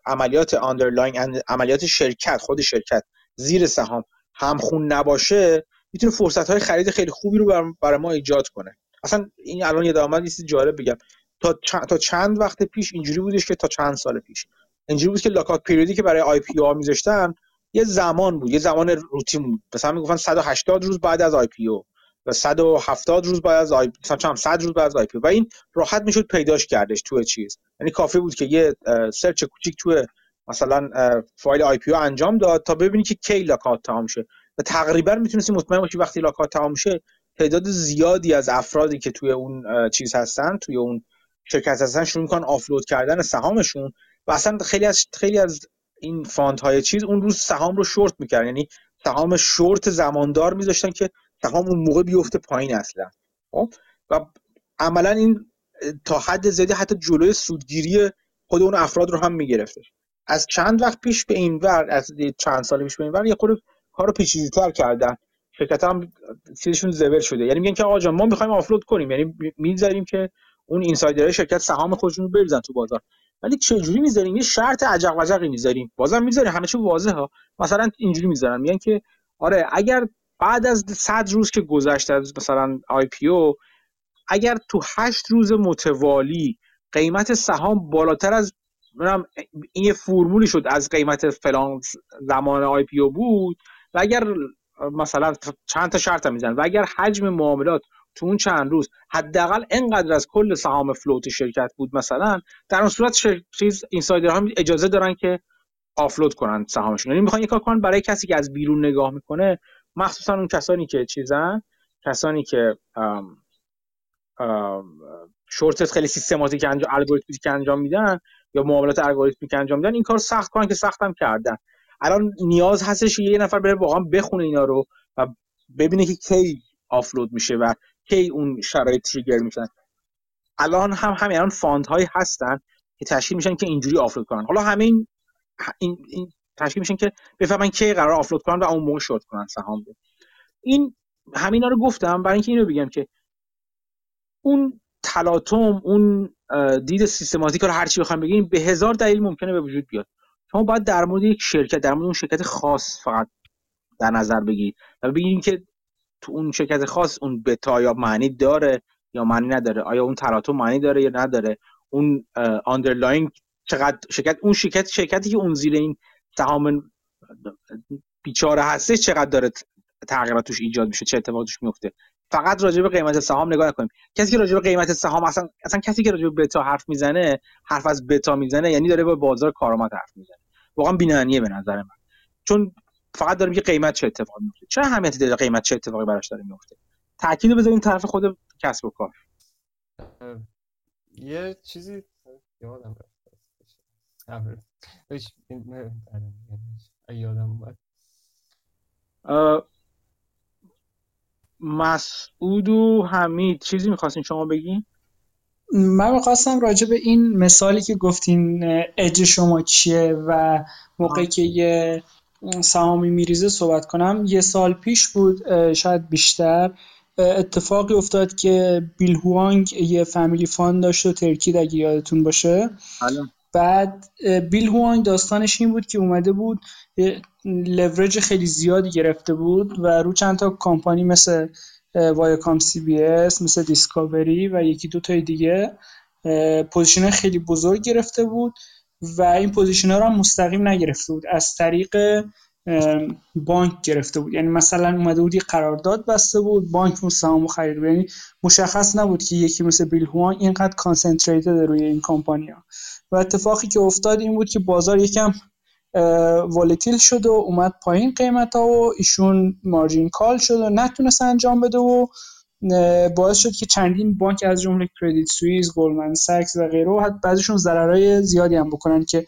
عملیات underlying عملیات شرکت خود شرکت زیر سهام همخون نباشه می‌تونه فرصت های خرید خیلی خوبی رو برای ما ایجاد کنه. اصلا این الان یه زمان نیست جالب بگم. تا تا چند وقت پیش اینجوری بودش که تا چند سال پیش. اینجوری بود که lockout period ی که برای IPO میذاشتن یه زمان بود یه زمان روتین بود. مثلا می‌گفتن 180 روز بعد از IPO و 170 روز بعد از IPO مثلا چند 100 روز بعد از IPO و این راحت می‌شد پیداش کردش تو چیز. یعنی کافی بود که یه search کوچیک تو مثلا file IPO انجام داد تا ببینی که کی lockout تمام شه. و تقریبا می‌تونستی مطمئن باشی وقتی lockout تمام شه تعداد زیادی از افرادی که توی اون چیز هستن توی اون شرکت هستن شروع می‌کنن offload کردن سهامشون و اصلا خیلی از خیلی از این fund های چیز اون روز سهام رو شورت می‌کردن. یعنی سهام شورت زماندار میذاشتن که سهام اون موقع بیفته پایین اصلا. خب؟ و عملا این تا حد زیادی حتی جلوی سودگیری خود اون افراد رو هم می‌گرفته. از چند وقت پیش به این ور از چند سال پیش به این ور یه خورده کارو پیچیده‌تر کردن. شرکت هم چیزشون زبر شده. یعنی میگن که آقا جان ما می‌خوایم آفلود کنیم. یعنی می‌ذاریم که اون اینسایدرهای شرکت سهام خودشون رو بریزن تو بازار. ولی چه جوری می‌ذاریم؟ یه شرط عجق وجقی می‌ذاریم. بازم می‌ذاریم. همه چی واضحه. مثلا اینجوری می‌ذارن. میگن که آره اگر بعد از 100 روز که گذشته از مثلا IPO اگر تو 8 روز متوالی قیمت سهام بالاتر از این یه فرمولی شد از قیمت فلان زمان IPO بود و اگر مثلا چند تا شرط میزن و اگر حجم معاملات تو اون چند روز حداقل انقدر از کل سهام float شرکت بود مثلا در اون صورت چیز اینسایدر ها اجازه دارن که آفلود کنن سهامشون. یعنی می‌خوان کار کنن برای کسی که از بیرون نگاه می‌کنه مخصوصا اون کسانی که چیزن کسانی که شورتت خیلی سیستماتیک انجام الگوریتمیک انجام میدن یا معاملات الگوریتمیک انجام میدن این کار سخت کنن که سختم کردن. الان نیاز هستش یه نفر بره واقعا بخونه اینا رو و ببینه که کی آفلود میشه و کی اون شرایط trigger میشن الان هم همین الان fund هایی هستن که تشکیل میشن که اینجوری offload کنن. حالا همین این, این تشکیل میشن که بفهمن کی قرار offload کنن و اون موقع شورت کنن سهام رو. این همینا رو گفتم برای اینکه اینو بگم که اون تلاطم اون دید systematic رو هر چی بخوام بگیم به هزار دلیل ممکنه به وجود بیاد. شما باید در مورد یک شرکت در مورد اون شرکت خاص فقط در نظر بگیرید و ببینید که تو اون شرکت خاص اون بتا یا معنی داره یا معنی نداره. آیا اون تلاطم معنی داره یا نداره؟ اون آندرلاین چقدر شرکت اون شرکت شرکتی که اون زیر این سهام بیچاره هسته چقدر داره تغییرات توش ایجاد میشه؟ چه اتفاقی توش میفته؟ فقط راجع به قیمت سهام نگاه نکنیم. کسی که راجع به قیمت سهام اصلا اصلا کسی که راجع به بتا حرف می‌زنه حرف از بتا می‌زنه یعنی داره با بازار کارآمد حرف می‌زنه. واقعا بی‌معنیه به نظر من. چون فقط داریم که قیمت چه اتفاقی میفته چه اهمیتی داره قیمت چه اتفاقی براش داره میفته تاکید رو بذاریم طرف خود کسب و کار. یه چیزی یادم یادم مسعود و حمید. چیزی می‌خواستین شما بگین؟ من می‌خواستم راجع به این مثالی که گفتین اج شما چیه و موقعی که یه سهامی میریزه صحبت کنم. یه سال پیش بود شاید بیشتر اتفاقی افتاد که بیل هوانگ یه family fund داشت و ترکید اگه یادتون باشه. بله. بعد بیل هوانگ داستانش این بود که اومده بود لورج خیلی زیادی گرفته بود و رو چند تا کمپانی مثل ViacomCBS مثل Discovery و یکی دو تای دیگه position خیلی بزرگ گرفته بود و این position ها رو هم مستقیم نگرفته بود. از طریق بانک گرفته بود. یعنی مثلا اومده بود یه قرارداد بسته بود بانک اون سهام خرید یعنی مشخص نبود که یکی مثل بیل هوانگ اینقدر concentrated روی این کمپانی ها و اتفاقی که افتاد این بود که بازار یکم volatile شد و اومد پایین قیمت ها و ایشون margin call شد و نتونست انجام بده و باعث شد که چندین بانک از جمله Credit Suisse، Goldman Sachs و غیره حتی بعضیشون ضررهای زیادی هم بکنن که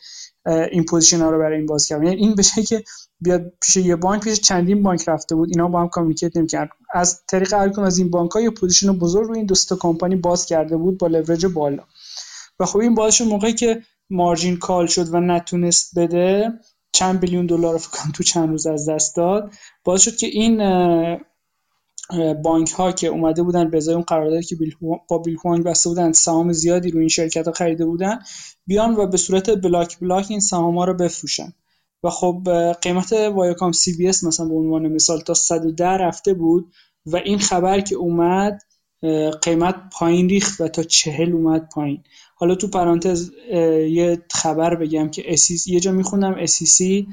این position ها رو برای این باز کردن. یعنی این بشه که بیاد پیش یه بانک پیش چندین بانک رفته بود اینا با هم communicate نمی‌کرد از طریق هر از این بانک ها یه position بزرگ رو این دو سه تا کمپانی باز کرده بود با لورج بالا. و خب این باعث شد موقعی که margin call شد و نتونست بده چند billion دلار فکر تو چند روز از دست داد. باعث شد که این بانک ها که اومده بودن به ازای اون قراردادی که با بیل هوانگ بسته بودن سهام زیادی رو این شرکت ها خریده بودن بیان و به صورت block block این سهام ها رو بفروشن. و خب قیمت ViacomCBS مثلا به عنوان مثال تا 110 رفته بود و این خبر که اومد قیمت پایین ریخت و تا چهل اومد پایین. حالا تو پرانتز یه خبر بگم که SEC یه جا میخوندم SEC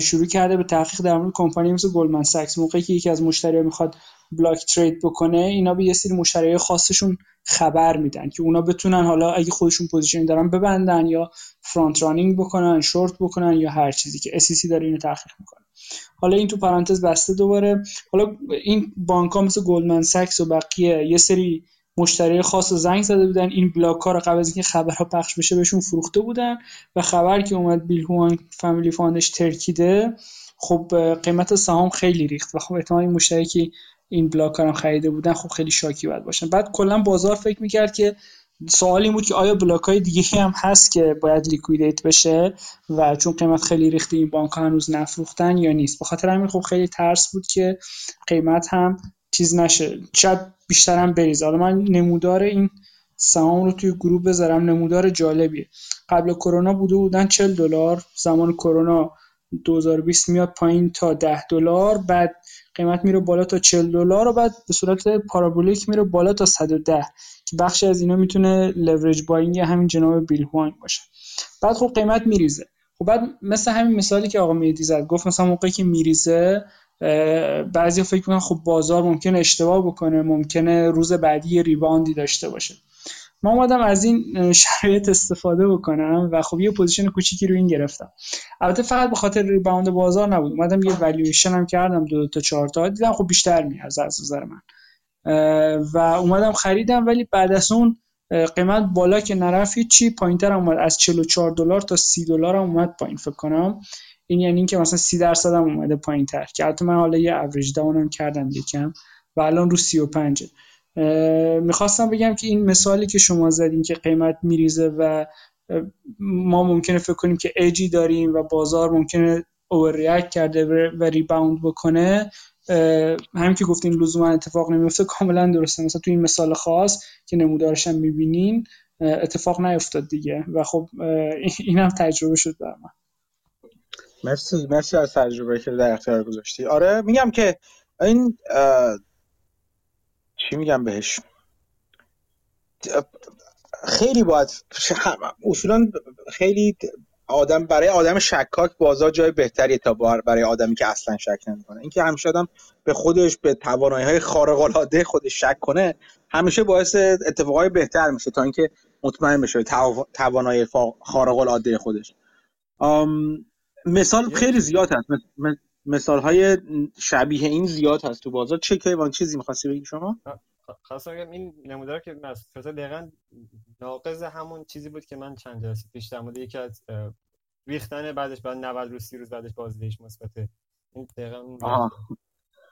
شروع کرده به تحقیق در مورد کمپانی مثل گلدمن ساکس موقعی که یکی از مشتری‌ها می‌خواد block trade بکنه اینا به یه سری مشتری خاصشون خبر میدن که اونا بتونن حالا اگه خودشون position دارن ببندن یا front running بکنن شورت بکنن یا هر چیزی که SEC داره اینو تحقیق می‌کنه. حالا این تو پرانتز بسته دوباره. حالا این بانک ها مثل گلدمن ساکس و بقیه یه سری مشتری خاص زنگ زده بودن. این block ها رو قبل از اینکه خبرها پخش بشه بهشون فروخته بودن و خبر که اومد بیل هوانگ family fundش ترکیده خب قیمت سهام خیلی ریخت و خب احتمال این مشتری که این block هم خریده بودن خب خیلی شاکی باید باشن. بعد کلا بازار فکر می‌کرد که سوال این بود که آیا block های دیگه هم هست که باید liquidate بشه و چون قیمت خیلی ریخته این بانک ها هنوز نفروختن یا نیست. بخاطر همین خب خیلی ترس بود که قیمت هم چیز نشه. شاید بیشتر هم بریز حالا من نمودار این سهام رو توی گروه بذارم. نمودار جالبیه. قبل کرونا بوده بودن 40 دلار. زمان کرونا 2020 میاد پایین تا 10 دلار. بعد قیمت میره بالا تا 40 دلار و بعد به صورت پارابولیک میره بالا تا 110 که بخشی از اینا می‌تونه لورج باینگ همین جناب بیل هوانگ باشه. بعد خب قیمت میریزه. خب بعد مثل همین مثالی که آقا مهدی زد. گفت مثلا موقعی که میریزه بعضی فکر می‌کنن خب بازار ممکنه اشتباه بکنه ممکنه روز بعدی ریباندی داشته باشه. من اومدم از این شرایط استفاده بکنم و خب یه position کوچیکی رو این گرفتم. البته فقط به خاطر rebound بازار نبود. اومدم یه والیویشن هم کردم دو, دو تا چهار تا. دیدم خب بیشتر میارزه از نظر من. و اومدم خریدم ولی بعد از اون قیمت بالا که نرفت چی پایینتر اومد. از 44 دلار تا 30 دلار هم اومد پایین فکر کنم. این یعنی اینکه مثلا 30 درصد هم اومده پایینتر که البته من حالا یه average down هم کردم یکم و الان رو 35 می‌خواستم بگم که این مثالی که شما زدین که قیمت میریزه و ما ممکنه فکر کنیم که ایجی داریم و بازار ممکنه اوور کرده و ریباوند بکنه همین که گفتین لزوما اتفاق نمیفته کاملا درسته. مثلا تو این مثال خاص که نمودارش هم می‌بینین اتفاق نیفتاد دیگه. و خب این هم تجربه شد بر من مرسی مرسی از تجربه که در اختیار گذاشتی. آره میگم که این چی میگم بهش؟ خیلی باید اصولا خیلی آدم برای آدم شکاک بازار جای بهتری تا برای آدمی که اصلا شک نمی‌کنه. اینکه همیشه آدم به خودش به توانایی های خارق العاده خودش شک کنه همیشه باعث اتفاقای بهتر میشه تا اینکه مطمئن بشه توانایی خارق العاده خودش. مثال خیلی زیاد هست. مثال های شبیه این زیاد هست تو بازار. چه کیوان چیزی می‌خواستی بگی شما؟ خواستم بگم این نمودار که مثلا دقیقا ناقض همون چیزی بود که من چند جلسه پیش در مورد یکی از ریختن بعدش بعد 90 روز 30 روز بعدش بازدهیش مثبته این دقیقا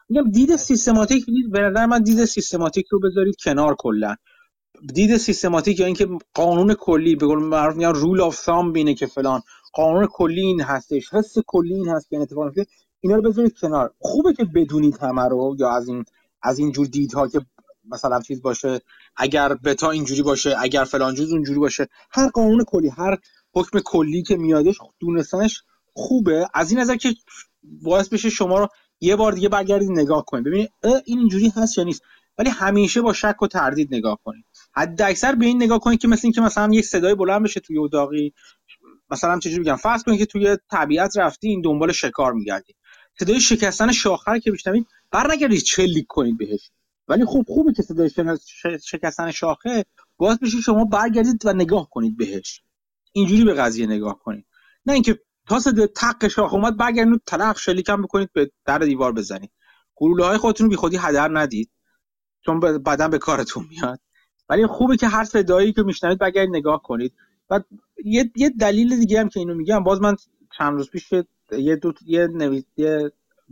میگم دید سیستماتیک به نظر من دید سیستماتیک رو بذارید کنار کلا. دید سیستماتیک یا اینکه قانون کلی به قول معروف میگن رول اف ثام بینه که فلان. قانون کلی این هستش حس کلی این هست که اتفاق اینا رو بذارید کنار. خوبه که بدونید همه رو یا از این از اینجور دیدها که مثلا چیز باشه اگر بتا اینجوری باشه اگر فلان جز اونجوری باشه. هر قانون کلی هر حکم کلی که میادش دونستنش خوبه. از این نظر که باعث بشه شما رو یه بار دیگه برگردید نگاه کنید. ببینید این اینجوری هست یا نیست. ولی همیشه با شک و تردید نگاه کنید. حد اکثر به این نگاه کنید که مثل اینکه مثلا یک صدای بلند بشه توی اتاقی مثلا چجوری بگم فرض کنید که توی طبیعت رفتی این دنبال شکار میگردید صدای شکستن شاخه که بشنوید بر نگردید چلیک کنید بهش ولی خوب خوبه که صدای شکستن شاخه باعث بشه شما برگردید و نگاه کنید بهش. اینجوری به قضیه نگاه کنید. نه اینکه تا صدای تق شاخه اومد برگردید تلق شلیکم بکنید به در دیوار بزنید. گلوله های خودتون رو خودی هدر ندید. چون بعدا به کارتون میاد. ولی خوبه که هر صدایی که میشنوید برگردید نگاه کنید. و یه, یه دلیل دیگه هم که اینو میگم باز من چند روز پیش یه دو یه نویس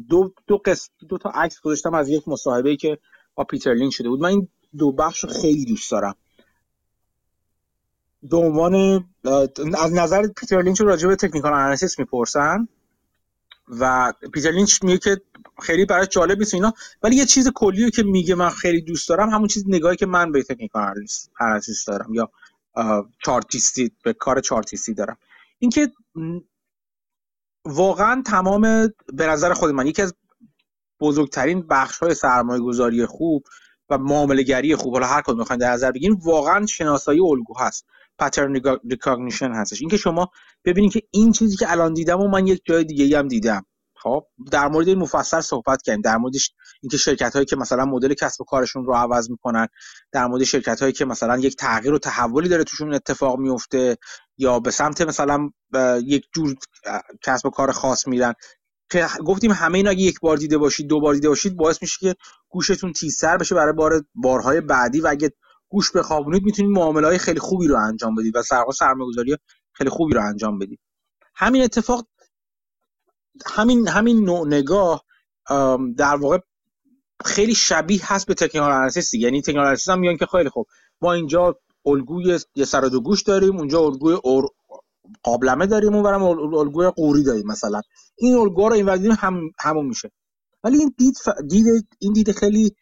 دو دو قسم دو تا عکس گذاشتم از یک مصاحبه که با پیتر لینچ شده بود. من این دو بخش رو خیلی دوست دارم. به عنوان از نظر پیتر لینچ راجع به technical analysis می‌پرسن و پیتر لینچ میگه که خیلی برای جالب نیست اینا ولی یه چیز کلیه که میگه من خیلی دوست دارم همون چیز نگاهی که من به تکنیکال آنالیسیس دارم یا چارتیستی به کار چارتیستی دارم. اینکه واقعا تمام به نظر خود من یکی از بزرگترین بخش های سرمایه گذاری خوب و معامله گری خوب حالا هر کدوم می‌خواین در نظر بگیریم واقعا شناسایی الگو هست. پترن recognition هستش. اینکه شما ببینید که این چیزی که الان دیدم و من یک جای دیگه هم دیدم. خب در مورد این مفصل صحبت کردیم. در موردش اینکه شرکت هایی که مثلا مدل کسب و کارشون رو عوض می‌کنن در مورد شرکت هایی که مثلا یک تغییر و تحولی داره توشون اتفاق میفته یا به سمت مثلا یک جور کسب و کار خاص میرن. که گفتیم همه اینا اگه یک بار دیده باشید دو بار دیده باشید باعث میشه که گوشتون تیزتر بشه برای بار بارهای بعدی و اگه گوش بخوابونید می‌تونید معامله های خیلی خوبی رو انجام بدید و سرمایه‌گذاری خیلی خوبی رو انجام بدید. همین اتفاق همین همین نوع نگاه در واقع خیلی شبیه هست به تکنیکال آنالیسیس یعنی تکنیکال هم میگن که خیلی خوب. ما اینجا الگوی یه سر دو گوش داریم اونجا الگوی اور... قابلمه داریم اونورم الگوی قوری داریم مثلا. این الگوها رو این هم همون میشه. ولی این دید, ف... دید این دید خیلی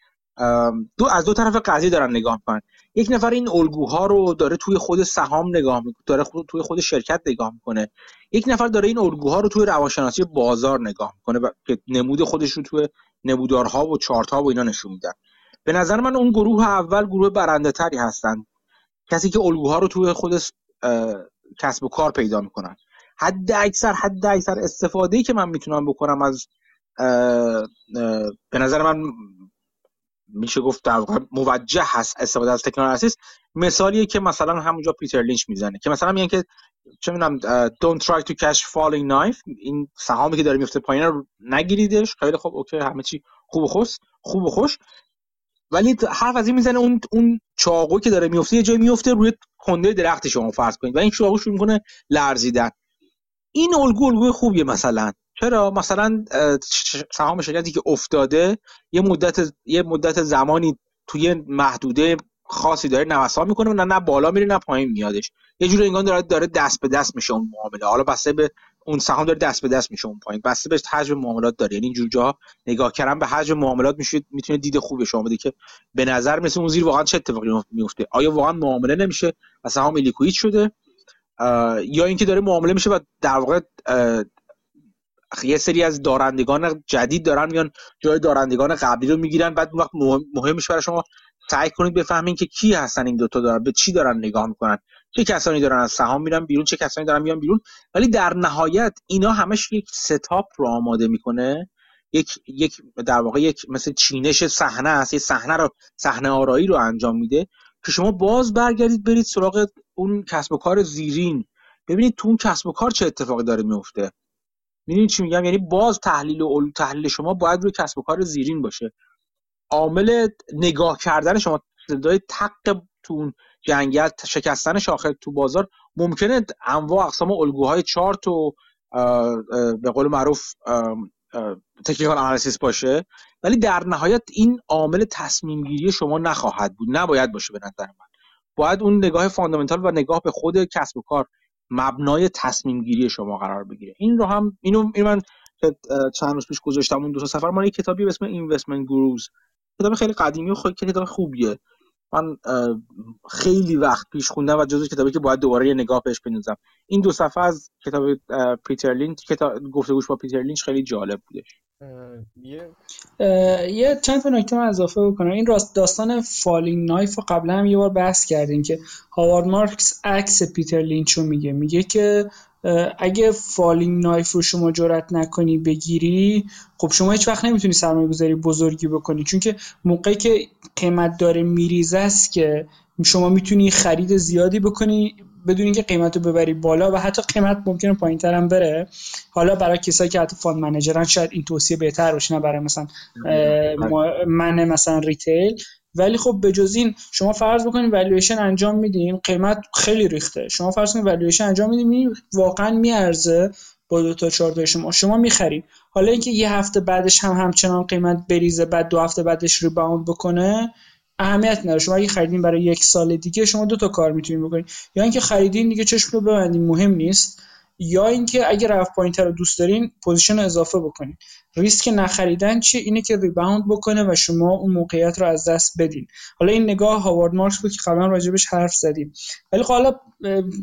دو از دو طرف قضیه دارن نگاه می‌کنن. یک نفر این الگوها رو داره توی خود سهام نگاه می‌کنه داره خود توی خود شرکت نگاه می‌کنه. یک نفر داره این الگوها رو توی روانشناسی بازار نگاه می‌کنه که نمود خودش رو توی نمودارها و چارت ها و اینا نشون میدن به نظر من اون گروه اول گروه برنده تری هستن. کسی که الگوها رو توی خود کسب و کار پیدا می‌کنن. حد اکثر حد اکثر استفاده ای که من می‌تونم بکنم از به نظر من میشه گفت در واقع موجه هست استفاده از تکنولوژی مثالیه که مثلا همونجا پیتر لینچ می‌زنه که مثلا میگن که چه می‌دونم don't try to catch falling knife. این سهامی که داره میفته پایین رو نگیریدش. خیلی خوب اوکی همه چی خوب و خوش خوب و خوش. ولی از این می‌زنه اون اون چاقو که داره میفته یه جایی میفته روی کنده درخت شما فرض کنید. و این چاقو شروع می‌کنه لرزیدن. این الگو الگوی خوبیه مثلا. چرا؟ مثلا سهام شرکتی که افتاده یه مدت یه مدت زمانی توی محدوده خاصی داره نوسان می‌کنه نه نه بالا میره نه پایین میادش. یه جوری انگار داره داره دست به دست میشه اون معامله. حالا بسته به اون سهام داره دست به دست میشه اون پایین. بسته به حجم معاملات داره. یعنی اینجور جاها نگاه کردن به حجم معاملات میشه می‌تونه دید خوب شما بده که به نظر مثل اون زیر واقعا چه اتفاقی میفته آیا واقعا معامله نمیشه و سهام لیکوید شده؟ یا اینکه داره معامله میشه و در واقع یه سری از دارندگان جدید دارن میان جای دارندگان قبلی رو می‌گیرن بعد وقت مهم میشه برای شما سعی کنید بفهمین که کی هستن این دوتا دارن به چی دارن نگاه می‌کنن. چه کسانی دارن از سهام میرن بیرون چه کسانی دارن میان بیرون. ولی در نهایت اینا همش یک ستاپ رو آماده می‌کنه. یک یک در واقع یک مثل چینش صحنه است صحنه رو صحنه آرایی رو انجام میده که شما باز برگردید برید سراغ اون کسب و کار زیرین. ببینید تو اون کسب و کار چه اتفاقی داره میفته می‌دونید چی میگم؟ یعنی باز تحلیل و تحلیل شما باید روی کسب و کار زیرین باشه. عامل نگاه کردن شما صدای تق تو اون جنگل شکستن شاخه تو بازار ممکنه انواع اقسام الگوهای چارت و به قول معروف تکنیکال آنالیسیس باشه. ولی در نهایت این عامل تصمیم گیری شما نخواهد بود. نباید باشه به نظر من. باید اون نگاه فاندامنتال و نگاه به خود کسب و کار مبنای تصمیم گیری شما قرار بگیره. این رو هم اینو این من چند روز پیش گذاشتم اون دو تا سفر من یک کتابی به اسم اینوستمنت گروز کتاب خیلی قدیمی و خیلی کتاب خوبیه. من خیلی وقت پیش خوندم و جزو کتابی که باید دوباره یه نگاه بهش بنوزم این دو صفحه از کتاب پیتر لینچ کتاب گفتگوش با پیتر لینچ خیلی جالب بودش یه چند تا نکته من اضافه بکنم. این راست داستان falling knife رو قبلا هم یه بار بحث کردیم که هاوارد مارکس عکس پیتر لینچ رو میگه. میگه که اگه falling knife رو شما جرات نکنی بگیری خب شما هیچ وقت نمی‌تونی سرمایه گذاری بزرگی بکنی. چون که موقعی که قیمت داره میریزه است که شما می‌تونی خرید زیادی بکنی بدون اینکه قیمت رو ببری بالا و حتی قیمت ممکنه پایین هم بره حالا برای کسایی که حتی fund managerن شاید این توصیه بهتر باشه نه برای مثلا من مثلا retail ولی خب به جز این شما فرض بکنید والویشن انجام میدین قیمت خیلی ریخته. شما فرض کنید والویشن انجام میدین واقعا میارزه با دو تا چهار شما. شما می‌خرید. حالا اینکه یه هفته بعدش هم همچنان قیمت بریزه بعد دو هفته بعدش rebound بکنه اهمیت نداره. شما اگه خریدین برای یک سال دیگه شما دو تا کار می‌تونید بکنید یا اینکه خریدین دیگه چشم رو ببندین مهم نیست. یا اینکه اگه رفت پایین رو دوست دارین position اضافه بکنین. ریسک نخریدن چیه اینه که rebound بکنه و شما اون موقعیت رو از دست بدین. حالا این نگاه هاوارد مارکس بود که قبلا راجبش حرف زدیم. ولی خب حالا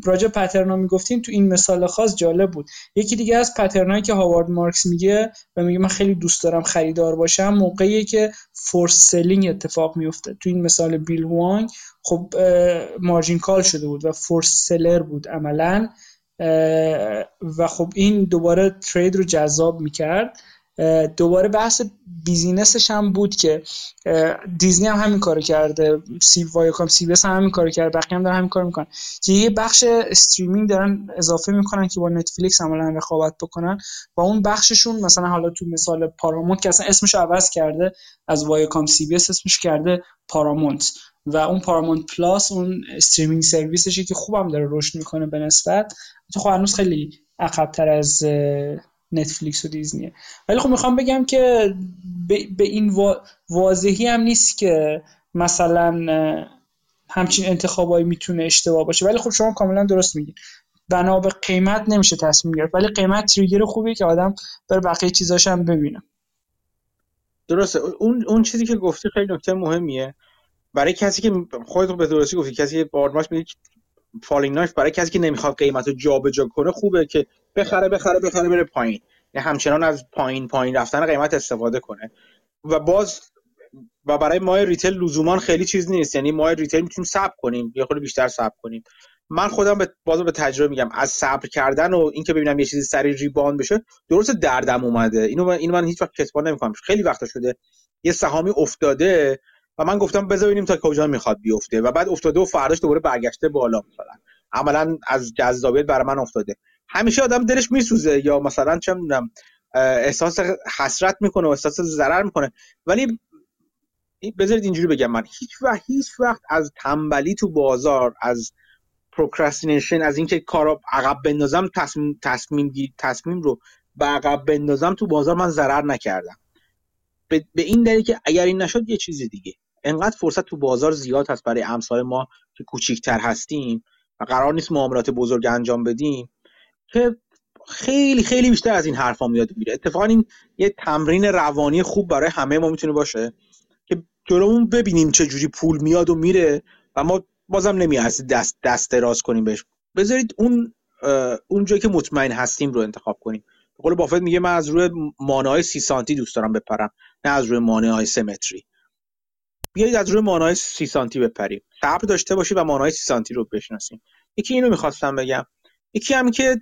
راجع patternا می‌گفتیم تو این مثال خاص جالب بود. یکی دیگه از patternایی که هاوارد مارکس میگه و میگه من خیلی دوست دارم خریدار باشم موقعی که force selling اتفاق میفته. تو این مثال بیل هوانگ خب margin call شده بود و force seller بود عملا. و خب این دوباره trade رو جذاب می‌کرد. دوباره بحث businessش هم بود که دیزنی هم همین کارو کرده سی وایکام سی بی اس هم همین کارو کرده بقیه هم دارن همین کار می‌کنن. که یه بخش streaming دارن اضافه می‌کنن که با نتفلیکس عملا رقابت بکنن و اون بخششون مثلا حالا تو مثال پارامونت که اصلا اسمش عوض کرده از وایکام سی بی اس اسمش کرده پارامونت و اون پارامونت پلاس اون streaming serviceشه که خوبم داره رشد می‌کنه به نسبت تو خب هنوز خیلی عقبتر از نتفلیکس و دیزنیه. ولی خب می‌خوام بگم که به این واضحی هم نیست که مثلا همچین انتخابایی می‌تونه اشتباه باشه. ولی خب شما کاملا درست میگین. بنا به قیمت نمیشه تصمیم گرفت. ولی قیمت trigger خوبیه که آدم بر بقیه چیزاش ببینه. درسته. اون اون چیزی که گفتی خیلی نکته مهمیه. برای کسی که خودت به درستی گفتی کسی که بارماش میگه falling knife برای کسی که نمی‌خواد قیمت رو جابجا کنه خوبه که بخره بخره بخره بره پایین. یعنی همچنان از پایین پایین رفتن قیمت استفاده کنه. و باز و برای مای retail لزوما خیلی چیز نیست. یعنی مای retail می‌تونیم صبر کنیم. یه خورده بیشتر صبر کنیم. من خودم به باز به تجربه میگم. از صبر کردن و اینکه ببینم یه چیزی سری rebound بشه درست دردم اومده. اینو من اینو من هیچ وقت کتمان نمی‌کنم. خیلی وقت شده. یه سهامی افتاده. و من گفتم بذار ببینیم تا کجا می‌خواد بیفته. و بعد افتاده و فرداش دوباره برگشته بالا مثلا. عملا از جذابیت برای من افتاده. همیشه آدم دلش میسوزه یا مثلا چه می‌دونم احساس حسرت می‌کنه و احساس ضرر می‌کنه. ولی بذارید اینجوری بگم من. هیچ وقت هیچ وقت از تنبلی تو بازار از procrastination از اینکه کارا عقب بندازم تصمیم تصمیم تصمیم رو به عقب بندازم تو بازار من ضرر نکردم. به, این دلیل که اگر این نشد یه چیز دیگه. انقدر فرصت تو بازار زیاد هست برای امثال ما که کوچیکتر هستیم و قرار نیست معاملات بزرگ انجام بدیم که خیلی خیلی بیشتر از این حرفا میاد میره. اتفاقا این یه تمرین روانی خوب برای همه ما می‌تونه باشه که جلومون ببینیم چه جوری پول میاد و میره و ما بازم نمیارزه دست دست دراز کنیم بهش. بذارید اون اون جایی که مطمئن هستیم رو انتخاب کنیم. قول بافت میگه من از روی مانای سی سانتی دوست دارم بپرم نه از روی مانای سه متری بیایید از روی مانای سی سانتی بپریم. صبر داشته باشید و مانای سی سانتی رو بشناسیم. یکی اینو می‌خواستم بگم. یکی هم که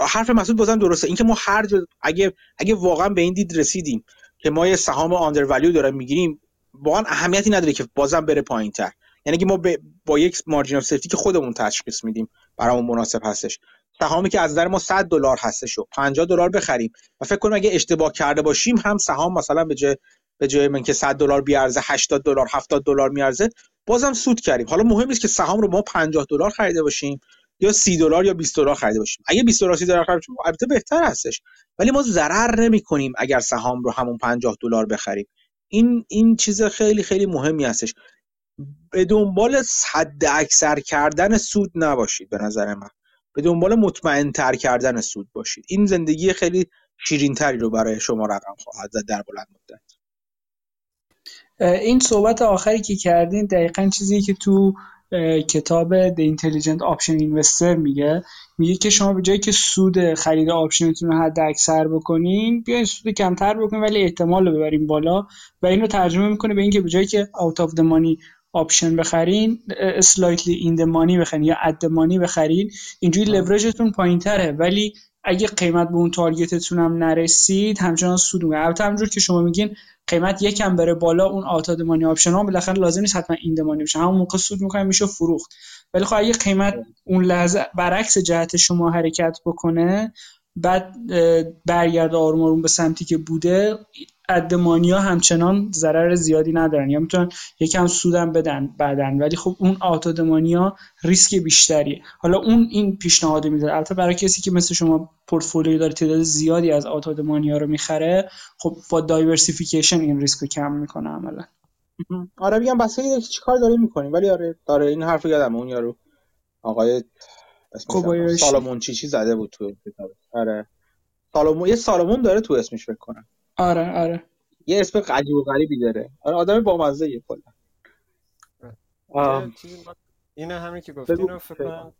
حرف مسعود بازم درسته. اینکه ما هر جا اگه اگه واقعا به این دید رسیدیم که ما یه سهام آندر ولیو داریم می‌گیریم واقعا اهمیتی نداره که بازم بره پایین تر یعنی که ما با یک مارجین اف سیفتی که خودمون تشخیص میدیم برامون مناسب هستش. سهامی که از نظر ما 100 دلار هستش و 50 دلار بخریم. و فکر کنم اگه اشتباه کرده باشیم هم سهام مثلا به جای به جای من که 100 دلار بیارزه 80 دلار 70 دلار میارزه بازم سود کردیم. حالا مهم نیست که سهام رو ما 50 دلار خریده باشیم یا 30 دلار یا 20 دلار خریده باشیم. اگه 20 دلار 30 دلار خریده باشیم البته بهتر هستش. ولی ما ضرر نمی کنیم اگر سهام رو همون 50 دلار بخریم. این این چیز خیلی خیلی مهمی هستش. به دنبال حد اکثر کردن سود نباشید به نظر من. به دنبال مطمئن تر کردن سود باشید. این زندگی خیلی شیرین تری رو برای شما رقم خواهد زد در بلند مدت. این صحبت آخری که کردین دقیقا چیزی که تو کتاب The Intelligent Option Investor میگه. میگه که شما به جایی که سود خرید آپشنتون رو حد اکثر بکنین بیاین سود کمتر بکنین ولی احتمال رو ببرین بالا و اینو ترجمه می‌کنه به اینکه به جایی که out of the money option بخرین slightly in the money بخرین یا at the money بخرین اینجوری لورجتون پایین تره ولی اگه قیمت به اون target تون هم نرسید همچنان سود می‌کنه البته همونجور که شما میگین قیمت یکم بره بالا اون out of the money option ها بالاخره لازم نیست حتما in the money بشه. همون موقع سود می‌کنه میشه فروخت. ولی خب اگه قیمت اون لحظه برعکس جهت شما حرکت بکنه بعد برگرده آروم آروم به سمتی که بوده at the money یا همچنان ضرر زیادی ندارن. یا می‌تونن یکم سودم بدن بعدن ولی خب اون آتادمانیا ریسک بیشتریه. حالا اون این پیشنهاد میده البته برای کسی که مثل شما پورتفولیو داره تعداد زیادی از آتادمانیا رو می‌خره خب با diversification این ریسک رو کم می‌کنه عملا. آره میگم بس چی کار داره می‌کنیم. ولی آره داره این حرف یادم اون یارو آقای سالمون چی چی زده بود تو کتاب. آره. سالمون یه سالمون داره تو اسمش فکر کنم. آره آره. یه اسم عجیب و غریبی داره. آره آدم بامزه یه کلا این همین که گفتی اینو فکر کنم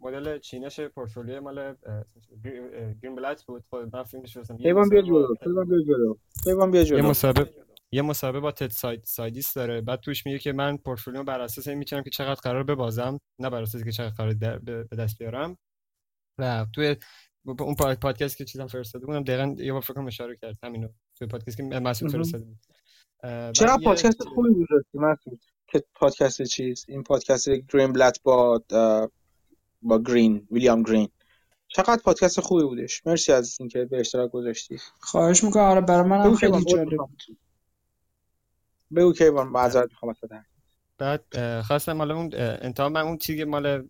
مدل چینش پورتفولیو مال گرین بلات بود. خود من فیلمش رسم حیوان بیا جلو حیوان بیا جلو. حیوان بیا جلو. یه مسابقه یه مسابقه با تد ساید سایدیس داره. بعد توش میگه که من پورتفولیو بر اساس این می‌تونم که چقدر قرار ببازم. نه بر اساس که چقدر قرار به دست بیارم. و توی اون پادکست که چیزام فرستاده بودم دقیقاً یه بار فکر کنم اشاره کرد همینو. توی پادکست که مسعود فرستاده بود. چرا پادکست خوبی بود مسعود؟ که پادکست چیز؟ این پادکست گرین بلت با با گرین ویلیام گرین. چقدر پادکست خوبی بودش. مرسی از اینکه به اشتراک گذاشتی. خواهش می‌کنم. آره برای من هم خیلی جالب بود. بگو که معذرت می‌خوام بعد خواستم مال اون انتها من اون چیزی مال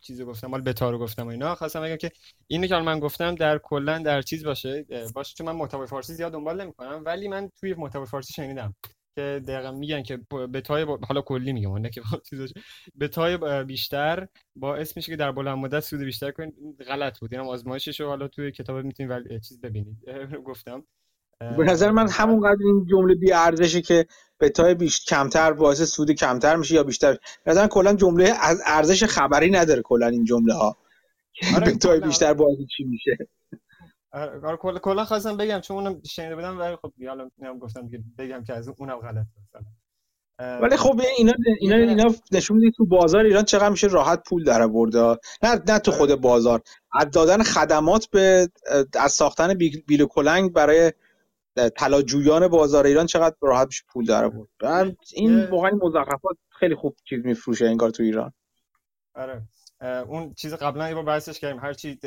چیزی گفتم مال بتا رو گفتم و اینا. خواستم بگم که اینو که من گفتم در کلا در چیز باشه باشه چون من محتوای فارسی زیاد دنبال نمی‌کنم ولی من توی محتوای فارسی شنیدم که دقیقا میگن که بتای با... حالا کلی میگم نه که بتای بیشتر باعث میشه که در بلند مدت سود بیشتر کنید. غلط بود. اینم آزمایشش رو حالا توی کتاب می‌تونید ولی چیز ببینید. گفتم. به نظر من همونقدر این جمله بی ارزشه که بتای بیش کمتر باعث سود کمتر میشه یا بیشتر. مثلا کلا جمله از ارزش خبری نداره کلا این جمله ها. آره بتای بیشتر باعث چی میشه؟ آره کلا کلا خواستم بگم چون اونم شنیده بودم ولی خب حالا گفتم که بگم که از اونم غلط مثلا. ولی خب اینا اینا اینا نشون میده تو بازار ایران چقدر میشه راحت پول در برده نه نه تو خود بازار. از دادن خدمات به از ساختن بیل کلنگ برای طلاجویان بازار ایران چقدر راحت میشه پول در بود این واقعا مزخرفات خیلی خوب چیز میفروشه انگار تو ایران. آره. اون چیز قبلا یه بار بحثش کردیم هر چی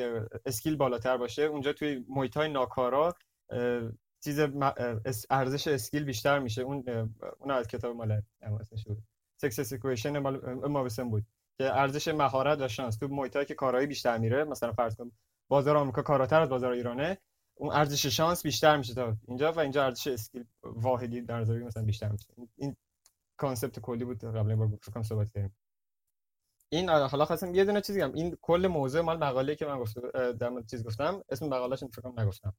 skill بالاتر باشه اونجا توی محیط های ناکارا چیز ارزش skill بیشتر میشه. اون اون از کتاب مال اسمش بود Success Equation مال بود که ارزش مهارت و شانس تو محیط که کارایی بیشتر میره مثلا فرض کن بازار آمریکا کاراتر از بازار ایرانه اون ارزش شانس بیشتر میشه تا اینجا و اینجا ارزش skill واحدی در نظر مثلا بیشتر میشه. این کانسپت کلی بود. قبلا بار فکر صحبت کردیم. این حالا خواستم یه دونه چیزی هم این کل موضوع مال مقاله که من گفتم در مورد چیز گفتم اسم مقالهش فکر نگفتم.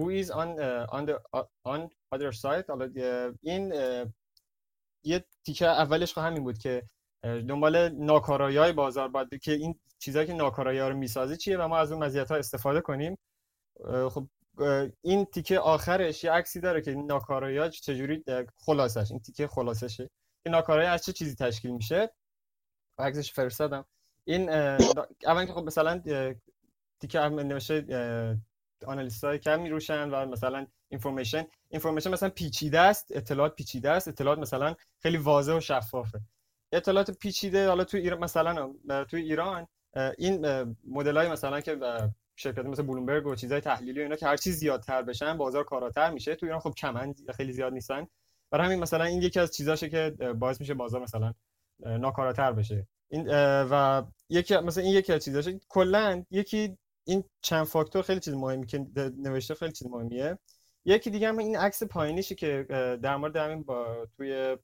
Who is on uh, on the uh, on other side? حالا این یه تیکه اولش همین بود که دنبال ناکارایی های بازار باید که این چیزایی که ناکارایی ها رو می‌سازه چیه و ما از اون مزیت ها استفاده کنیم. خب این تیکه آخرش یه عکسی داره که ناکارایی ها چجوری خلاصش این تیکه خلاصشه. که ناکارایی از چه چیزی تشکیل میشه؟ عکسش فرستادم. این اول که خب مثلا تیکه نوشته آنالیست های کم میروشن و مثلا اینفورمیشن اینفورمیشن مثلا پیچیده است اطلاعات پیچیده است اطلاعات مثلا خیلی واضح و شفافه. اطلاعات پیچیده حالا تو ایران مثلا تو ایران این مدل های مثلا که شرکت مثل بلومبرگ و چیزای تحلیلی و اینا که هر چیز زیادتر بشن بازار کاراتر میشه. تو ایران خب کمن خیلی زیاد نیستن. برای همین مثلا این یکی از چیزاشه که باعث میشه بازار مثلا ناکاراتر بشه. این و یکی مثلا این یکی از چیزاشه. کلا یکی این چند فاکتور خیلی چیز مهمی که نوشته خیلی چیز مهمیه. یکی دیگه هم این عکس پایینیشه که در مورد همین با توی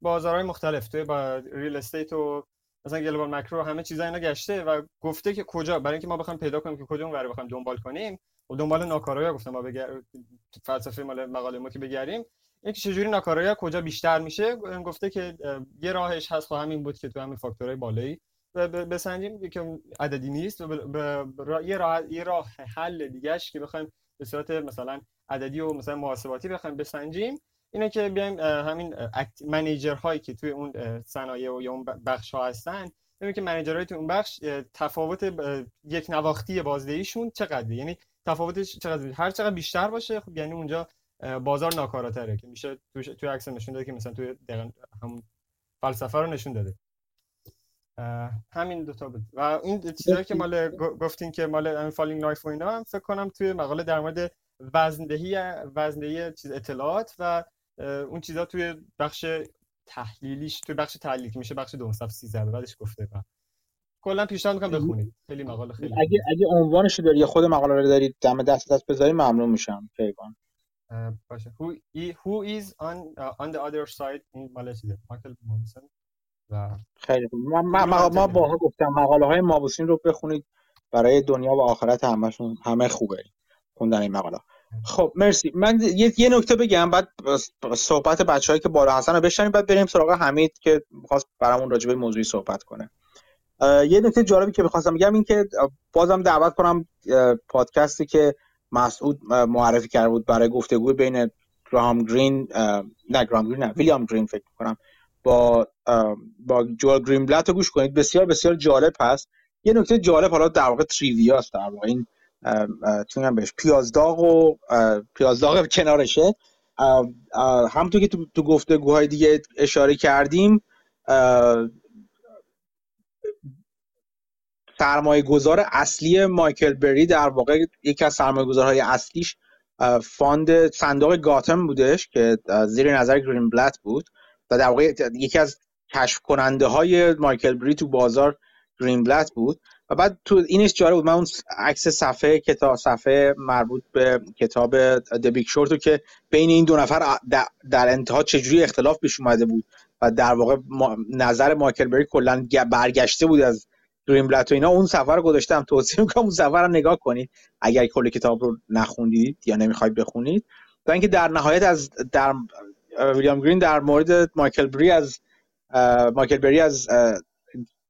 بازارهای مختلف توی با real estate و مثلا global macro همه چیزا اینا گشته و گفته که کجا برای اینکه ما بخوایم پیدا کنیم که کجا اون بخوایم دنبال کنیم دنبال ناکارایی گفتم ما بگر فلسفه مال مقاله ما که بگردیم اینکه چجوری ناکارایی ها کجا بیشتر میشه گفته که یه راهش هست خب همین بود که تو همین فاکتورهای بالایی بسنجیم که عددی نیست و یه راه یه راه حل دیگهش که بخوایم به صورت مثلا عددی و مثلا محاسباتی بخوایم بسنجیم. اینه که بیایم همین منیجر هایی که توی اون صنایع و یا اون بخش ها هستن ببینیم که منیجرهای توی اون بخش تفاوت یک نواختی بازدهیشون چقدره؟ یعنی تفاوتش چقدر هر چقدر بیشتر باشه خب یعنی اونجا بازار ناکاراتره که میشه توی توی عکس نشون داده که مثلا توی دقیقا همون فلسفه رو نشون داده. همین دو تا بود. و این چیزایی که مال گفتین که مال همین فالینگ نایف و اینا هم فکر کنم توی مقاله در مورد وزندهی وزندهی چیز اطلاعات و اون چیزا توی بخش تحلیلیش توی بخش تحلیلی که میشه بخش دو صفحه 13 بعدش گفته. و کلا پیشنهاد می‌کنم بخونید. خیلی مقاله خیلی اگه اگه عنوانش داری یا خود مقاله رو دارید دم دست دست بذاری ممنون میشم. پیگان باشه. Who, who is on uh, on the other side این مال چیزه؟ مایکل مومسن و خیلی ما, ما, ما با گفتم مقاله های مابوسین رو بخونید. برای دنیا و آخرت همشون همه خوبه. خوندن این مقاله. خب مرسی. من یه, یه نکته بگم بعد صحبت بچه‌هایی که بالا هستن رو بشنیم بعد بریم سراغ حمید که می‌خواست برامون راجع به موضوعی صحبت کنه. یه نکته جالبی که می‌خواستم بگم این که بازم دعوت کنم پادکستی که مسعود معرفی کرده بود برای گفتگو بین گرام گرین نه گرام گرین نه ویلیام گرین فکر کنم با با جوال گرین بلت رو گوش کنید. بسیار بسیار جالب هست. یه نکته جالب حالا در واقع تریویا است در واقع. این چون بهش پیازداغ و پیازداغ کنارشه. همونطور که تو, تو گفتگوهای دیگه اشاره کردیم سرمایه گذار اصلی مایکل بری در واقع یکی از سرمایه گذارهای اصلیش fund صندوق گاتم بودش که زیر نظر گرین بلت بود و در واقع یکی از کشف کننده های مایکل بری تو بازار گرین بلت بود. و بعد تو اینش جاره بود. من اون عکس صفحه کتاب صفحه مربوط به کتاب دبیک شورتو که بین این دو نفر در انتها چجوری اختلاف پیش اومده بود و در واقع نظر مایکل بری کلا برگشته بود از گرین و اینا. اون سفر رو گذاشتم. توصیه می‌کنم اون سفر رو نگاه کنید. اگر کل کتاب رو نخوندید یا نمی‌خواید بخونید. تا اینکه در نهایت از در ویلیام گرین در مورد مایکل بری از مایکل بری از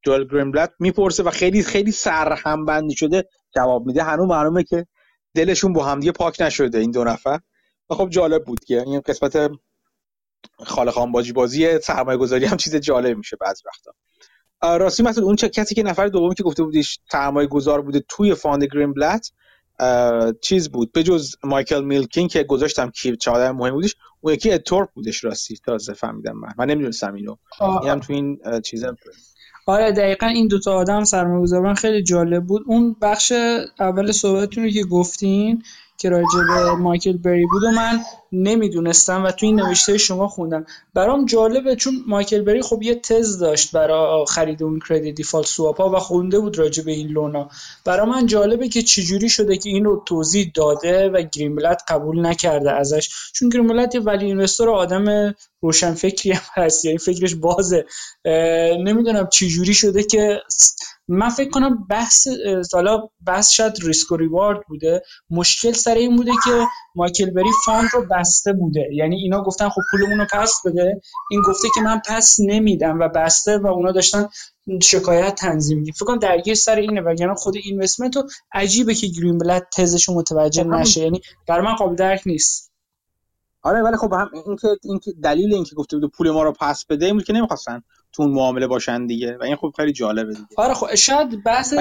جوال گرینبلت می‌پرسه و خیلی خیلی سرهم بندی شده جواب میده. هنوز معلومه که دلشون با همدیگه پاک نشده این دو نفر. و خب جالب بود که این قسمت خاله خان بازی بازی سرمایه گذاری هم چیز جالب میشه بعضی وقتا. راستی مثلا اون کسی که نفر دومی که گفته بودیش سرمایه گذار بوده توی فاند گرین بلت چیز بود. به جز مایکل میلکین که گذاشتم کی چه آدم مهم بودش اون یکی اتورپ بودش راستی تازه فهمیدم من. من نمی‌دونستم اینو. اینم تو این چیزا آره دقیقا این دوتا آدم سرمایه‌گذاران خیلی جالب بود. اون بخش اول صحبتتون رو که گفتین که راجع به مایکل بری بود و من نمی‌دونستم و تو این نوشته شما خوندم. برام جالبه چون مایکل بری خب یه تز داشت برای خرید اون کردیت دیفالت سواپا و خونده بود راجع به این لونا. برا من جالبه که چجوری شده که این رو توضیح داده و گریملت قبول نکرده ازش. چون گریملت ولی اینوستور آدم روشن فکری هم هست یعنی فکرش بازه. نمی‌دونم چجوری شده که من فکر کنم بحث حالا بحث شاید ریسک و reward بوده. مشکل سر این بوده که مایکل بری fund رو بسته بوده. یعنی اینا گفتن خب پولمون رو پس بده. این گفته که من پس نمیدم و بسته و اونا داشتن شکایت تنظیم فکر کنم درگیر سر اینه وگرنه خود investment رو عجیبه که گرین بلت تزش متوجه نشه. یعنی برای من قابل درک نیست. آره ولی خب هم این که این که دلیل اینکه گفته بود پول ما رو پس بده این که نمی‌خواستن. تو اون معامله باشن دیگه. و این خب خیلی جالبه دیگه. آره خب شاید بحث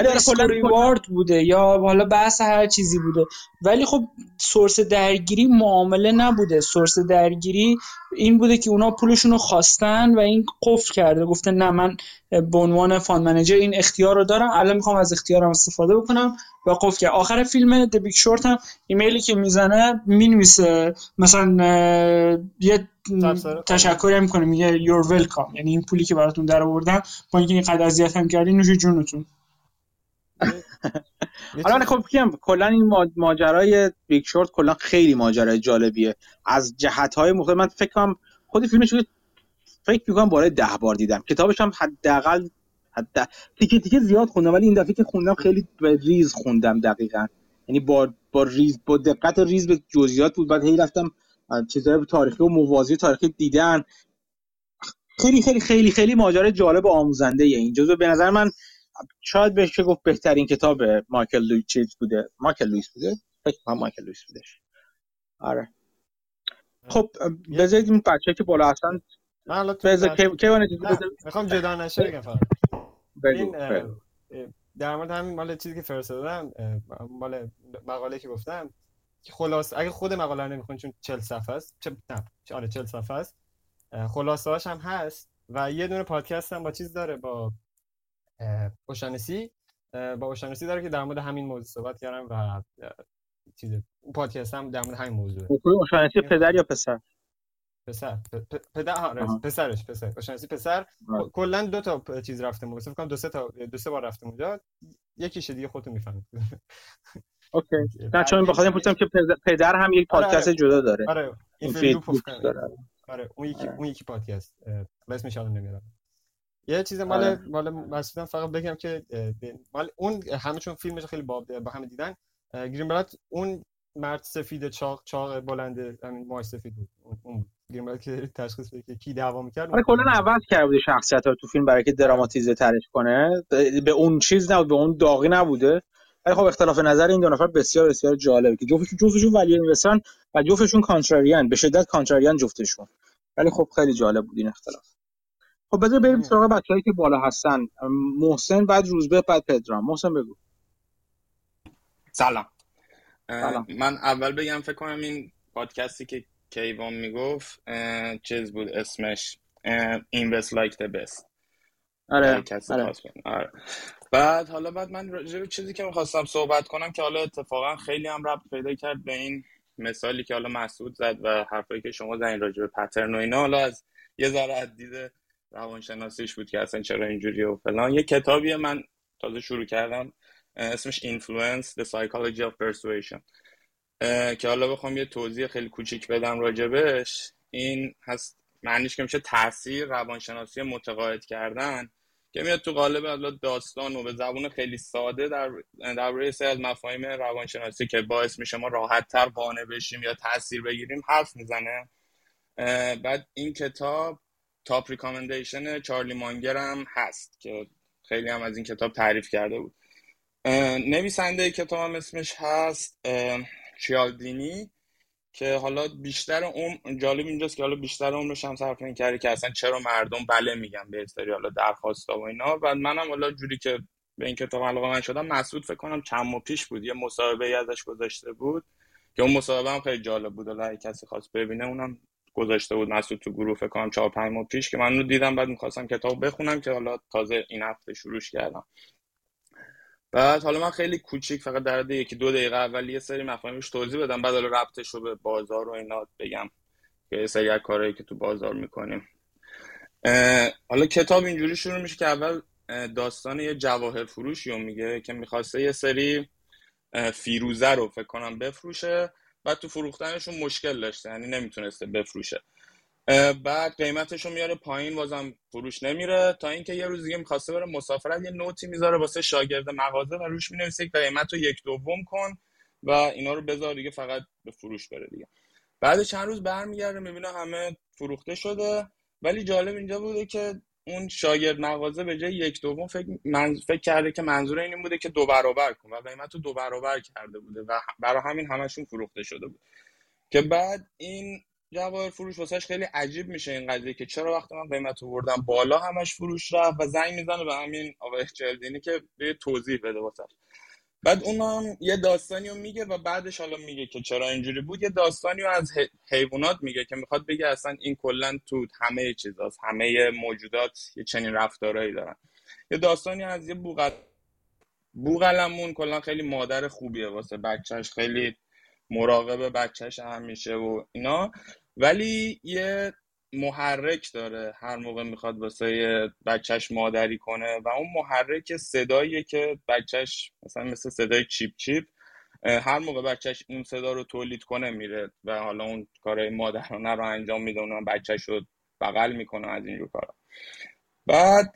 reward بوده یا حالا بحث هر چیزی بوده. ولی خب source درگیری معامله نبوده. source درگیری این بوده که اونا پولشون رو خواستن و این قفل کرده. گفته نه من به عنوان fund manager این اختیار رو دارم. الان می‌خوام از اختیارم استفاده بکنم و قفل کرد. آخر فیلم The Big Short هم ایمیلی که می‌زنه می‌نویسه. مثلا یه تشکری هم می‌کنه. میگه you're welcome یعنی این پولی که براتون در آوردم با اینکه اینقدر اذیت هم کردین نوش جونتون. حالا خب بگم کلا این ماجرای Big Short کلا خیلی ماجرای جالبیه. از جهت های مختلف. من فکر کنم خود فیلمش فکر می‌کنم بالای ده بار دیدم. کتابش هم حداقل حد تیکه تیکه زیاد خوندم ولی این دفعه که خوندم خیلی ریز خوندم دقیقا. یعنی با با ریز با دقت ریز به جزئیات بود. بعد هی رفتم چیزای تاریخی و موازی تاریخی دیدن. خیلی خیلی خیلی خیلی ماجرا جالب و آموزنده این جزو به نظر من شاید بشه گفت بهترین کتاب مایکل لویس چیز بوده. مایکل لویس بوده؟ فکر کنم مایکل لویس بودش. آره. خب بذارید این بچه که بالا هستن من حالا بذار کی کی می‌خوام جدا نشه بگم فقط بگو در مورد همین مال چیزی که فرستادم مال مقاله که گفتم که خلاص اگه خود مقاله رو نمی‌خونید چون 40 صفحه است چه نه آره 40 صفحه است خلاصه هاش هم هست و یه دونه پادکست هم با چیز داره با اوشانسی با اوشانسی داره که در مورد همین موضوع صحبت کردم و چیز پادکست هم در مورد همین موضوع اوشانسی پدر یا پسر؟ پسر پدر آره پسرش پسر. اوشانسی پسر. کلا دو تا چیز رفته بود فکر کنم دو سه تا دو سه بار رفته اونجا یکیش دیگه خودتون می‌فهمید. اوکی. نه چون بخاطر پرسیدم که پدر هم یک آره، پادکست آره. جدا داره. آره. این آره. اون یکی اون یکی پادکست. اسمش یادم نمیاد. یه چیز مال آره. مال مسعودم فقط بگم که مال اون همه چون فیلمش خیلی با با همه دیدن. گرین اون مرد سفید چاق چاق بلند همین ماه سفید بود. اون گرین بلاد که تشخیص بده که کی دعوا می‌کرد آره کلا عوض کرده بود شخصیت رو تو فیلم برای که دراماتیزه ترش کنه. به اون چیز نبود به اون داغی نبوده. ولی خب اختلاف نظر این دو نفر بسیار بسیار جالبه که جفتشون جفتشون ولی می‌رسن و جفتشون کانتراریان به شدت کانتراریان جفتشون. ولی خب خیلی جالب بود این اختلاف. خب بذار بریم سراغ بچه‌ای که بالا هستن. محسن بعد روزبه بعد پدرام. محسن بگو. سلام. سلام. من اول بگم فکر کنم این پادکستی که کیوان می‌گفت چیز بود اسمش Invest Like the Best. آره آره. آره. بعد حالا بعد من راجع چیزی که می‌خواستم صحبت کنم که حالا اتفاقا خیلی هم ربط پیدا کرد به این مثالی که حالا مسعود زد و حرفایی که شما زدین راجع به پترن و اینا. حالا از یه ذره از دید روانشناسیش بود که اصلا چرا اینجوری و فلان. یه کتابی من تازه شروع کردم اسمش Influence The Psychology of Persuasion. که حالا بخوام یه توضیح خیلی کوچیک بدم راجبش. این هست معنیش که میشه تاثیر روانشناسی متقاعد کردن که میاد تو قالب حالا داستان و به زبون خیلی ساده در درباره سه از مفاهیم روانشناسی که باعث میشه ما راحت تر قانع بشیم یا تاثیر بگیریم حرف می‌زنه. بعد این کتاب تاپ ریکامندیشن چارلی مانگر هم هست که خیلی هم از این کتاب تعریف کرده بود. نویسنده کتاب هم اسمش هست چیالدینی که حالا بیشتر عمر جالب اینجاست که حالا بیشتر عمرش هم صرف این کرده که اصلا چرا مردم بله میگن به سری حالا درخواستا و اینا. و منم حالا جوری که به این کتاب علاقه من شدم مسعود فکر کنم چند ماه پیش بود یه مصاحبه ای ازش گذاشته بود که اون مصاحبه هم خیلی جالب بود. حالا کسی خواست ببینه اونم گذاشته بود مسعود تو گروه فکر کنم 4 5 ماه پیش که من اونو دیدم بعد می‌خواستم کتاب بخونم که حالا تازه این هفته شروعش کردم. بعد حالا من خیلی کوچیک فقط در یکی دو دقیقه اول یه سری مفاهیمش توضیح بدم بعد حالا ربطش رو به بازار و اینا بگم که سری از کارهایی که تو بازار می‌کنیم. حالا کتاب اینجوری شروع میشه که اول داستان یه جواهر فروشی رو میگه که می‌خواسته یه سری فیروزه رو فکر کنم بفروشه بعد تو فروختنشون مشکل داشته یعنی نمی‌تونسته بفروشه. بعد قیمتش رو میاره پایین بازم فروش نمیره. تا اینکه یه روز دیگه می‌خواسته بره مسافرت یه نوتی می‌ذاره واسه شاگرد مغازه و روش می‌نویسه که قیمت رو یک دوم کن و اینا رو بذار دیگه فقط به فروش بره دیگه. بعد چند روز برمیگرده می‌بینه همه فروخته شده. ولی جالب اینجا بوده که اون شاگرد مغازه به جای یک دوم فکر, من... فکر کرده که منظور این بوده که دو برابر کن و قیمت رو دو برابر کرده بوده و برای همین همشون فروخته شده بود. که بعد این جواهر فروش واسهش خیلی عجیب میشه این قضیه که چرا وقتی من قیمت آوردم بالا همش فروش رفت و زنگ می‌زنه به همین آقای جلدینی که به توضیح بده واسه بعد اون هم یه داستانی رو میگه و بعدش حالا میگه که چرا اینجوری بود. یه داستانی رو از حیوانات میگه که می‌خواد بگه اصلا این کلا تو همه چیزاست همه موجودات یه چنین رفتارهایی دارن. یه داستانی از یه بوغل بوغلمون کلا خیلی مادر خوبیه واسه بچهش خیلی مراقب بچهش هم میشه و اینا. ولی یه محرک داره هر موقع می‌خواد واسه بچهش مادری کنه و اون محرک صداییه که بچهش مثلا مثل صدای چیپ چیپ هر موقع بچهش اون صدا رو تولید کنه میره و حالا اون کارهای مادرانه رو انجام میده اون بچهش رو بغل می‌کنه از اینجور کارا. بعد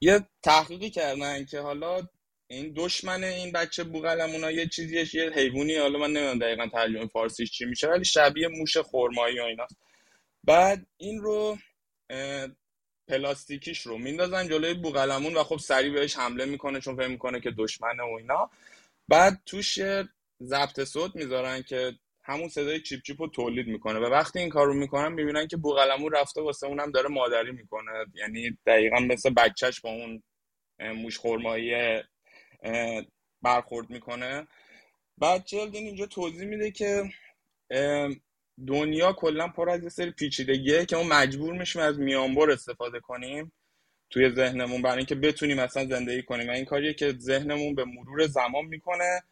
یه تحقیقی کردن که حالا این دشمن این بچه بوغلمونا یه چیزیش یه حیوانی. حالا من نمی‌دونم دقیقا ترجمه فارسیش چی میشه ولی شبیه موش خرمایی و ایناست بعد این رو پلاستیکیش رو میندازن جلوی بوغلمون و خب سریع بهش حمله می‌کنه چون فکر می‌کنه که دشمنه و اینا. بعد توش ضبط صوت می‌ذارن که همون صدای چیپ چیپ رو تولید می‌کنه. و وقتی این کار رو می‌کنن می‌بینن که بوغلمون رفته واسه اونم داره مادری می‌کنه. یعنی دقیقا مثل بچهش با اون موش خرمایی برخورد می‌کنه. بعد جلدین اینجا توضیح میده که دنیا کلا پر از یه سری پیچیدگیه که ما مجبور میشیم از میانبر استفاده کنیم توی ذهنمون برای اینکه بتونیم مثلا زندگی کنیم. و این کاریه که ذهنمون به مرور زمان می‌کنه.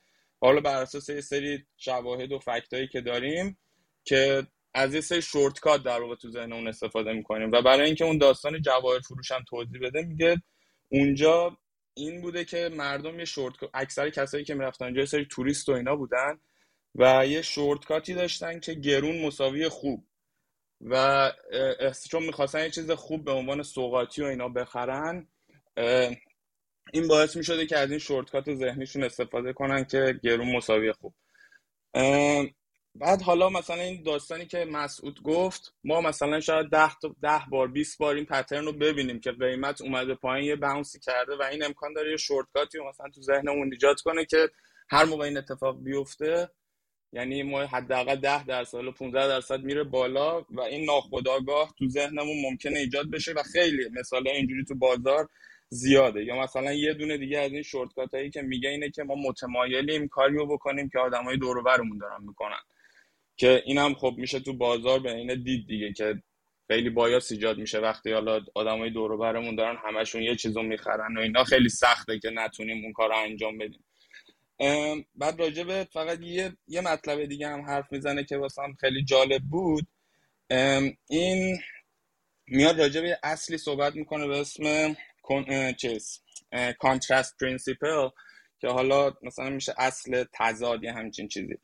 حالا بر اساس یه سری شواهد و فکتایی که داریم که از یه سری شورتکات در واقع تو ذهنمون استفاده می‌کنیم. و برای اینکه اون داستان جواهر فروش هم توضیح بده میگه اونجا این بوده که مردم یه شورت اکثر کسایی که می‌رفتن یه سری توریست و اینا بودن و یه شورتکاتی داشتن که گرون مساوی خوب. و چون می‌خواستن یه چیز خوب به عنوان سوقاتی و اینا بخرن این باعث می‌شده که از این شورتکات ذهنیشون استفاده کنن که گرون مساوی خوب. بعد حالا مثلا این داستانی که مسعود گفت ما مثلا شاید ده, ده بار 20 بار این پترن رو ببینیم که قیمت اومده پایین یه باونسی کرده و این امکان داره یه شورتکاتی مثلا تو ذهنمون ایجاد کنه که هر موقع این اتفاق بیفته یعنی ما حداقل 10 درصد و 15 درصد میره بالا و این ناخودآگاه تو ذهنمون ممکنه ایجاد بشه و خیلی مثلا اینجوری تو بازار زیاده. یا مثلا یه دونه دیگه از این شورتکات هایی که میگه اینه که ما متمایلیم کاریو بکنیم که آدمای دور برمون دارن می‌کنن. که این هم خب میشه تو بازار به این دید دیگه که خیلی bias ایجاد میشه وقتی حالا آدمای دور برمون دارن همشون یه چیزو می‌خرن و اینا خیلی سخته که نتونیم اون کار رو انجام بدیم. بعد راجع فقط یه یه مطلب دیگه هم حرف می‌زنه که واسم خیلی جالب بود. این میاد راجع به اصلی صحبت می‌کنه به اسم چیز contrast principle که حالا مثلا میشه اصل تضاد یا همچین چیزی.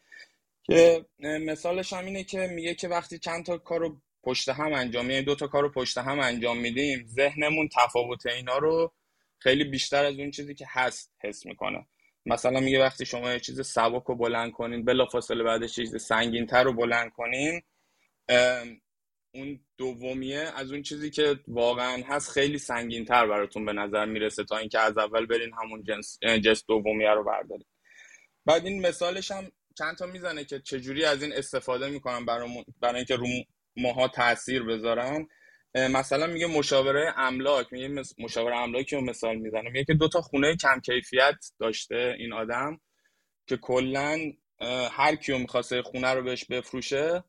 که مثالش هم اینه که میگه که وقتی چند تا کارو پشت هم انجام یعنی دو تا کارو پشت هم انجام میدیم ذهنمون تفاوت اینا رو خیلی بیشتر از اون چیزی که هست حس می‌کنه. مثلا میگه وقتی شما یه چیز سبک رو بلند کنین بلافاصله بعدش چیز سنگین تر رو بلند کنین اون دومیه از اون چیزی که واقعا هست خیلی سنگین تر براتون به نظر می‌رسه تا اینکه از اول برین همون جنس, جنس دومیه رو بردارین. بعد این مثالش هم چند تا می‌زنه که چجوری از این استفاده می‌کنن برای, برای اینکه رو ماها تاثیر بذارن. مثلا میگه مشاوره املاک. میگه مشاوره املاکی رو مثال می‌زنه. میگه که دو تا خونه کم کیفیت داشته این آدم که کلا هر کیو می‌خواسته خونه رو بهش بفروشه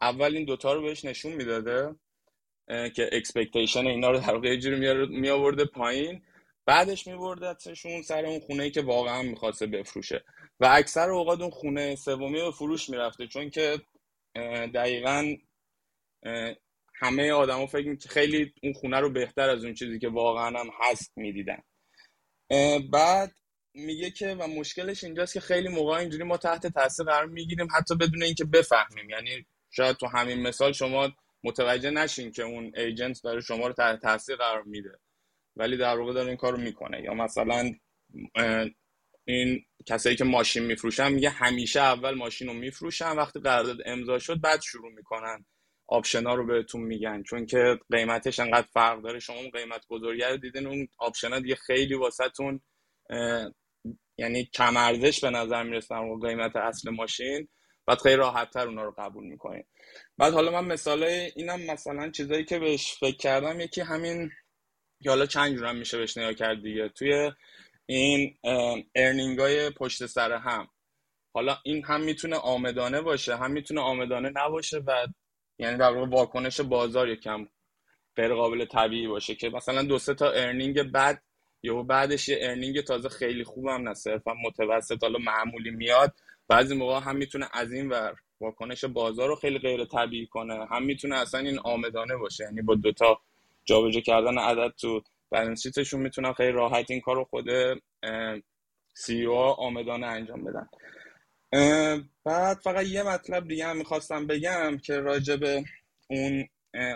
اول این دوتا رو بهش نشون می‌داده که expectation اینا رو در واقع جوری می آورده پایین. بعدش میبردتشون سر اون خونه ای که واقعا می‌خواسته بفروشه. و اکثر اوقات اون خونه سومی به فروش می‌رفته چون که دقیقا همه آدما فکر که خیلی اون خونه رو بهتر از اون چیزی که واقعا هم هست می‌دیدن. بعد میگه که و مشکلش اینجاست که خیلی موقع اینجوری ما تحت تاثیر قرار می‌گیریم حتی بدون اینکه بفهمیم. یعنی شاید تو همین مثال شما متوجه نشین که اون ایجنت داره شما رو تحت تاثیر قرار میده. ولی در واقع داره این کارو می‌کنه. یا مثلا این کسایی که ماشین میفروشن میگه همیشه اول ماشین رو میفروشن وقتی قرارداد امضا شد بعد شروع می‌کنن. آپشنا رو بهتون میگن. چون که قیمتش انقدر فرق داره. شما اون قیمت گذاری رو دیدین اون آپشنا دیگه خیلی واسهتون یعنی کم ارزش به نظر می‌رسن و قیمت اصل ماشین. بعد خیلی راحت تر اونا رو قبول می‌کنین. بعد حالا من مثال اینم مثلا چیزایی که بهش فکر کردم یکی همین که حالا چند جورم میشه بهش نگاه کرد دیگه. توی این earning های پشت سر هم. حالا این هم می‌تونه عامدانه باشه هم می‌تونه عامدانه نباشه و یعنی در واقع واکنش بازار یکم غیر قابل طبیعی باشه که مثلا دو سه تا earning بعد یا بعدش یه earning تازه خیلی خوبم نه صرفا متوسط حالا معمولی میاد. بعضی موقع هم می‌تونه از این ور واکنش بازار رو خیلی غیر طبیعی کنه هم می‌تونه اصلا این آمدانه باشه. یعنی با دوتا جابجا کردن عدد تو بالانس شیتشون می‌تونن خیلی راحت این کار رو خود سی او آمدانه انجام بدن. بعد فقط یه مطلب دیگه هم می‌خواستم بگم که راجع به اون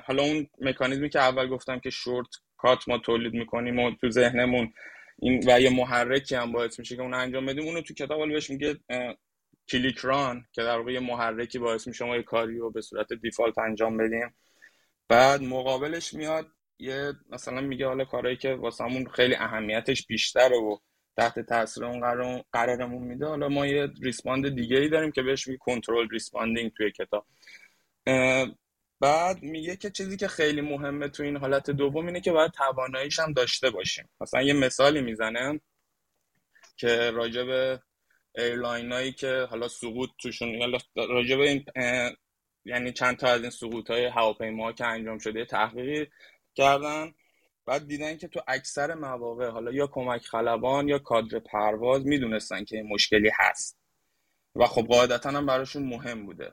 حالا اون مکانیزمی که اول گفتم که شورت کات ما تولید می‌کنیم و تو ذهنمون این و یه محرکی هم باعث میشه که اون انجام بدیم اونو تو کتاب بهش میگه click, run که در واقع یه محرکی باعث میشه ما یه کاری رو به صورت default انجام بدیم. بعد مقابلش میاد یه مثلا میگه حالا کارهایی که واسمون خیلی اهمیتش بیشتره و تحت تاثیر اون قرار قرارمون میده حالا ما یه respond دیگه ای داریم که بهش میگه controlled responding توی کتاب. بعد میگه که چیزی که خیلی مهمه تو این حالت دوم اینه که باید تواناییش هم داشته باشیم. مثلا یه مثالی می‌زنه که راجع به airline که حالا سقوط توشون راجع به این یعنی چند تا از این سقوط های هواپیما که انجام شده تحقیقی کردن. بعد دیدن که تو اکثر مواقع حالا یا کمک خلبان یا کادر پرواز می‌دونستن که این مشکلی هست. و خب قاعدتا هم براشون مهم بوده.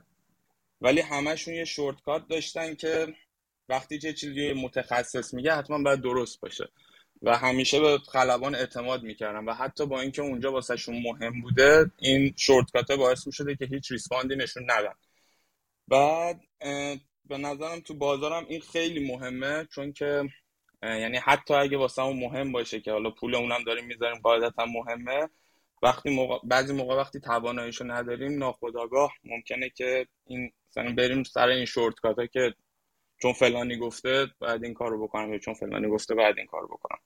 ولی همشون یه shortcut داشتن که وقتی چه چیزی متخصص میگه حتما باید درست باشه. و همیشه به خلبان اعتماد می‌کردن. و حتی با اینکه اونجا واسهشون مهم بوده این شورتکات باعث می‌شده که هیچ ریسپاندی نشون ندن. بعد به نظرم تو بازارم این خیلی مهمه چون که یعنی حتی اگه واسه مهم باشه که حالا پول اونم داریم می‌ذاریم قاعدتا مهمه. وقتی موقع... بعضی موقع وقتی تواناییشو نداریم ناخداگاه ممکنه که این مثلا بریم سر این شورت که چون فلانی گفته باید این کارو بکنم یا چون فلانی گفته باید این کارو بکنم.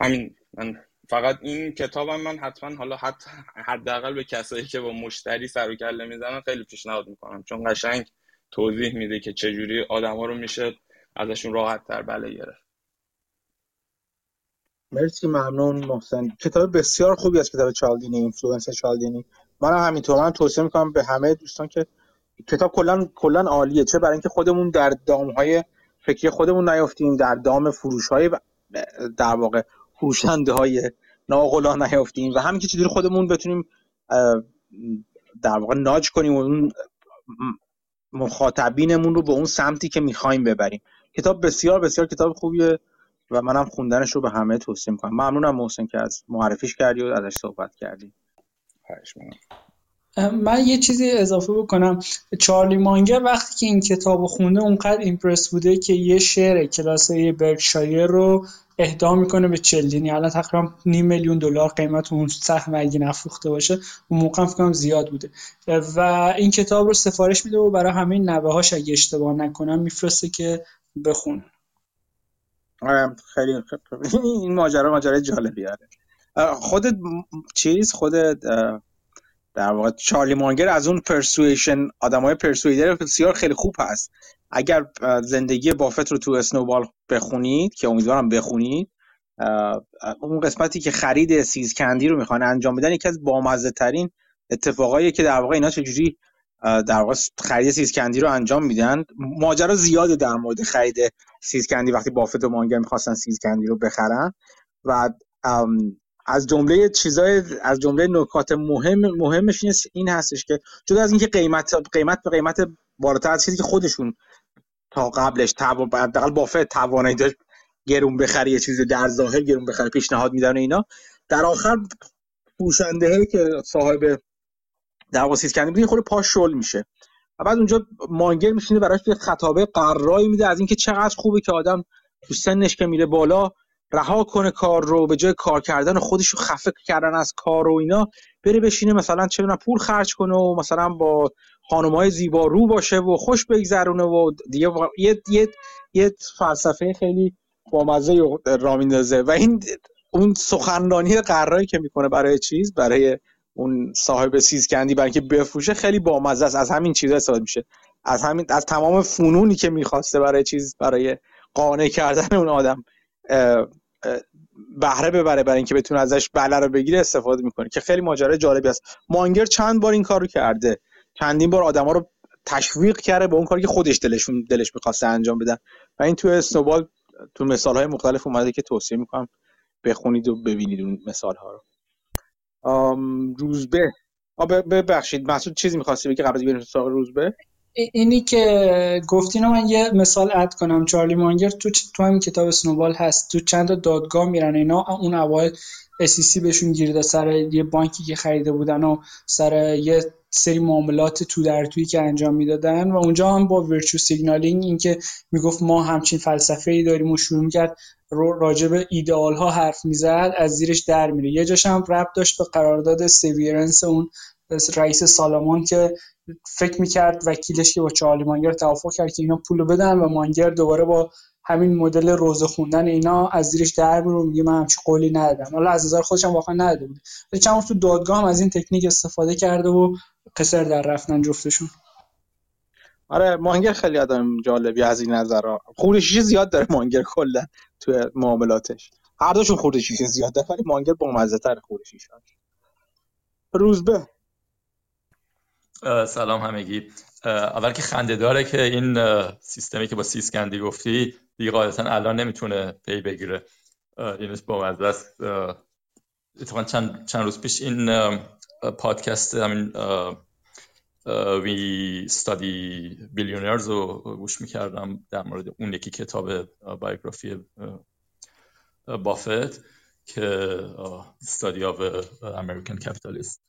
همین من فقط این کتابم من حتما حالا حتی حداقل به کسایی که با مشتری سر و کله می‌زنن خیلی پیشنهاد می‌کنم چون قشنگ توضیح میده که چجوری آدما رو میشه ازشون راحت تر بله گرفت. مرسی ممنون محسن. کتاب بسیار خوبی از کتاب چالدینی Influence چالدینی. من هم همینطور من توصیه می‌کنم به همه دوستان که کتاب کلا کلا عالیه. چه برای اینکه خودمون در های فکری خودمون نیافتیم در دام فروش های در واقع فروشنده های ناقلا نیافتیم و همین که چجوری خودمون بتونیم در واقع ناج کنیم و اون مخاطبینمون رو به اون سمتی که می‌خوایم ببریم. کتاب بسیار بسیار کتاب خوبیه و منم خوندنش رو به همه توصیه می‌کنم. ممنونم محسن که از معرفیش کردی و ازش صحبت کردی. من یه چیزی اضافه بکنم. چارلی مانگر وقتی که این کتاب خونده اونقدر ایمپرس بوده که یه شعر کلاسه برکشایر رو اهدا می‌کنه به چلدینی الان تقریبا نیم میلیون دلار قیمت اون سهم اگه نفروخته باشه اون موقع فکر زیاد بوده. و این کتاب رو سفارش میده و برای همه نوه هاش اگه اشتباه نکنم میفرسته که بخونه آره، خیلی این ماجرا ماجرا جالبی آره. خود چیز خود در واقع چارلی مانگر از اون پرسویشن آدمای پرسویدر بسیار خیلی خوب هست. اگر زندگی بافت رو تو اسنوبال بخونید که امیدوارم بخونید اون قسمتی که خرید سیزکندی رو می‌خوان انجام بدن یکی از بامزه ترین اتفاقایی که در واقع اینا چجوری در واقع خرید سیزکندی رو انجام میدن. ماجرا زیاده در مورد خرید سیزکندی وقتی بافت و مانگر می‌خواستن سیزکندی رو بخرن. و از جمله چیزای از جمله نکات مهم مهمش این هستش که جدا از اینکه قیمت قیمت به قیمت بالاتر از چیزی که خودشون تا قبلش حداقل بافت توانایی داشت گرون بخره یه چیزی در ظاهر گرون بخره پیشنهاد میدن اینا. در آخر فروشنده که صاحب در واقع سیز بود خود پاش شل میشه. و بعد اونجا مانگر میشینه براش یه خطابه قرایی میده از اینکه چقدر خوبه که آدم تو سنش که میره بالا رها کنه کار رو به جای کار کردن خودش رو خفه کردن از کار و اینا بره بشینه مثلا چه پول خرج کنه و مثلا با خانمای زیبا رو باشه و خوش بگذرونه و یه یه یه فلسفه خیلی بامزه را میندازه. و این اون سخنرانی قراری که می‌کنه برای چیز برای اون صاحب سیزکندی برای که بفروشه خیلی بامزه است. از همین چیزا استفاده میشه. از همین از تمام فنونی که می‌خواسته برای چیز برای قانع کردن اون آدم بهره ببره برای اینکه بتونه ازش بله رو بگیره استفاده می‌کنه که خیلی ماجرای جالبی است. مانگر چند بار این کارو کرده. چندین بار آدما رو تشویق کرده به اون کاری که خودش دلشون دلش می‌خواسته انجام بدن. و این تو اسنوبال تو مثال های مختلف اومده که توصیه می‌کنم بخونید و ببینید اون مثال ها رو روزبه. ببخشید. مسعود چیزی می‌خواستی بگی قبل از بریم سراغ روزبه؟ اینی که گفتین من یه مثال add کنم. چارلی مانگر تو تو همین کتاب Snowball هست. تو چند تا دادگاه میرن اینا اون اوایل SEC بهشون گیر داده سر یه بانکی که خریده بودن و سر یه سری معاملات تو در توی که انجام می‌دادن و اونجا هم با virtue signaling اینکه می‌گفت ما همچین فلسفه ای داریم و شروع کرد راجع به ایدئال ها حرف می‌زد از زیرش در میره. یه جاش هم ربط داشت به قرارداد severance اون رئیس سالامون که فکر می‌کرد وکیلش که با چارلی مانگر توافق کرد که اینا پولو بدن و مانگر دوباره با همین مدل روزه خوندن اینا از زیرش در رو میگه من همچین قولی ندادم حالا از نظر خودش هم واقعا نداده بود ولی چند تو دادگاه هم از این تکنیک استفاده کرده و قصر در رفتن جفتشون. آره مانگر خیلی آدم جالبی از این نظر. خورشیش زیاد داره مانگر کلا توی معاملاتش. هر دوشون خورشیش زیاد داره ولی مانگر با مزه تر خورشیش روزبه سلام همگی. اول که خنده داره که این سیستمی که با سیسکندی گفتی دیگه قاعدتا الان نمی‌تونه پی بگیره. اینش با مزه است. اتفاقا چند, چند روز پیش این پادکست همین وی استادی بیلیونرز رو گوش می‌کردم در مورد اون یکی کتاب بایوگرافی بافت که استادی آف امریکن کپیتالیست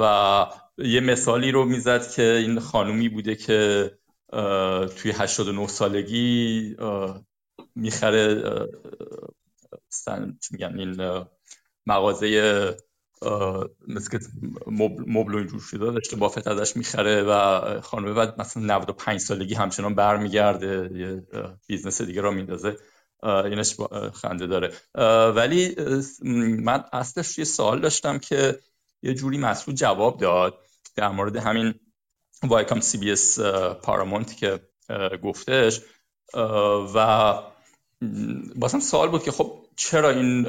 و یه مثالی رو می‌زد که این خانومی بوده که توی 89 سالگی می‌خره میگن این مغازه مثل که مبل و اینجور شده داشته بافت ازش می‌خره و خانومه بعد مثلا 95 سالگی همچنان برمیگرده یه business دیگه را میندازه. اینش خنده داره. ولی من اصلش یه سوال داشتم که یه جوری مسعود جواب داد در مورد همین Viacom CBS Paramount که گفتش. و بازم سوال بود که خب چرا این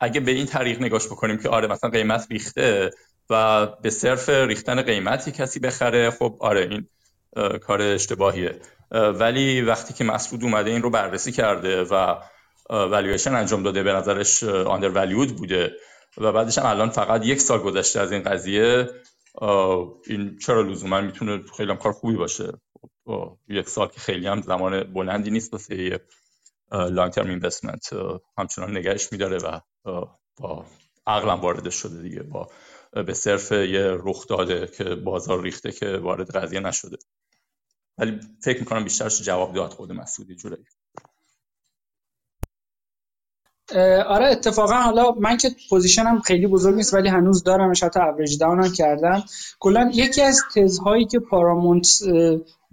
اگه به این طریق نگاش بکنیم که آره مثلا قیمت ریخته و به صرف ریختن قیمتی کسی بخره خب آره این کار اشتباهیه. ولی وقتی که مسعود اومده این رو بررسی کرده و والویشن انجام داده به نظرش آندر بوده و بعدش هم الان فقط یک سال گذشته از این قضیه این چرا لزوما می‌تونه خیلی هم کار خوبی باشه؟ یک سال که خیلی هم زمان بلندی نیست واسه لانگ ترم اینوستمنت همچنان نگهش میداره و با عقلم وارد شده دیگه با به صرف یه رخ داده که بازار ریخته که وارد قضیه نشده. ولی فکر می‌کنم بیشترش جواب داد خود مسعود یه جورایی آره اتفاقا حالا من که position م خیلی بزرگ نیست ولی هنوز دارم حتی average down هم کردم. کلا یکی از تزهایی که Paramount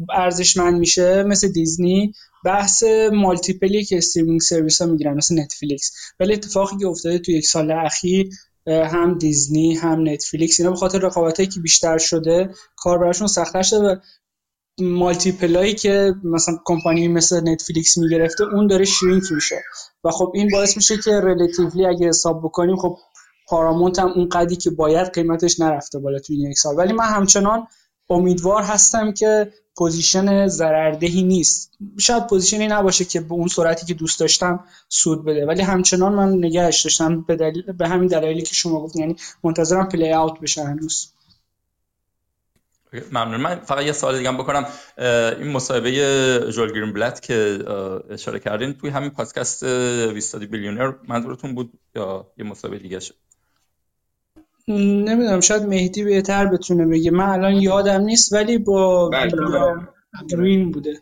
ارزشمند میشه مثل دیزنی بحث multiple ی که streaming service ها می‌گیرن مثل Netflix ولی اتفاقی که افتاده تو یک سال اخیر هم دیزنی هم Netflix اینا به خاطر رقابتی که بیشتر شده کار براشون سختتر شده و multiple هایی که مثلا کمپانی مثل Netflix می‌گرفته اون داره shrink میشه. و خب این باعث میشه که relatively اگه حساب بکنیم خب Paramount هم اون قدی که باید قیمتش نرفته بالا تو این یک سال. ولی من همچنان امیدوار هستم که position ضرردهی نیست. شاید position ی نباشه که به اون سرعتی که دوست داشتم سود بده. ولی همچنان من نگهش داشتم به, دلیل، به همین دلایلی که شما گفتین یعنی منتظرم play out بشه هنوز. ممنون. من فقط یه سوال دیگه بکنم. این مصاحبه جول گرین‌بلت که اشاره کردین توی همین پادکست We Study Billionaires منظورتون بود یا یه مصاحبه دیگه شد؟ نمی‌دونم شاید مهدی بهتر بتونه بگه. من الان یادم نیست ولی با گرین بوده.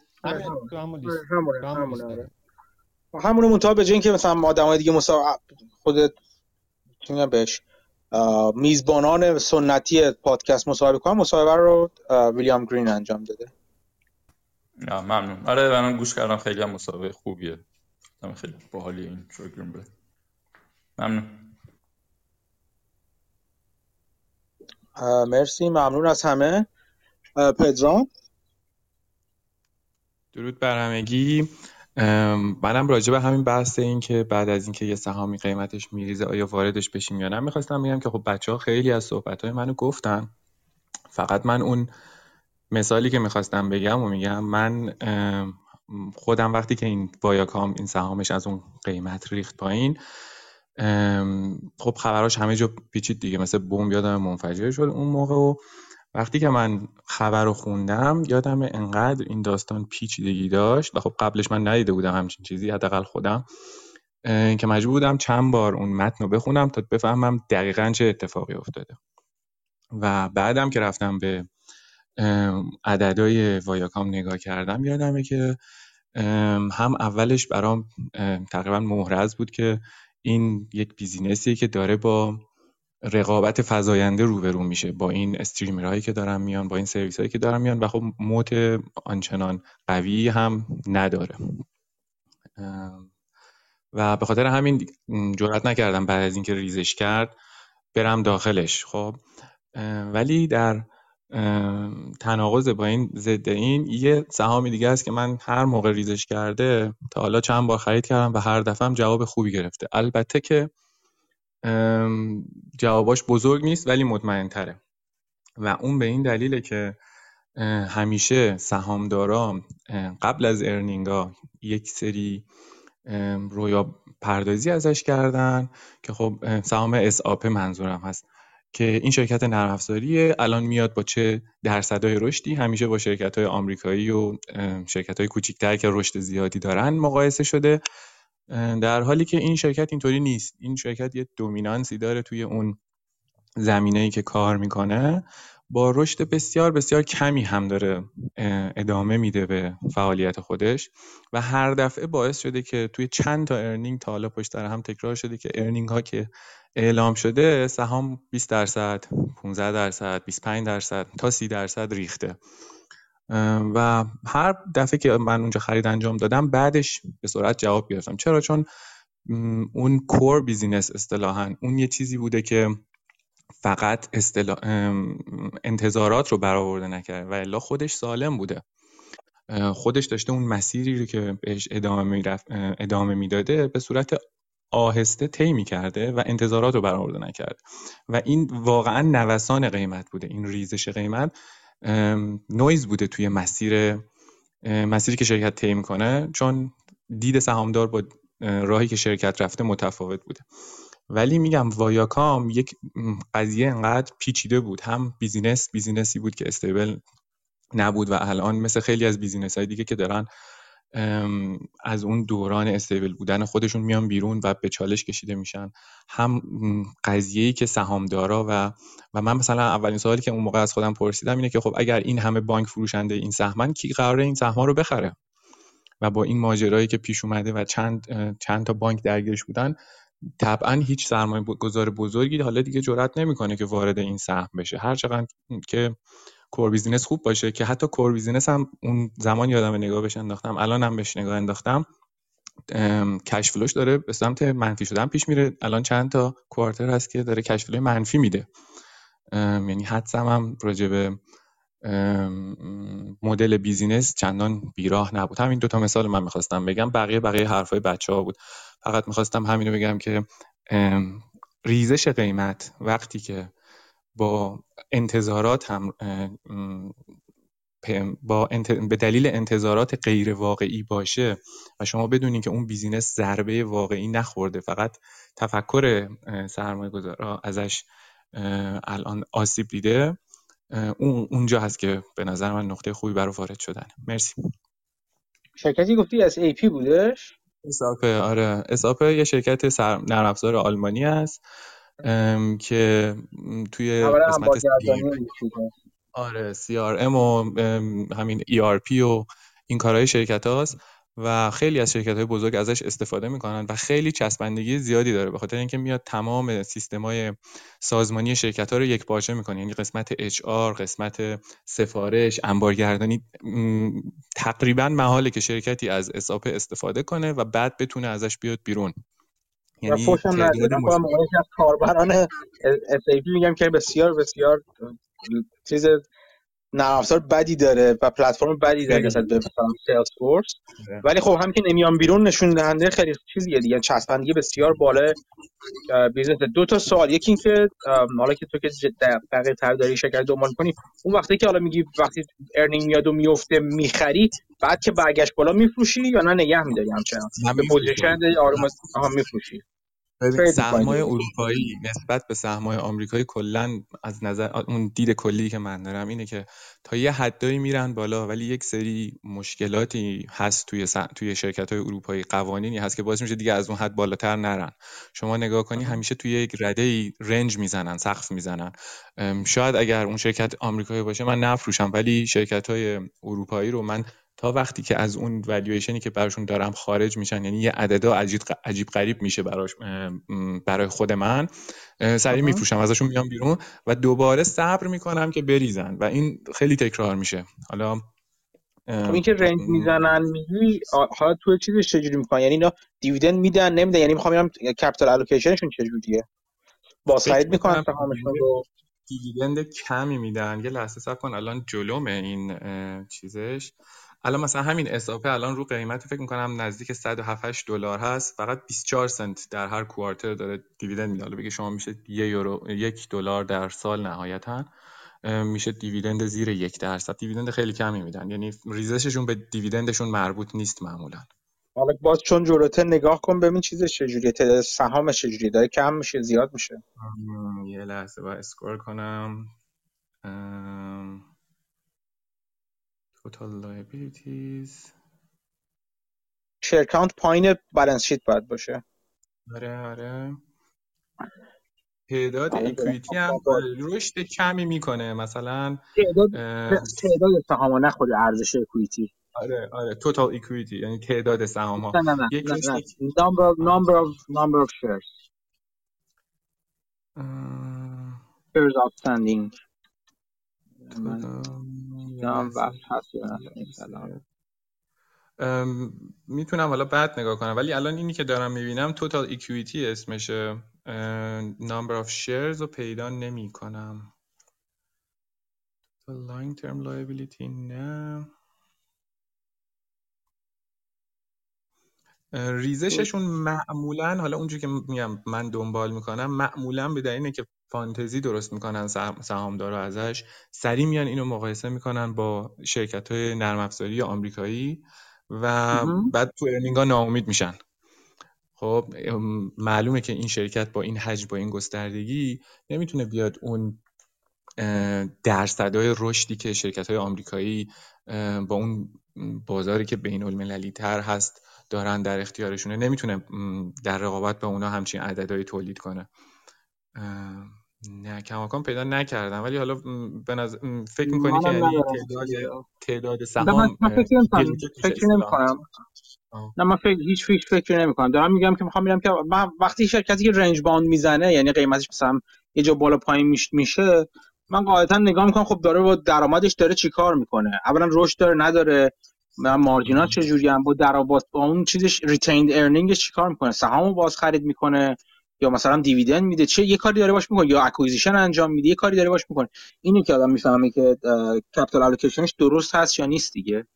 همونه منتها به که مثلا آدمای دیگه مسا خودت بهش؟ میزبانان سنتی پادکست مصاحبه کنم. مصاحبه رو ویلیام گرین انجام داده. ممنون. آره من گوش کردم. خیلی هم مصاحبه خوبیه. خیلی باحالی این گرین بود ممنون. مرسی. ممنون از همه. پدرام. درود بر همگی. منم راجع به همین بحث این که بعد از اینکه یه سهامی قیمتش میریزه آیا واردش بشیم یا نه می‌خواستم بگم که خب بچه ها خیلی از صحبت های منو گفتن. فقط من اون مثالی که می‌خواستم بگم و میگم من خودم وقتی که این وایاکام این سهامش از اون قیمت ریخت پایین خب خبراش همه جا پیچید دیگه. مثل بمب یادم منفجر شد اون موقع و وقتی که من خبر رو خوندم یادم انقدر این داستان پیچیدگی داشت و خب قبلش من ندیده بودم همچین چیزی حداقل خودم که مجبور بودم چند بار اون متن رو بخونم تا بفهمم دقیقا چه اتفاقی افتاده. و بعدم که رفتم به عددهای وایاکام نگاه کردم یادمه که هم اولش برام تقریبا محرز بود که این یک بیزینسیه که داره با رقابت فزاینده روبرو میشه با این استریمرهایی که دارن میان با این سرویس هایی که دارن میان و خب موت آنچنان قوی هم نداره. و به خاطر همین جرات نکردم بعد از اینکه ریزش کرد برم داخلش. خب ولی در تناقض با این ضد این یه سهامی دیگه است که من هر موقع ریزش کرده تا حالا چند بار خرید کردم و هر دفعه جواب خوبی گرفته. البته که جواباش بزرگ نیست ولی مطمئن تره و اون به این دلیله که همیشه سهامدارا قبل از ارنینگا یک سری رویا پردازی ازش کردن که خب سهام اس منظورم هست که این شرکت نرم الان میاد با چه درصدهای رشدی؟ همیشه با شرکت های آمریکایی و شرکت های کوچیکتر که رشد زیادی دارن مقایسه شده. در حالی که این شرکت اینطوری نیست. این شرکت یه dominance ی داره توی اون زمینه‌ای که کار می‌کنه. با رشد بسیار بسیار کمی هم داره ادامه میده به فعالیت خودش. و هر دفعه باعث شده که توی چند تا earning تا حالا پشت هم تکرار شده که earning ها که اعلام شده سهام 20 درصد 15 درصد 25 درصد تا 30 درصد ریخته. و هر دفعه که من اونجا خرید انجام دادم بعدش به سرعت جواب گرفتم. چرا؟ چون اون core business اصطلاحا اون یه چیزی بوده که فقط انتظارات رو برآورده نکرده و الا خودش سالم بوده. خودش داشته اون مسیری رو که بهش ادامه می‌رفت ادامه می‌داده به صورت آهسته طی کرده و انتظارات رو برآورده نکرده. و این واقعا نوسان قیمت بوده. این ریزش قیمت نویز بوده توی مسیر مسیری که شرکت طی می‌کنه چون دید سهامدار با راهی که شرکت رفته متفاوت بوده. ولی میگم Viacom یک قضیه انقدر پیچیده بود. هم business business ی بود که stable نبود و الان مثل خیلی از business های دیگه که دارن از اون دوران stable بودن خودشون میان بیرون و به چالش کشیده میشن. هم قضیه‌ای که سهامدارا و و من مثلا اولین سوالی که اون موقع از خودم پرسیدم اینه که خب اگر این همه بانک فروشنده این سهمن کی قراره این سهم‌ها رو بخره؟ و با این ماجرایی که پیش اومده و چند چند تا بانک درگیرش بودن طبعا هیچ سرمایه گذار بزرگی حالا دیگه جرئت نمی‌کنه که وارد این سهم بشه. هر چقدر که core business خوب باشه که حتی core business هم اون زمان یادم نگاه بهش انداختم الان هم بهش نگاه انداختم. cash flow ش داره به سمت منفی شدن پیش میره. الان چند تا quarter هست که داره cash flow ی منفی میده. یعنی حدسم هم راجع به مدل business چندان بیراه نبود. همین دوتا مثال من می‌خواستم بگم. بقیه بقیه حرفای بچه ها بود. فقط می‌خواستم همینو بگم که ریزش قیمت وقتی که با انتظارات هم با به دلیل انتظارات غیر واقعی باشه و شما بدونین که اون business ضربه واقعی نخورده. فقط تفکر سرمایه گذارا ازش الان آسیب دیده. اون اونجا هست که به نظر من نقطه خوبی برای وارد شدن. مرسی. شرکتی گفتی از ای پی بودش؟ اساپه آره. اساپه یه شرکت سر... نرم افزار آلمانی است که توی قسمت آره CRM و همین ERP و این کارهای شرکت هاست و خیلی از شرکت های بزرگ ازش استفاده می‌کنن و خیلی چسبندگی زیادی داره به خاطر اینکه میاد تمام سیستم سازمانی شرکت ها رو یک پارچه می‌کنه. یعنی قسمت HR قسمت سفارش انبارگردانی تقریبا محاله که شرکتی از SAP استفاده کنه و بعد بتونه ازش بیاد بیرون. یعنی خوشم از کاربران SAP میگم که بسیار بسیار چیز نرم افزار بدی داره و پلتفرم بدی داره نسبت به مثلا Salesforce ولی خب هم که نمیان بیرون نشون دهنده خیلی چیزیه دیگه چسبندگی بسیار بالا business دو تا سوال یکی اینکه حالا که تو که دقیق تر داری شرکت دنبال کنی اون وقتی که حالا میگی وقتی earning میاد و میفته می‌خری بعد که برگشت بالا میفروشی یا نه؟ نگه میداری همچنان؟ به position آروم میفروشی. سهمای اروپایی نسبت به سهمای آمریکایی کلا از نظر اون دید کلی که من دارم اینه که تا یه حدایی میرن بالا ولی یک سری مشکلاتی هست توی س... توی شرکت های اروپایی قوانینی هست که باعث میشه دیگه از اون حد بالاتر نرن. شما نگاه کنی همیشه توی یک رده ای رنج می‌زنن سقف می‌زنن. شاید اگر اون شرکت آمریکایی باشه من نفروشم ولی شرکت های اروپایی رو من تا وقتی که از اون والویشنی که براشون دارم خارج میشن یعنی یه عددا عجیب عجیب غریب میشه براش برای خود من سریع میفروشم ازشون میام بیرون و دوباره صبر می‌کنم که بریزن و این خیلی تکرار میشه. حالا خب این که رنج می‌زنن میگی حالا تو چیزش چجوری می‌کنن یعنی اینا دیویدند میدن نمیدن؟ یعنی می‌خوام ببینم کپیتال الوکیشنشون چجوریه؟ بازخرید می‌کنن سهامشون رو. دیویدند کمی میدن. یه لحظه صبر کن الان جلومه این چیزش. الان مثلا همین اضافه الان رو قیمت فکر می‌کنم نزدیک 107 دلار هست فقط 24 سنت در هر کوارتر داره دیویدند میده. حالا بگه شما میشه یه یورو یک دلار در سال نهایتا میشه دیویدند زیر یک درصد. دیویدند خیلی کمی میدن. یعنی ریزششون به دیویدندشون مربوط نیست معمولا. حالا باز چون جلوتر نگاه کن ببین چیزش چجوریه تعداد سهامش چجوریه داره کم میشه زیاد میشه. یه لحظه با اسکرول کنم. Total liabilities. شیر کانت پایین بالانس شیت باید باشه. آره آره. تعداد اکویتی هم رشد کمی می‌کنه. مثلا تعداد تعداد سهام نه خود ارزش اکویتی آره آره. توتال اکویتی یعنی تعداد سهام ها نه نه نه, نه, رشد نه. number number of هست یا نه. می‌تونم حالا بعد نگاه کنم. ولی الان اینی که دارم می‌بینم توتال اکویتی اسمشه. number of shares رو پیدا نمی کنم long term liability نه. ریزششون معمولا حالا اونجوری که میگم من دنبال می‌کنم معمولا به دلیل که فانتزی درست می‌کنن سهامدارا ازش. سریع میان اینو مقایسه می‌کنن با شرکت های نرم افزاری آمریکایی و بعد تو ارنینگا ناامید میشن. خب معلومه که این شرکت با این حجم با این گستردگی نمی‌تونه بیاد اون درصدهای رشدی که شرکت های آمریکایی با اون بازاری که بین المللی تر هست دارن در اختیارشونه نمی‌تونه در رقابت با اونا همچین عددهایی تولید کنه. نه کماکان پیدا نکردم ولی حالا به نظر فکر می‌کنی که یعنی تعداد تعداد سهام فکر نمی‌کنم. نه من فکر هیچ فکر فکر نمی کنم دارم میگم که می‌خوام میگم که من وقتی شرکتی که رنج باند می‌زنه یعنی قیمتش مثلا یه جا بالا پایین میشه من قاعدتا نگاه می‌کنم خب داره با درآمدش داره چیکار می‌کنه؟ اولا رشد داره نداره. margin هاش چه جوری هم با درآمد با اون چیزش retained earning ش چیکار می‌کنه؟ سهامو باز خرید می‌کنه. یا مثلا dividend میده چه یه کاری داره باش می‌کنه یا acquisition انجام میده یه کاری داره باش می‌کنه. اینو که آدم می‌فهمه که capital allocation ش درست هست یا نیست دیگه.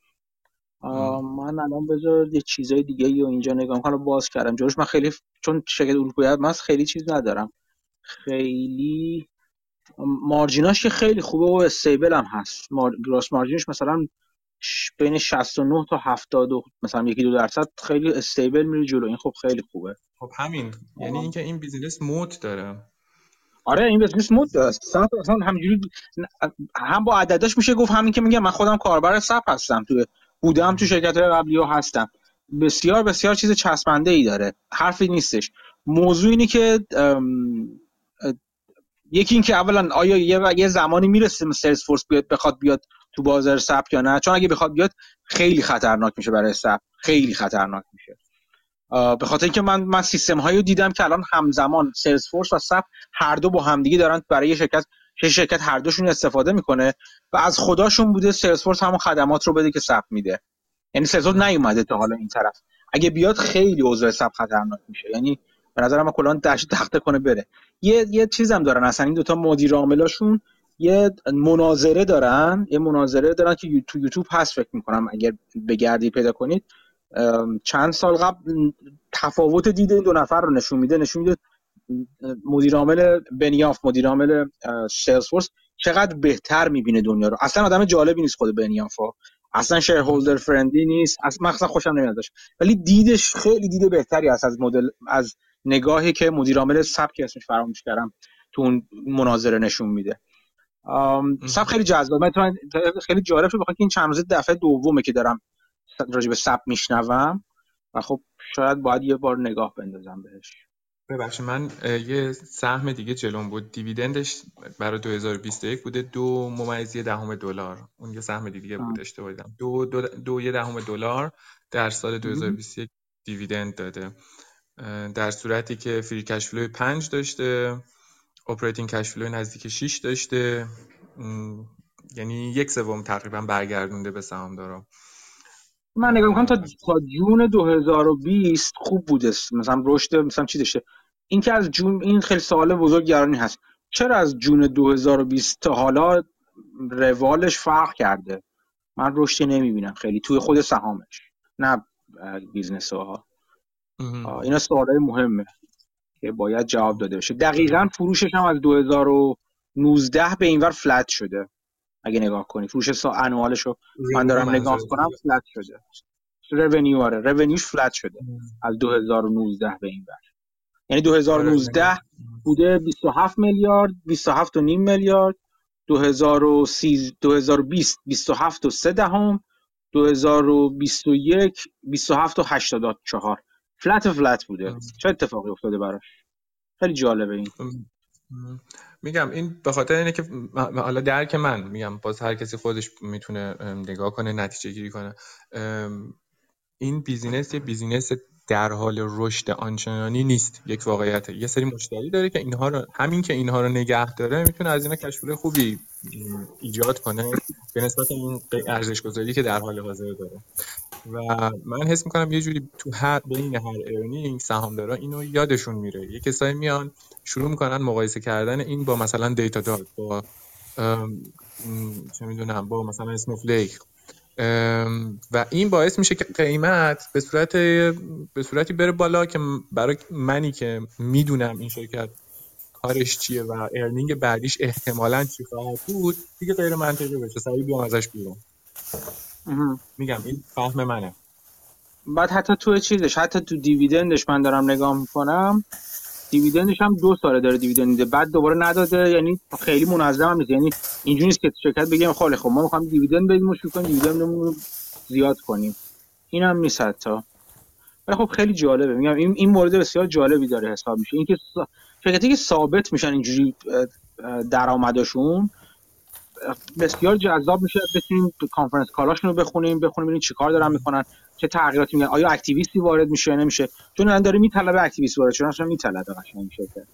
من الان بذار یه چیزای دیگه یا اینجا نگاه کنم باز کردم. جورش من خیلی چون شرکت اروپایی من خیلی چیز ندارم. خیلی margin هاش که خیلی خوبه و stable هم هست. mar... gross margin ش مثلا بین 69 تا 70 مثلا یکی دو درصد خیلی stable میره جلو. این خب خیلی خوبه. خب همین. یعنی اینکه این business moat داره. آره این business moat اصلا همینجوری هم با عدداش میشه گفت همین که میگم. من خودم کاربر SAP هستم. توی بودم تو شرکت های قبلی ها هستم. بسیار بسیار چیز چسبنده ای داره. حرفی نیستش. موضوع اینی که یکی این که اولا آیا یه, یه زمانی می‌رسه Salesforce بیاد بخواد بیاد تو بازار SAP یا نه؟ چون اگه بخواد بیاد خیلی خطرناک میشه برای SAP خیلی خطرناک میشه. به خاطر اینکه من من سیستم هایی دیدم که الان همزمان Salesforce و SAP هر دو با همدیگه دارن برای شرکت شرکت هر دوشون استفاده می‌کنه و از خداشون بوده Salesforce همون خدمات رو بده که SAP میده. یعنی سلز نیومده تا حالا این طرف. اگه بیاد خیلی اوضاع سپ خطرناک میشه. یعنی به نظر من کلا دشت تخته کنه بره. یه یه چیزم دارن اصلا این دوتا مدیر عاملاشون یه مناظره دارن یه مناظره دارن که تو یوتیوب هست فکر می‌کنم اگر بگردی پیدا کنید. چند سال قبل تفاوت دید این دو نفر رو نشون میده. نشون میده مدیر عامل بنیاف مدیر عامل سلزفورس چقدر بهتر می‌بینه دنیا رو. اصلا آدم جالبی نیست خود بنیاف اصلا شیرهولدر فرندلی نیست. اصلا مخصوصا خوشم نمیادش ولی دیدش خیلی دید بهتری هست از مدل از نگاهی که مدیر عامل سب که اسمش فراموش کردم تو اون مناظره نشون میده. سب خیلی جذاب خیلی جالب شد بخاطر این چند روزه دفعه دومه که دارم راجع به سب میشنوم و خب شاید باید یه بار نگاه بندازم بهش. ببخشید من یه سهم دیگه جلوم بود. دیویدندش برای 2021 بوده. دو ممیز دهم دلار. اون یه سهم دیگه بود اشتباه دیدم. دو, دو, دو یه دهم دلار در سال 2021 dividend داده. در صورتی که free cash flow 5 داشته operating cash flow نزدیک 6 داشته. یعنی یک سوم تقریبا برگردونده به سهامدارا من نگاه می‌کنم تا June 2020 خوب بوده. مثلا رشد مثلا چی داشته؟ این که از June این خیلی سوال بزرگ گرانی هست. چرا از June 2020 تا حالا روالش فرق کرده؟ من رشدی نمی‌بینم خیلی. توی خود سهامش. نه business ها اینا سوالای مهمه که باید جواب داده بشه. دقیقا فروشش هم از 2019 به اینور flat شده. اگه نگاه کنی. فروش سا annual ش رو من دارم نگاه کنم flat شده. رونیو آره. رونیوش فلت شده از 2019 به این بر یعنی 2019 بوده 27 میلیارد 27 و نیم میلیارد 2020 27 و 3 دهم 2021 27 و 84 فلت فلت بوده. چه اتفاقی افتاده براش؟ خیلی جالبه این. میگم این به خاطر اینه که حالا درک من میگم باز هر کسی خودش می‌تونه نگاه کنه نتیجه گیری کنه این business یه business در حال رشد آنچنانی نیست. یک واقعیت. یه سری مشتری داره که اینها رو همین که اینها رو نگه داره می‌تونه از اینا cash flow خوبی ایجاد کنه به نسبت این ارزش گذاری که در حال حاضر داره. و من حس می‌کنم یه جوری تو هر بین هر earning سهامدارا اینو یادشون میره. یه کسایی میان شروع می‌کنن مقایسه کردن این با مثلا Datadog با چه می‌دونم با مثلا اسنوفلیک و این باعث میشه که قیمت به صورت به صورتی بره بالا که برای منی که می‌دونم این شرکت کارش چیه و ارنینگ بعدیش احتمالا چی خواهد بود دیگه غیر منطقی بشه. سریع بیام ازش بیرون. میگم این فهم منه. بعد حتی تو چیزش حتی تو دیویدندش من دارم نگاه می‌کنم. دیویدندش هم دو ساله داره دیویدند میده. بعد دوباره نداده یعنی خیلی منظم هم نیست. یعنی اینجوری نیست که شرکت بگیم خیله خب ما می‌خوام dividend بدیم و شروع کنیم dividend مون رو زیاد کنیم. این هم نیست حتی. ولی خب خیلی جالبه. میگم این این مورد بسیار جالبی داره حساب میشه اینکه شرکتی که ثابت میشن اینجوری درآمدشون بسیار جذاب میشه. بتونیم conference call هاشون رو بخونیم بخونیم ببینیم چیکار دارن می‌کنن چه تغییراتی میگن آیا activist ی وارد میشه یا نمیشه؟ چون الان داره میطلبه activist وارد چون اصلا میطلبه قشنگ شرکت.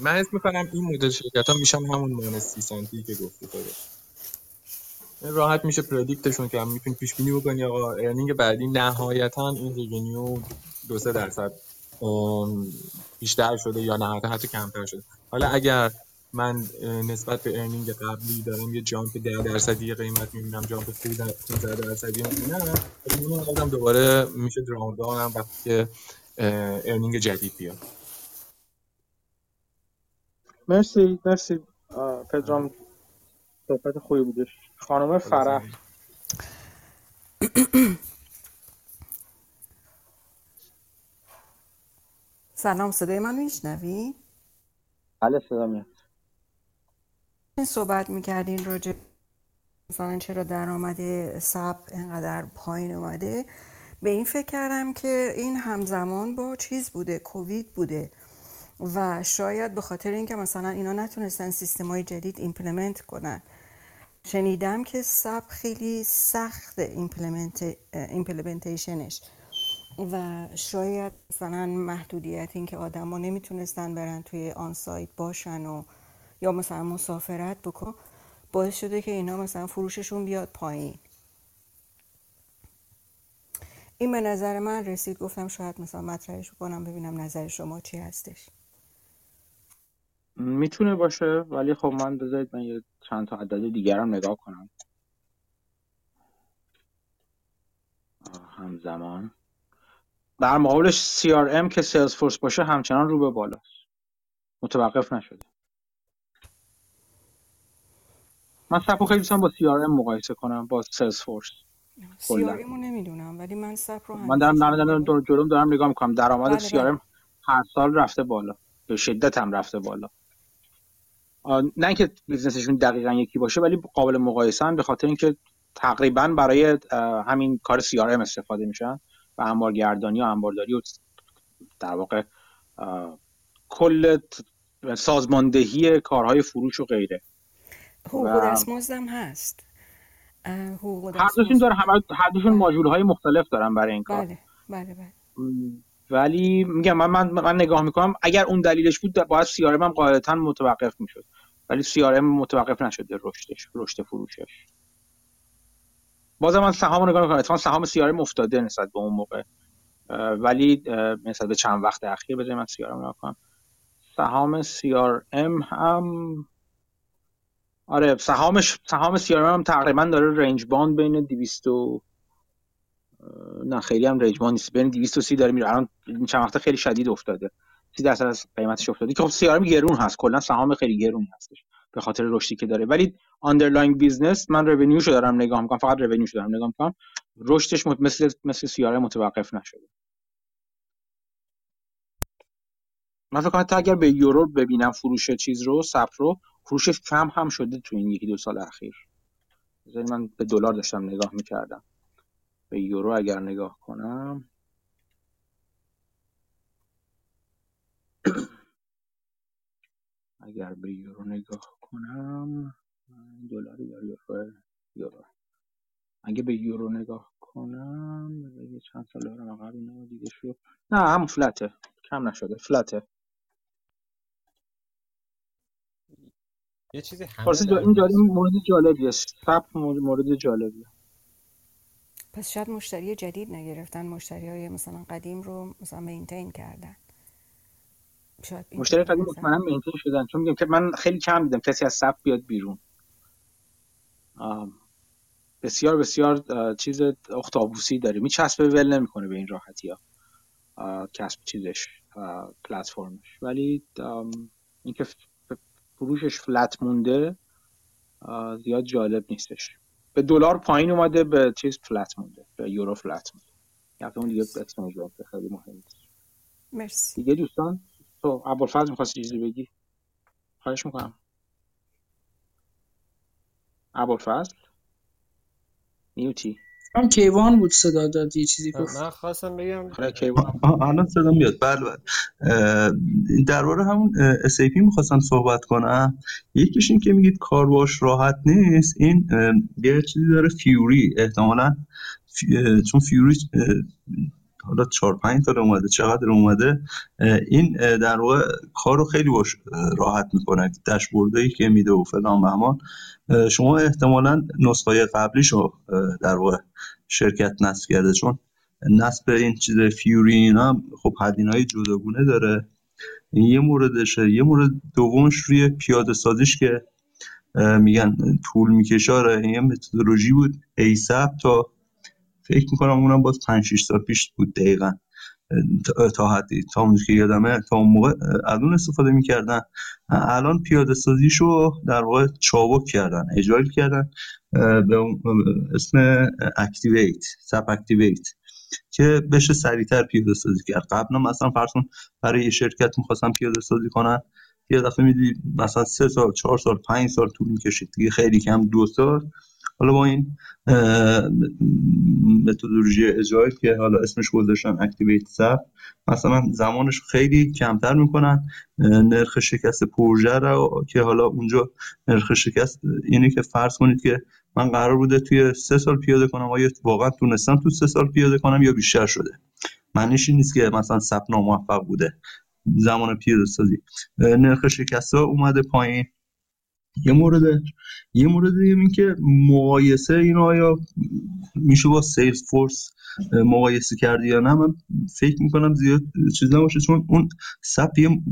من اسم می‌کنم این مدل شرکت ها میشن همون مون سی سنتی که گفتی تو راحت میشه predict شون که هم می‌تونی پیش بینی بکنی آقا. earning بعدی نهایتا این revenue دو سه درصد بیشتر شده یا نه حتی کمتر شده. حالا اگر من نسبت به earning قبلی دارم یه jump 10 درصدی قیمت می‌بینم jump 15 درصدی می‌بینم. اون دوباره میشه drawdown هم وقتی که ارنینگ جدید بیاد. مرسی مرسی. پدرام صحبت خوبی بودش. خانم فرح. سلام صدای من میشنوی؟ بله صدا میاد. صحبت می‌کردین راجع مثلا چرا درآمد سب اینقدر پایین اومده. به این فکر کردم که این همزمان با چیز بوده کووید بوده. و شاید به خاطر اینکه مثلا اینا نتونستن سیستم های جدید implement کنن. شنیدم که SAP خیلی سخت implementation ش. و شاید مثلا محدودیت این که آدما نمی‌تونستن برن توی آن سایت باشن و یا مثلا مسافرت بکن باعث شده که اینا مثلا فروششون بیاد پایین. این به نظر من رسید گفتم شاید مثلا مطرحش کنم ببینم نظر شما چی هستش. می‌تونه باشه ولی خب من بذارید من یه چند تا عدد دیگرم نگاه کنم. همزمان. در مقابلش CRM که سیلز فورس باشه همچنان رو به بالاست. متوقف نشده. من سپو خیلی دوستم با CRM مقایسه کنم با سیلز فورس سیاریمو نمی‌دونم ولی من سپ رو من دارم دارم جلوم دارم نگاه می‌کنم. درآمد بله سیارم بله هر سال رفته بالا. به شدت هم رفته بالا. نه اینکه بیزنسشون دقیقا یکی باشه ولی قابل مقایسه هم به خاطر اینکه تقریبا برای همین کار CRM استفاده میشن و انبارگردانی و انبارداری و در واقع کل سازماندهی کارهای فروش و غیره. حقوق دستمزدم هست. حقوق هر دوشون داره همه هر دوشون بله. ماژول های مختلف دارن برای این کار. بله بله بله. ولی میگم من, من من نگاه می‌کنم اگر اون دلیلش بود باید CRM هم قاعدتا متوقف می‌شد. ولی CRM متوقف نشده رشدش رشد فروشش. بازم من سهام نگاه می‌کنم. اتفاقا سهام CRM افتاده نسبت به اون موقع. ولی نسبت به چند وقت اخیر بذارید من CRM رو نگاه کنم. سهام CRM هم آره سهامش سهام CRM هم تقریبا داره range bound بین 200 و نه خیلی هم range bound نیست بین 230 داره میره. الان چند وقته خیلی شدید افتاده. 30 درصد از قیمتش افتاده. که خب CRM گرون هست کلا سهام خیلی گرون هستش به خاطر رشدی که داره. ولی underlying business من revenue شو دارم نگاه می‌کنم فقط revenue شو دارم نگاه می‌کنم. رشدش مت- مثل مثل CRM متوقف نشده. من فکر کنم اگر به یورو ببینم فروش چیز رو سپ رو فروشش کم هم شده تو این یکی دو سال اخیر. من به دلار داشتم نگاه می‌کردم. به یورو اگر نگاه کنم. اگر به یورو نگاه کنم دلار یا یورو؟ یورو. اگه به یورو نگاه کنم یه چند سال برم عقب اینا دیگه نه هم فلته. کم نشده فلته. یه چیزی همه جا- این درباره جا- این سیاه مورد جالبیه. سپ مورد مورد جالبیه. پس شاید مشتری جدید نگرفتن. مشتری های مثلا قدیم رو مثلا مینتین کردن. شاید مشتری قدیم بزن مطمئنا مینتین شدن. چون میگم که من خیلی کم دیدم. کسی از سپ بیاد بیرون. آم، بسیار بسیار چیز اختاپوسی داره. میچسبه ول نمی‌کنه به این راحتی ها. کسب چیزش پلتفرمش. ولی اینکه فروشش فلت مونده زیاد جالب نیستش. به دلار پایین اومده به چیز فلت مونده به یورو فلت مونده. یعنی اون دیگه اسم خیلی مهم نیست. مرسی. دیگه دوستان تو ابوالفضل می‌خواست چیزی بگی؟ خواهش می‌کنم. ابوالفضل؟ میوتی؟ هم کیوان بود صدا داد یه چیزی گفت. من خواستم بگم آره کیوان. الان صدا میاد. بله بله. درباره همون SAP می‌خواستم صحبت کنم یکیش این که میگید کار باش راحت نیست. این یه چیزی داره فیوری. احتمالا چون فیوری حالا چهار پنج تا اومده چقدر اومده؟ این در واقع کار رو خیلی باش راحت می‌کنه. داشبوردهایی که میده و فلان و همان اه، شما احتمالا نسخه قبلیشو در واقع شرکت نصب کرده. چون نصب این چیز Fiori اینا خب هزینه‌های جداگونه داره. این یه موردشه. یه مورد دومش روی پیاده سازیش که میگن طول می‌کشه. آره این یه متدولوژی بود. ASAP تا فکر می‌کنم اونم باز 5 6 سال پیش بود دقیقا. تا حدی تا اونجا که یادمه تا اون موقع از اون استفاده می‌کردن. الان پیاده سازیشو در واقع چابک کردن اجرایی کردن به اسم Activate SAP Activate که بشه سریعتر پیاده سازی کرد. قبلا مثلا فرض کن برای یه شرکت می‌خواستن پیاده سازی کنن یه دفعه میدی مثلا سه سال چهار سال پنج سال طول می‌کشید. دیگه خیلی کم دو سال. حالا با این متدولوژی اجرایی که حالا اسمش گذاشتن اکتیویت ساب مثلا زمانش خیلی کمتر می‌کنن. نرخ شکست پروژه رو که حالا اونجا نرخ شکست اینه که فرض کنید که من قرار بوده توی سه سال پیاده کنم آیا واقعا تونستم تو سه سال پیاده کنم یا بیشتر شده؟ معنیش این نیست که مثلا ثبت ناموفق بوده. زمان پیاده سازی نرخ شکست ها اومده پایین. یه مورد یه مورد دیگه این که مقایسه این آیا میشه با Salesforce مقایسه کردی یا نه؟ من فکر می‌کنم زیاد چیز نباشه چون اون SAP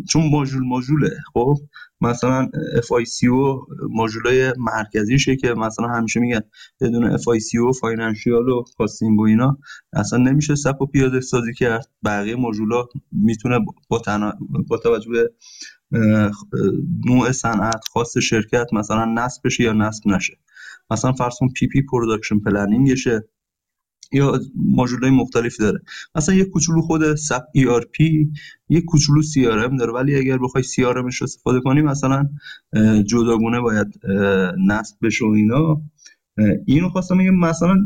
چون ماژول ماژوله. خب مثلا FI CO ماژولای مرکزیشه که مثلا همیشه میگن بدون FI CO financial و costing و اینا. اصلا نمیشه SAP پیاده سازی کرد. بقیه ماژولا می‌تونه با, تنا- با توجه به نوع صنعت خاص شرکت مثلا نصب بشه یا نصب نشه. مثلا فرض کن PP production planning شه یا ماژولای مختلفی داره. مثلا یه کوچولو خود SAP ERP یه کوچولو CRM داره. ولی اگر بخوای CRM ش رو استفاده کنی مثلا جداگونه باید نصب بشه و اینا. اینو خواستم بگم مثلا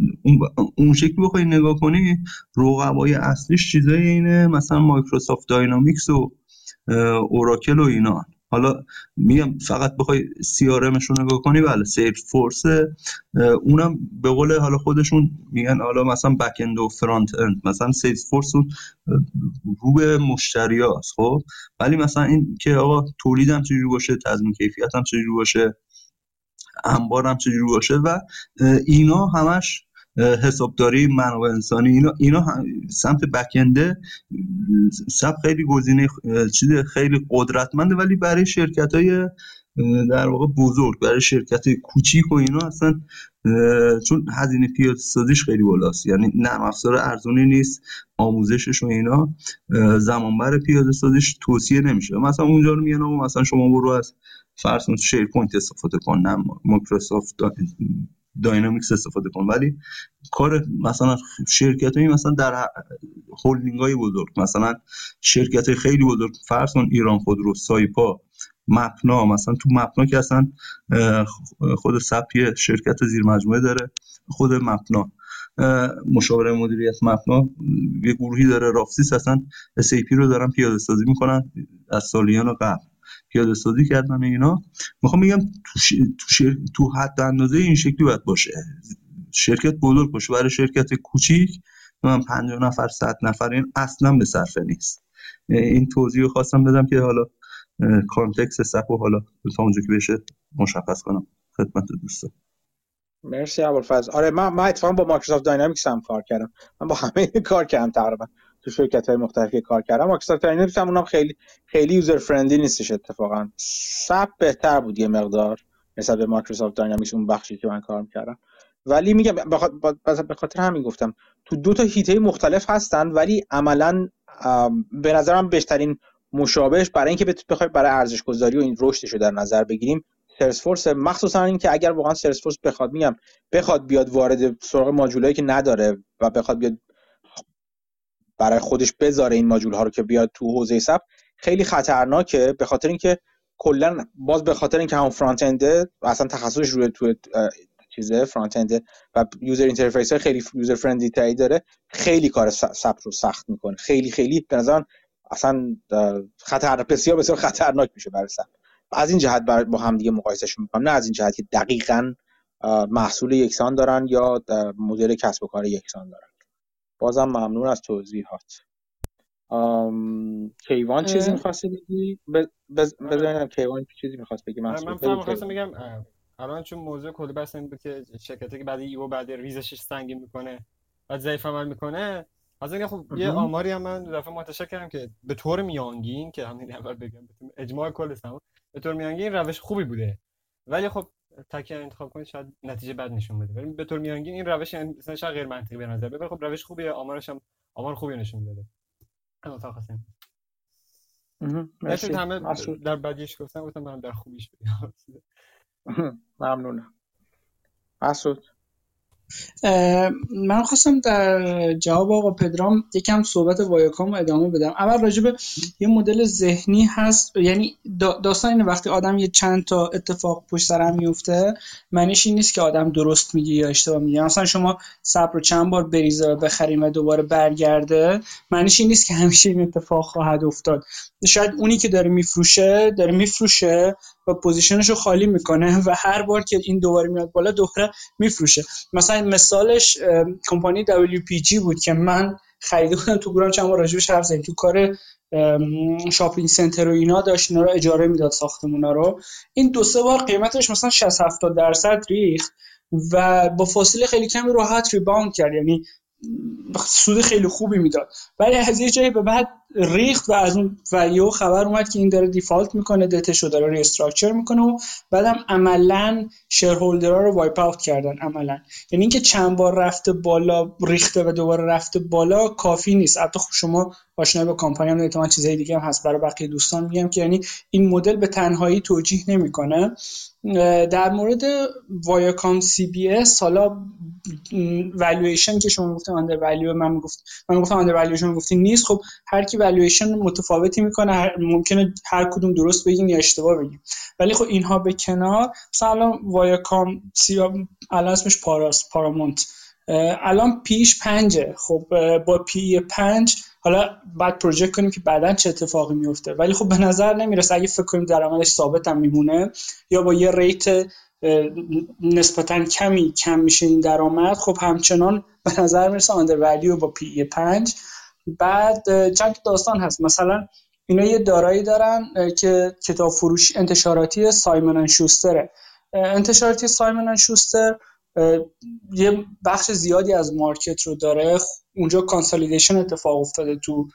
اون شکلی بخوای نگاه کنی رقبای اصلیش چیزای اینه مثلا Microsoft Dynamics و Oracle و اینا. حالا میگم فقط بخوای CRM رو نگاه کنی بله Salesforce. اونم به قول حالا خودشون میگن حالا مثلا back end و front end. مثلا Salesforce رو به مشتریاست خب؟ ولی مثلا این که آقا تولیدم چجوری باشه تضمین کیفیت هم چجوری باشه انبار هم چجوری باشه و اینا همش حسابداری منابع انسانی اینا اینا سمت back end ه SAP خیلی گزینه چیز خیلی قدرتمنده ولی برای شرکت های در واقع بزرگ برای شرکت کوچیک و اینا اصلا چون هزینه پیاده سازیش خیلی بالاست. یعنی نرم افزار ارزونی نیست آموزشش و اینا زمان بر پیاده سازیش توصیه نمیشه. مثلا اونجا رو میگن مثلا شما برو از فرض SharePoint استفاده کن نه مایکروسافت Dynamics استفاده کن ولی کار مثلا شرکت مثلا در هولدینگ های بزرگ مثلا شرکت خیلی بزرگ فرض کن ایران خودرو سایپا مپنا مثلا تو مپنا که اصلا خود سی شرکت زیر مجموعه داره خود مپنا. مشاوره مدیریت مپنا یه گروهی داره. رافسیس اصلا SAP رو دارن پیاده سازی می‌کنن از سالیان قبل. پیاده سازی کردن اینا. می‌خوام بگم تو, ش... تو, تو حد اندازه این شکلی باید باشه. شرکت بزرگ باشه. برای شرکت کوچیک من 50 نفر 100 نفر این اصلا به صرفه نیست. این توضیح خواستم بدم که حالا context SAP و حالا تا اونجا که بشه مشخص کنم خدمت دوستان. مرسی ابوالفضل. آره من من اتفاقا با Microsoft Dynamics هم کار کردم. من با همه کار کردم تقریبا. تو شرکت های مختلفی کار کردم Microsoft Dynamics هم اونم خیلی خیلی user friendly نیستش اتفاقا. SAP بهتر بود یه مقدار نسبت به Microsoft Dynamics اون بخشی که من کار می‌کردم ولی میگم به خاطر همین گفتم تو دو تا حیطه مختلف هستن ولی عملا به نظرم بهترین مشابهش برای اینکه بخوای برای ارزش گذاری و این رشدش رو در نظر بگیریم Salesforce مخصوصا اینکه اگر واقعا Salesforce بخواد میگم بخواد بیاد وارد سراغ ماژولایی که نداره و بخواد بیاد برای خودش بذاره این ماژول ها رو که بیاد تو حوزه SAP خیلی خطرناکه. به خاطر اینکه کلا باز به خاطر اینکه همون front end ه اصلا تخصصش روی تو چیزه front end ه و user interface های خیلی user friendly تری داره خیلی کار SAP رو سخت می‌کنه. خیلی خیلی به نظر اصلا خطر بسیار بسیار خطرناک میشه برای SAP از این جهت با هم دیگه مقایسهشون می‌کنم. نه از این جهت که دقیقا محصول یکسان دارن یا مدل کسب و کار یکسان دارن. بازم ممنون از توضیحات. کیوان چیزی می‌خواستی بگی؟ بذارینم کیوان چیزی می‌خواست بگی؟ من فهم خواستم بگم الان چون موضوع کلی بحث این بود که شرکتی که بعد ایو بعد ریزشش سنگین می‌کنه بعد ضعیف عمل می‌کنه از اینکه خب یه آماری هم من دفعه منتشر کردم که به طور میانگین که همین اول بگم اجماع کل سمون به طور میانگین روش خوبی بوده. ولی خب تکیه انتخاب کنید شاید نتیجه بد نشون بده. ولی به طور میانگین این روش مثلا شاید غیر منطقی به نظر ببره خب روش خوبیه آمارش هم آمار خوبی نشون میده اما تا خواستم مرسی. همه در بدیش گفتم گفتم من در خوبیش بگم. ممنونم. مسعود. من خواستم در جواب آقا پدرام یکم صحبت وایاکام ادامه بدم. اول راجب یه مدل ذهنی هست یعنی داستان اینه وقتی آدم یه چند تا اتفاق پشت سر هم میفته معنیش این نیست که آدم درست میگه یا اشتباه میگه. مثلا شما صبر رو چند بار بریزه و بخریم و دوباره برگرده معنیش این نیست که همیشه این اتفاق خواهد افتاد. شاید اونی که داره میفروشه داره میفروشه و پوزیشنش رو خالی می‌کنه و هر بار که این دوباره میاد بالا دوباره میفروشه. مثلا مثالش کمپانی WPG بود که من خریده بودم تو گرام چند بار راجبش حرف تو کار shopping center و اینا داشت اینا رو اجاره می‌داد ساختمونا رو. این دو سه بار قیمتش مثلا 60 70 درصد ریخت و با فاصله خیلی کمی راحت rebound کرد. یعنی سود خیلی خوبی می‌داد. ولی از یه جایی به بعد ریخت و از اون و خبر اومد که این داره default می‌کنه دتش رو داره restructure می‌کنه و بعدم عملا shareholder ها رو wipe out کردن عملا. یعنی اینکه چند بار رفته بالا ریخته و دوباره رفته بالا کافی نیست. البته خب شما آشنا با کمپانی هم احتمال چیزای دیگه هم هست. برای بقیه دوستان میگم که یعنی این مدل به تنهایی توجیه نمی‌کنه. در مورد ViacomCBS حالا والویشن که شما گفتین undervalue من گفت من گفتم under valuation گفتین نیست. خب هر کی والویشن متفاوتی می‌کنه ممکنه هر کدوم درست بگیم یا اشتباه بگیم ولی خب اینها به کنار مثلا Viacom CBS الان اسمش پاراس Paramount ه. الان P/E ش پنجه. خب با P/E پنج حالا بعد project کنیم که بعدا چه اتفاقی میفته. ولی خب به نظر نمی‌رسه. اگه فکر کنیم درآمدش ثابت هم میمونه یا با یه rate نسبتا کمی کم میشه این درآمد خب همچنان به نظر می‌رسه undervalue با P/E 5 بعد چند داستان هست. مثلا اینا یه دارایی دارن که کتاب فروش انتشاراتی Simon & Schuster ه. انتشاراتی Simon & Schuster یه بخش زیادی از market رو داره. اونجا consolidation اتفاق افتاده تو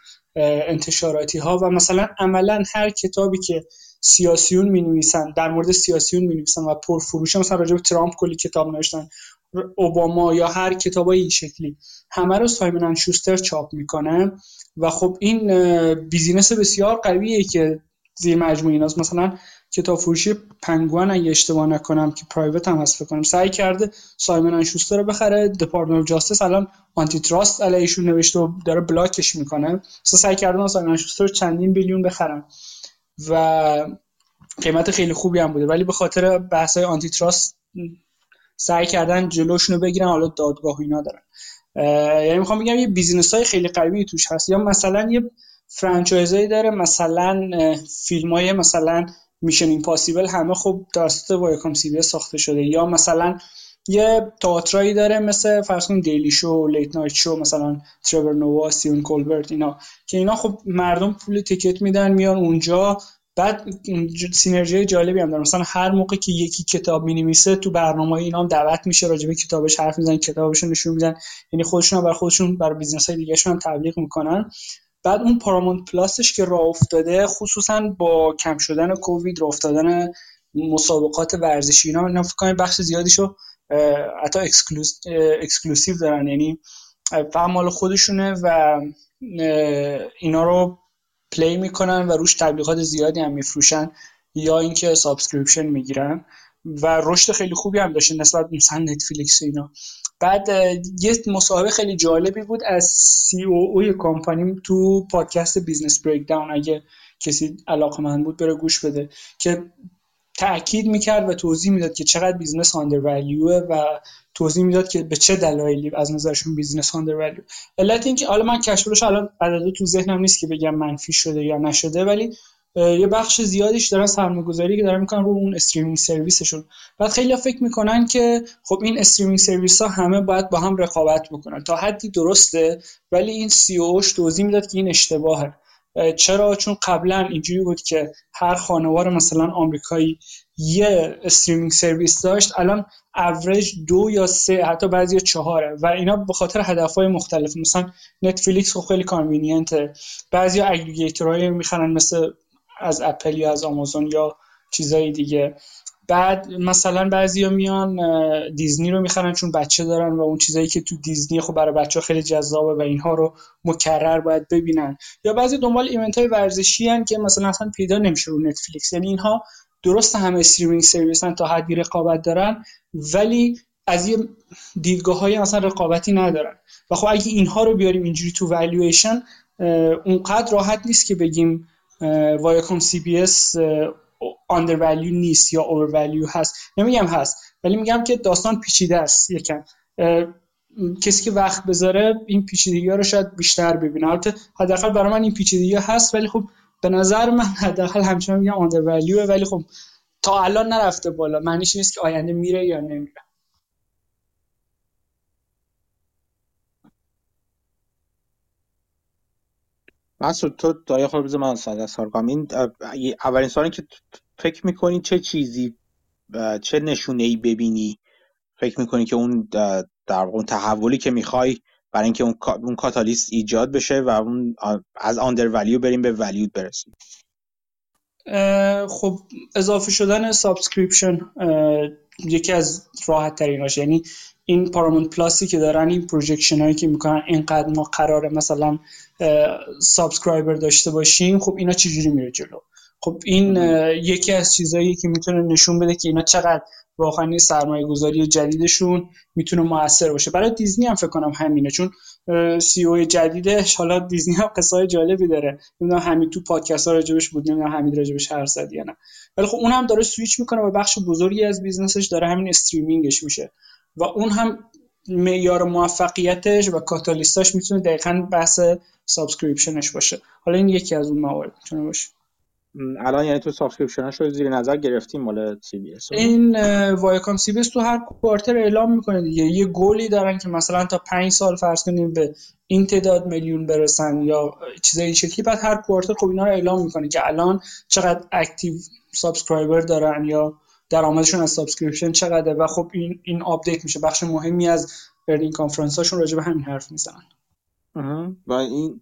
انتشاراتی ها و مثلا عملا هر کتابی که سیاسیون می نویسن در مورد سیاسیون می نویسن و پرفروش مثلا راجع به ترامپ کلی کتاب نوشتن اوباما یا هر کتاب این شکلی همه رو Simon & Schuster چاپ می‌کنه. و خب این business بسیار قویه که زیر مجموعه ایناست. مثلا کتاب فروشی پنگوان اگه اشتباه نکنم که private هم هست کنم. سعی کرده Simon & Schuster رو بخره. Department Justice الان antitrust علیشون نوشته و داره block ش می‌کنه. سعی کرده Simon & Schuster رو چندین billion بخرن و قیمت خیلی خوبی هم بوده. ولی به خاطر بحث های antitrust سعی کردن جلوشون رو بگیرن. حالا دادگاه و اینا دارن. یعنی می‌خوام بگم یه business های خیلی قوی توش هست. یا مثلا یه franchise ی داره. مثلا فیلم های مثلا Mission Impossible همه خب توسط Viacom CBS ساخته شده. یا مثلا یه تئاترایی داره مثل فرض کنید Daily Show Late Night Show مثلا Trevor Noah Stephen Colbert اینا. که اینا خب مردم پول ticket میدن میان اونجا. بعد synergy جالبی هم داره مثلا هر موقع که یکی کتاب می‌نویسه تو برنامه اینا هم دعوت میشه راجع به کتابش حرف می‌زنن کتابشون نشون میدن. یعنی خودشون برای خودشون برای business های دیگه هم تبلیغ می‌کنن. بعد اون Paramount Plus ش که راه افتاده خصوصا با کم شدن کووید راه افتادن مسابقات ورزشی اینا من فکر بخش زیادیشو حتی exclusive دارن. یعنی فقط مال خودشونه و اینا رو play می‌کنن و روش تبلیغات زیادی هم میفروشن یا اینکه subscription می‌گیرن. و رشد خیلی خوبی هم داشته نسبت مثلا Netflix اینا. بعد یه مصاحبه خیلی جالبی بود از CEO ی کمپانی تو پادکست Business Breakdowns اگه کسی علاقه‌مند بود بره گوش بده که تاکید می‌کرد و توضیح می‌داد که چقدر business undervalue و توضیح می‌داد که به چه دلایلی از نظرشون business undervalue علت اینکه حالا من cash flow ش الان عدد تو ذهنم نیست که بگم منفی شده یا نشده ولی یه بخش زیادیش دارن سرمایه‌گذاری که دارن می‌کنن رو اون streaming service شون. بعد خیلی فکر می‌کنن که خب این streaming service ها همه باید با هم رقابت بکنن. تا حدی درسته ولی این CEO ش توضیح می‌داد که این اشتباهه. چرا؟ چون قبلا اینجوری بود که هر خانوار مثلا آمریکایی یه streaming service داشت الان اوریج دو یا سه حتی بعضی چهاره و اینا به خاطر هدفهای مختلف. مثلا Netflix خب خیلی convenient ه بعضی aggregator های می‌خرن مثل از اپل یا از آمازون یا چیزای دیگه. بعد مثلا بعضیا میان دیزنی رو می‌خرن چون بچه دارن و اون چیزایی که تو دیزنی خب برای بچه خیلی جذابه و اینها رو مکرر باید ببینن. یا بعضی دنبال event های ورزشی هن که مثلا اصلا پیدا نمیشه رو Netflix. یعنی اینها درست همه streaming service تا حدی رقابت دارن ولی از یه دیدگاه های مثلا رقابتی ندارن. و خب اگه اینها رو بیاریم اینجوری تو والویشن اونقدر راحت نیست که بگیم وایاکام سی بی اس آندر نیست یا اوور ولیو هست. نمیگم هست ولی میگم که داستان پیچیده است یکم. کسی که وقت بذاره این پیچیدگی ها رو شاید بیشتر ببینه. البته حداقل برای من این پیچیدگی هست ولی خب به نظر من حداقل همچنان میگم آندر ولیو ولی خب تا الان نرفته بالا. معنیش نیست که آینده میره یا نمیره. مسعود تو دایه خود بذار من ساده سوال کنم. این اولین سوالی که فکر می‌کنی چه چیزی چه نشونه ای ببینی؟ فکر می‌کنی که اون در اون تحولی که می‌خوای برای اینکه اون اون کاتالیست ایجاد بشه و اون از undervalue بریم به value برسیم. خب اضافه شدن subscription یکی از راحت ترین یعنی این Paramount Plus ی که دارن این projection هایی که می‌کنن اینقدر ما قراره مثلا subscriber داشته باشیم خب اینا چجوری میره جلو؟ خب این یکی از چیزهایی که می‌تونه نشون بده که اینا چقدر واقعا سرمایه گذاری جدیدشون می‌تونه موثر باشه. برای دیزنی هم فکر کنم همینه چون CEO جدیدش حالا دیزنی هم قصه جالبی داره. نمی‌دونم امین تو پادکست ها راجبش بود نمی‌دونم امین راجبش حرف زد یا نه. ولی خب اون هم داره سویچ می‌کنه و بخش بزرگی از business ش داره همین streaming ش میشه. و اون هم معیار موفقیتش و کاتالیستاش می‌تونه دقیقا بحث subscription ش باشه. حالا این یکی از اون موارد می‌تونه باشه. الان یعنی تو subscription ش رو زیر نظر گرفتیم مال CBS این Viacom CBS تو هر quarter اعلام می‌کنه دیگه. یه گولی دارن که مثلا تا پنج سال فرض کنیم به این تعداد میلیون برسن یا چیزای این شکلی بعد هر quarter خب اینا رو اعلام می‌کنه که الان چقدر active subscriber دارن یا درآمدشون از subscription چقدره و خب این این update میشه. بخش مهمی از earning conference هاشون راجع به همین حرف می‌زنن. و این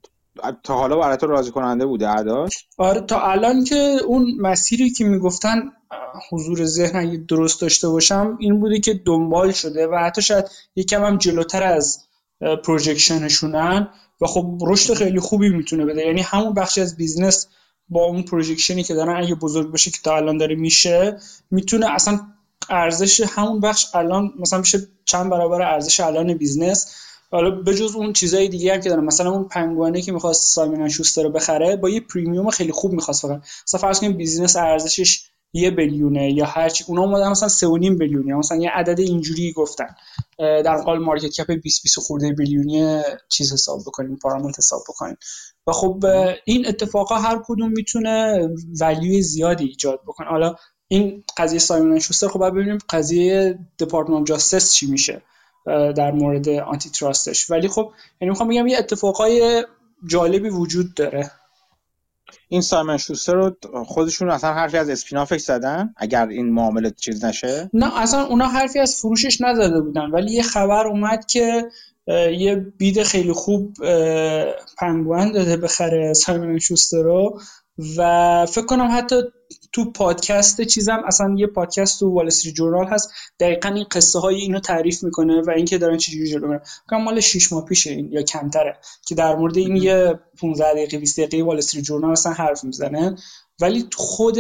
تا حالا برای تو راضی کننده بوده عدداش؟ آره تا الان که اون مسیری که می‌گفتن حضور ذهن اگه درست داشته باشم این بوده که دنبال شده و حتی شاید یکم هم جلوتر از projection شونن و خب رشد خیلی خوبی می‌تونه بده. یعنی همون بخشی از business با اون projection ی که دارن اگه بزرگ باشه که تا الان داره میشه می‌تونه اصلا ارزش همون بخش الان مثلا میشه چند برابر ارزش الان business. حالا بجز اون چیزای دیگه هم که دارن مثلا اون پنگوانه که می‌خواست Simon Schuster رو بخره با یه premium خیلی خوب می‌خواست فقط. مثلا فرض کنیم business ارزشش یه billion ه یا هر چی. اونا اومدن مثلا 3.5 billion ی مثلا یه عدد اینجوری گفتن. در قبال market cap 20 20 خورده billion ی چیز حساب بکنیم پارامونت حساب بکنیم و خب این اتفاقا هر کدوم می‌تونه ولیو زیادی ایجاد بکنه. حالا این قضیه سایمون شوستر خب ببینیم قضیه دپارتمان جاستس چی میشه در مورد آنتی تراستش ولی خب یعنی می‌خوام بگم یه اتفاقای جالبی وجود داره. این سایمن شوستر رو خودشون اصلا حرفی از اسپینافش زدن؟ اگر این معامله چیز نشه؟ نه اصلا اونا حرفی از فروشش نزده بودن ولی یه خبر اومد که یه bid خیلی خوب پنگوان داده بخره Simon Schuster رو. و فکر کنم حتی تو پادکست چیزم اصلا یه پادکست تو Wall Street Journal هست دقیقا این قصه های اینو تعریف می‌کنه و اینکه دارن چجوری جلو میرن. فکر مال 6 ماه پیشه این یا کمتره که در مورد این یه 15 دقیقه 20 دقیقه Wall Street Journal اصلا حرف می‌زنه. ولی تو خود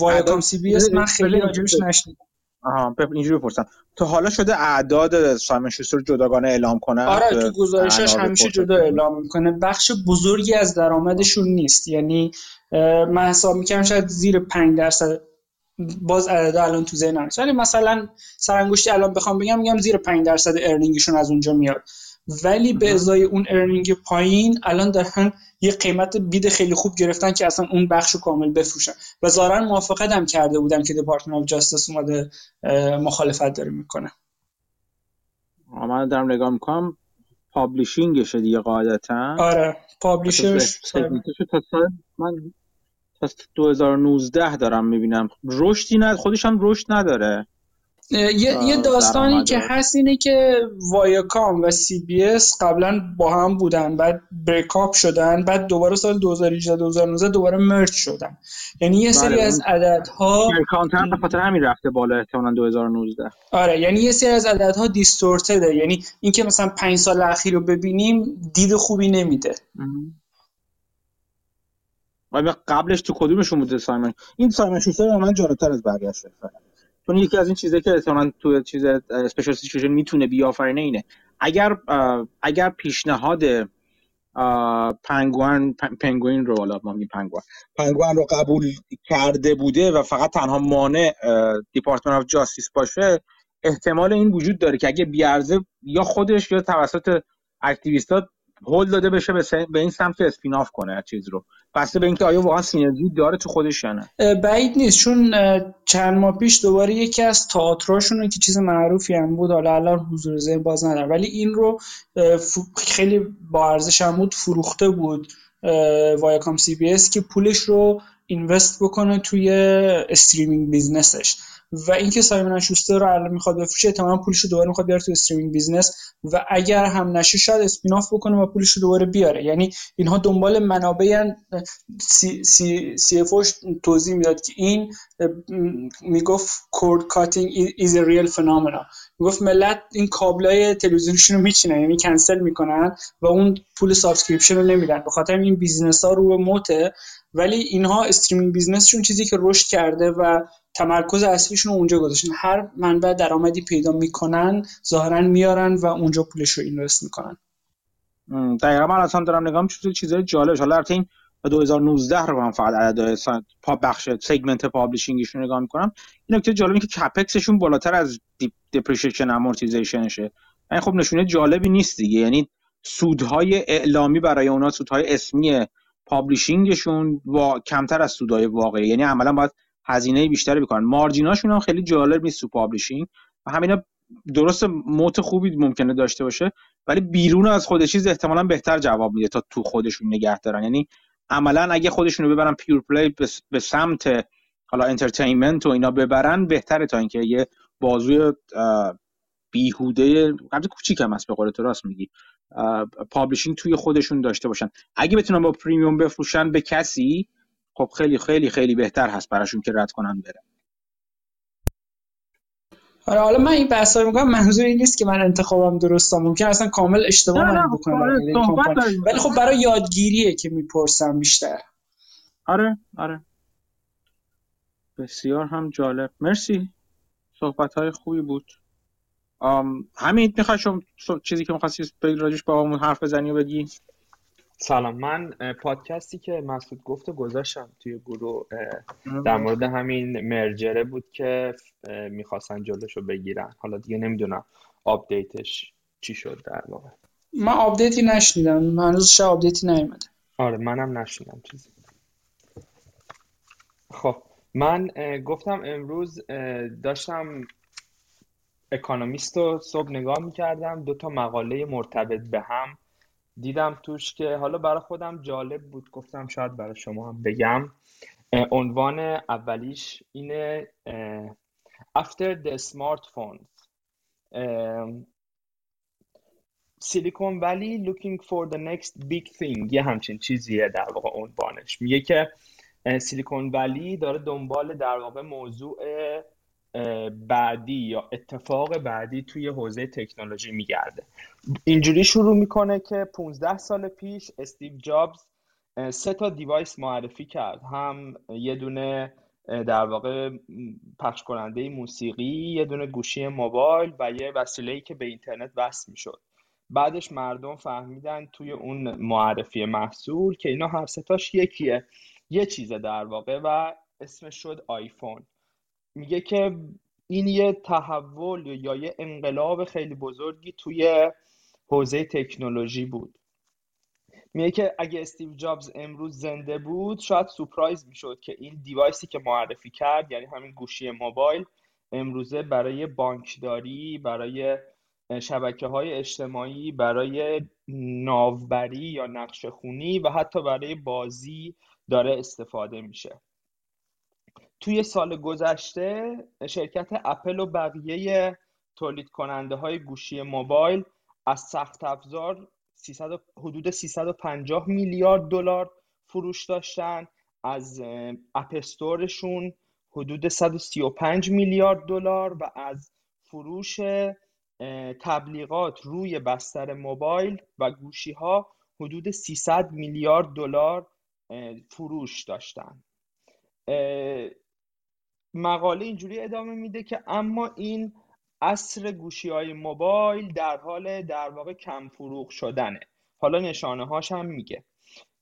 Viacom CBS من خیلی راجبش نشنیدم. آها اینجوری بپرسم. تا حالا شده اعداد سایمن شوستر رو جداگانه اعلام کنه آره تو گزارشش همیشه جدا اعلام می‌کنه. بخش بزرگی از درآمدشون نیست. یعنی من حساب می‌کنم شاید زیر 5 درصد. باز عدد الان تو ذهنم ولی مثلا سرانگشتی الان بخوام بگم میگم زیر 5 درصد ارنینگشون از اونجا میاد. ولی به ازای اون ارنینگ پایین الان دارن یه قیمت بید خیلی خوب گرفتن که اصلا اون بخش رو کامل بفروشن. و ظاهرا موافقت هم کرده بودم که Department of Justice اومده مخالفت داره می‌کنه. من دارم نگاه می‌کنم. publishing شه دیگه قاعدتا. آره publisher ش من تا 2019 دارم می‌بینم. رشدی نه خودش هم رشد نداره. یه, یه داستانی که هست اینه که Viacom و CBS قبلا با هم بودن بعد بریکاپ شدن بعد دوباره سال 2018 2019 دوباره مرج شدن. یعنی یه سری بله از عددها کانتر به خاطر همین رفته بالا احتمالاً 2019 آره یعنی یه سری از عددها دیستورتده یعنی اینکه مثلا پنج سال اخیر رو ببینیم دید خوبی نمیده. ولی قبلش تو کدومشون بوده سایمن؟ این سایمن شوستر من جالبتر از بقیه شده چون یکی از این چیزایی که احتمالاً تو چیز اسپیشال سیچویشن می‌تونه بیافرینه اینه. اگر اگر پیشنهاد Penguin Penguin رو حالا ما میگیم Penguin Penguin رو قبول کرده بوده و فقط تنها مانع Department of Justice باشه احتمال این وجود داره که اگه بیارزه یا خودش یا توسط activist ها هول داده بشه به این سمت spin off کنه چیز رو. بسته به اینکه آیا واقعا synergy داره تو خودش نه؟ بعید نیست چون چند ماه پیش دوباره یکی از تئاتراشون که چیز معروفی هم بود حالا الان حضور ذهن باز نداره ولی این رو خیلی با ارزش هم بود فروخته بود Viacom CBS که پولش رو invest بکنه توی streaming business ش. و اینکه Simon Schuster رو الان می‌خواد بفروشه احتمالاً پولش رو دوباره می‌خواد بیاره تو streaming business و اگر هم نشه شاید spin off بکنه و پولش رو دوباره بیاره. یعنی اینها دنبال منابع سی, سی, سی توضیح می‌داد که این می‌گفت cord cutting is a real phenomena می‌گفت ملت این کابلای تلویزیونشون رو میچینن یعنی کنسل می‌کنن و اون پول subscription رو نمیدن. به خاطر این business ها رو به موته. ولی اینها streaming business شون چیزی که رشد کرده و تمرکز اصلیشون رو اونجا گذاشتن. هر منبع درآمدی پیدا می‌کنن ظاهرا میارن و اونجا پولش رو invest می‌کنن. دقیقا من اصلا دارم نگاه می‌کنم چیزای جالب حالا البته این 2019 رو من فقط عدد پا بخش segment publishing شون نگاه می‌کنم. این نکته جالبی که capex شون بالاتر از depreciation amortization شه این خب نشونه جالبی نیست دیگه. یعنی سودهای اعلامی برای اونا سودهای اسمی publishing شون و کمتر از سودهای واقعی. یعنی عملا باید هزینه بیشتری بکنن. margin اشون هم خیلی جالب نیست تو publishing. و همینا درست moat خوبی ممکنه داشته باشه ولی بیرون از خود چیز احتمالا بهتر جواب میده تا تو خودشون نگه دارن. یعنی عملا اگه خودشون رو ببرن pure play به سمت حالا entertainment و اینا ببرن بهتره تا اینکه یه بازوی بیهوده قبل کوچیک هم هست به قول تو راست میگی. publishing توی خودشون داشته باشن. اگه بتونن با premium بفروشن به کسی خب خیلی خیلی خیلی بهتر هست براشون که رد کنن بره. آره حالا من این بحثا رو میگم منظور این نیست که من انتخابم درسته ممکن. اصلا کامل اشتباه من بکنم. آره، ولی خب برای یادگیریه که می‌پرسم بیشتر. آره آره. بسیار هم جالب. مرسی. صحبت های خوبی بود. امین می‌خوای شما چیزی که می‌خواستی راجش با همون حرف بزنی و بگی؟ سلام. من پادکستی که مسعود گفت گذاشتم توی گروه در مورد همین merger ه بود که می‌خواستن جلوشو بگیرن. حالا دیگه نمی‌دونم update ش چی شد در واقع. من update ی نشنیدم. هنوز چه update ی نیومده. آره منم نشنیدم چیزی. خب من گفتم امروز داشتم اکانومیست رو صبح نگاه می‌کردم دو تا مقاله مرتبط به هم دیدم توش که حالا برای خودم جالب بود. گفتم شاید برای شما هم بگم. عنوان اولیش اینه After the smartphones. سیلیکون ولی looking for the next big thing. یه همچین چیزیه در واقع عنوانش. میگه که سیلیکون ولی داره دنبال در واقع موضوع بعدی یا اتفاق بعدی توی حوزه تکنولوژی میگرده. اینجوری شروع می‌کنه که 15 سال پیش استیو جابز سه تا دیوایس معرفی کرد. هم یه دونه در واقع پخش کننده موسیقی یه دونه گوشی موبایل و یه وسیله که به اینترنت وصل می‌شد. بعدش مردم فهمیدن توی اون معرفی محصول که اینا هر ستاش یکیه. یه چیزه در واقع و اسمش شد آیفون. میگه که این یه تحول یا یه انقلاب خیلی بزرگی توی حوزه تکنولوژی بود. میگه که اگه استیو جابز امروز زنده بود شاید surprise می‌شد که این device ی که معرفی کرد یعنی همین گوشی موبایل امروزه برای بانکداری برای شبکه های اجتماعی برای ناوبری یا نقش خونی و حتی برای بازی داره استفاده میشه. توی سال گذشته شرکت اپل و بقیه تولید کننده های گوشی موبایل از سخت افزار حدود 350 میلیارد دلار فروش داشتن. از اپستورشون حدود 135 میلیارد دلار و از فروش تبلیغات روی بستر موبایل و گوشی ها حدود 300 میلیارد دلار فروش داشتن. مقاله اینجوری ادامه میده که اما این اصر گوشی های موبایل در حال در واقع کم فروغ شدنه. حالا نشانه هاش هم میگه.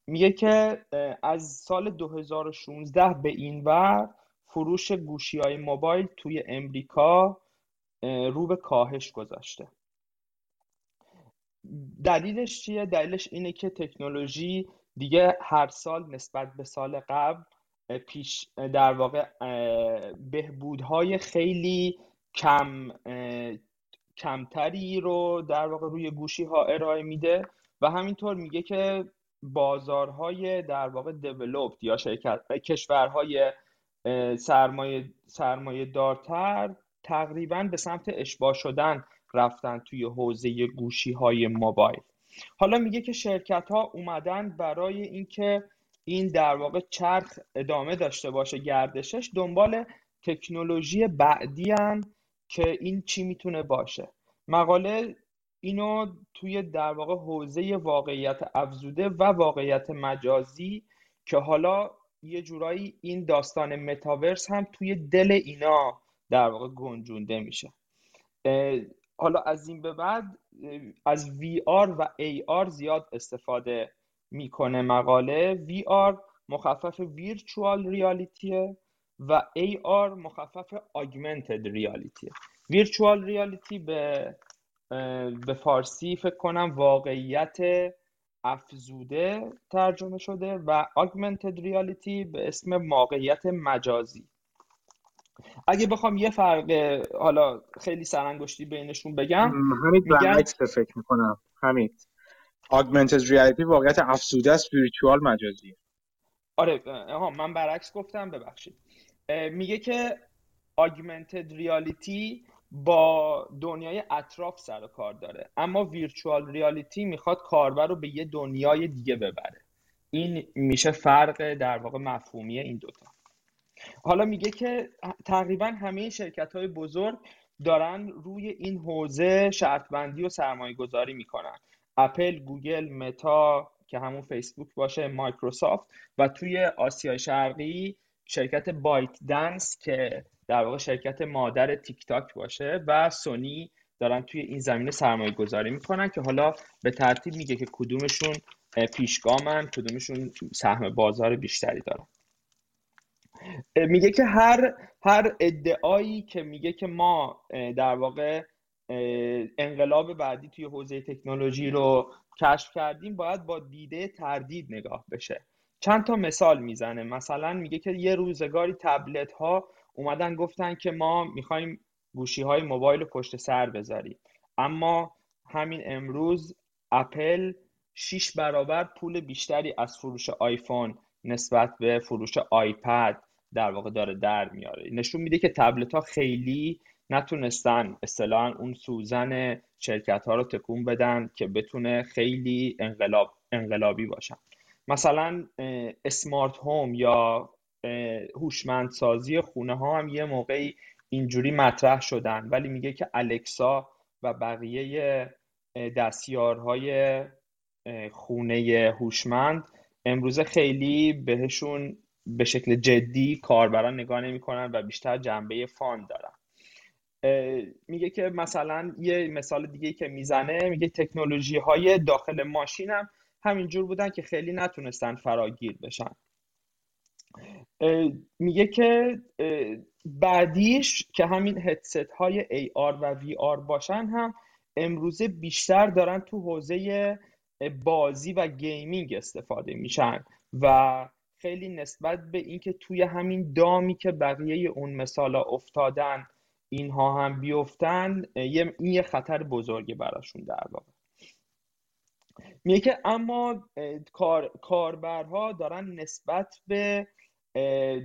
میگه که از سال 2016 به این ور فروش گوشی های موبایل توی امریکا رو به کاهش گذاشته. دلیلش چیه؟ دلیلش اینه که تکنولوژی دیگه هر سال نسبت به سال قبل پیش در واقع بهبودهای خیلی کم کمتری رو در واقع روی گوشی ها ارائه میده و همینطور میگه که بازارهای در واقع دیولوپد یا شرکت کشورهای سرمایه سرمایه دارتر تقریبا به سمت اشباه شدن رفتن توی حوزه گوشی های موبایل. حالا میگه که شرکت ها اومدن برای اینکه این در واقع چرخ ادامه داشته باشه گردشش دنبال تکنولوژی بعدی هن که این چی می‌تونه باشه. مقاله اینو توی در واقع حوزه واقعیت افزوده و واقعیت مجازی که حالا یه جورایی این داستان متاورس هم توی دل اینا در واقع گنجونده میشه. حالا از این به بعد از VR و AR زیاد استفاده می‌کنه مقاله. VR مخفف ویرچوال ریالیتیه و AR مخفف آگمنتد ریالیتیه ویرچوال ریالیتی به به فارسی فکر کنم واقعیت افزوده ترجمه شده و augmented ریالیتی به اسم واقعیت مجازی. اگه بخوام یه فرق حالا خیلی سرانگشتی بینشون بگم همین برعکس فکر می‌کنم. همین. Augmented ریالیتی واقعیت افزوده است ویرچوال مجازی آره ها من برعکس گفتم ببخشید. میگه که augmented ریالیتی با دنیای اطراف سر و کار داره اما ویرچوال ریالیتی می‌خواد کاربر رو به یه دنیای دیگه ببره. این میشه فرق در واقع مفهومی این دوتا. حالا میگه که تقریبا همه شرکت های بزرگ دارن روی این حوزه شرط بندی و سرمایه گذاری می‌کنن. اپل، گوگل، متا که همون فیسبوک باشه مایکروسافت و توی آسیای شرقی شرکت بایت دنس که در واقع شرکت مادر تیک تاک باشه و سونی دارن توی این زمینه سرمایه گذاری می‌کنن که حالا به ترتیب میگه که کدومشون پیشگامن کدومشون سهم بازار بیشتری دارن. میگه که هر هر ادعایی که میگه که ما در واقع انقلاب بعدی توی حوزه تکنولوژی رو کشف کردیم باید با دیده تردید نگاه بشه. چند تا مثال می‌زنه. مثلا میگه که یه روزگاری تبلت ها اومدن گفتن که ما می‌خوایم گوشی های موبایل رو پشت سر بذاریم. اما همین امروز اپل 6 برابر پول بیشتری از فروش آیفون نسبت به فروش آیپد در واقع داره در میاره. نشون میده که تبلت ها خیلی نتونستن اصطلاحا اون سوزن شرکت ها رو تکون بدن که بتونه خیلی انقلاب انقلابی باشن. مثلا اسمارت هوم یا هوشمندسازی خونه ها هم یه موقعی اینجوری مطرح شدن. ولی میگه که الکسا و بقیه دستیارهای خونه هوشمند امروزه خیلی بهشون به شکل جدی کاربران نگاه نمی‌کنن و بیشتر جنبه فان دارن. میگه که مثلا یه مثال دیگه که می‌زنه میگه تکنولوژی های داخل ماشین هم همینجور بودن که خیلی نتونستن فراگیر بشن. میگه که بعدیش که همین هدست های AR و VR باشن هم امروزه بیشتر دارن تو حوزه بازی و gaming استفاده میشن و خیلی نسبت به اینکه توی همین دامی که بقیه اون مثالا افتادن اینها هم بیفتن این یه خطر بزرگی براشون در واقع. میگه که اما کار، کاربرها دارن نسبت به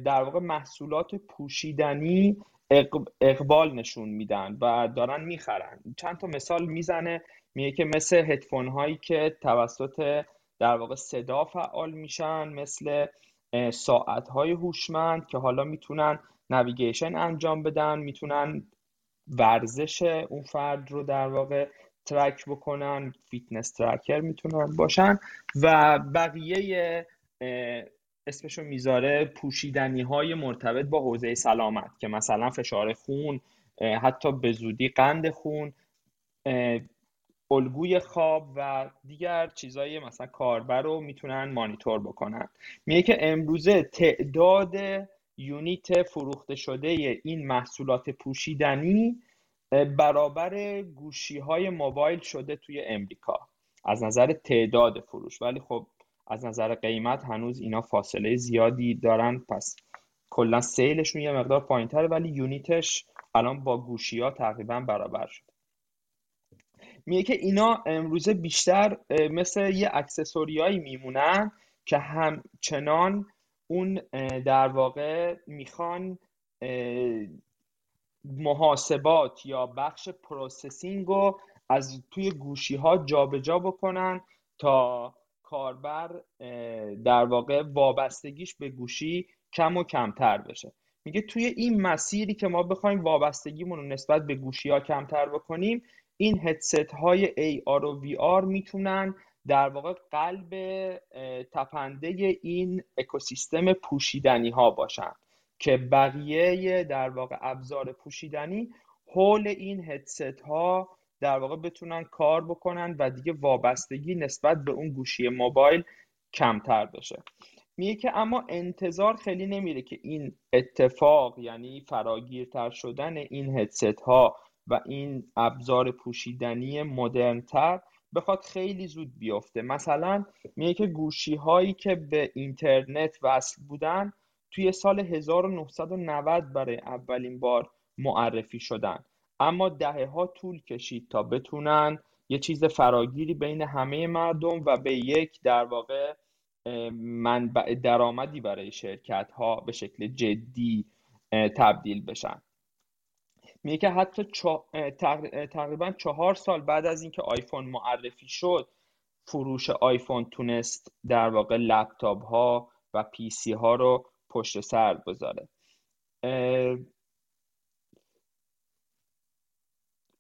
در واقع محصولات پوشیدنی اقبال نشون میدن و دارن می‌خرن. چند تا مثال می‌زنه. میگه که مثل هدفون هایی که توسط در واقع صدا فعال میشن مثل ساعت های هوشمند که حالا می‌تونن navigation انجام بدن می‌تونن ورزش اون فرد رو در واقع track بکنن fitness tracker می‌تونن باشن و بقیه اسمشو می‌ذاره پوشیدنی های مرتبط با حوزه سلامت که مثلا فشار خون حتی به زودی قند خون الگوی خواب و دیگر چیزای مثلا کاربر رو می‌تونن مانیتور بکنن. میگه که امروزه تعداد یونیت فروخته شده این محصولات پوشیدنی برابر گوشی های موبایل شده توی امریکا. از نظر تعداد فروش. ولی خب از نظر قیمت هنوز اینا فاصله زیادی دارن. پس کلا sale شون یه مقدار پایین تره ولی unit ش الان با گوشی ها تقریبا برابر شد میگه که اینا امروزه بیشتر مثل یه accessory هایی میمونن که همچنان اون در واقع می‌خوان محاسبات یا بخش processing رو از توی گوشی ها جابجا بکنن تا کاربر در واقع وابستگیش به گوشی کم و کمتر بشه. میگه توی این مسیری که ما بخوایم وابستگیمون رو نسبت به گوشی ها کمتر بکنیم این هدست های AR و VR می‌تونن در واقع قلب تپنده این اکوسیستم پوشیدنی ها باشن که بقیه در واقع ابزار پوشیدنی حول این هدست ها در واقع بتونن کار بکنن و دیگه وابستگی نسبت به اون گوشی موبایل کمتر بشه. میگه که اما انتظار خیلی نمیره که این اتفاق یعنی فراگیرتر شدن این هدست ها و این ابزار پوشیدنی مدرنتر بخواد خیلی زود بیفته. مثلا میگه که گوشی هایی که به اینترنت وصل بودن توی سال 1990 برای اولین بار معرفی شدن. اما دهه ها طول کشید تا بتونن یه چیز فراگیری بین همه مردم و به یک در واقع منبع درآمدی برای شرکت ها به شکل جدی تبدیل بشن. میگه که حتی تقریبا چهار سال بعد از اینکه آیفون معرفی شد فروش آیفون تونست در واقع لپتاپ ها و پی سی ها رو پشت سر بذاره.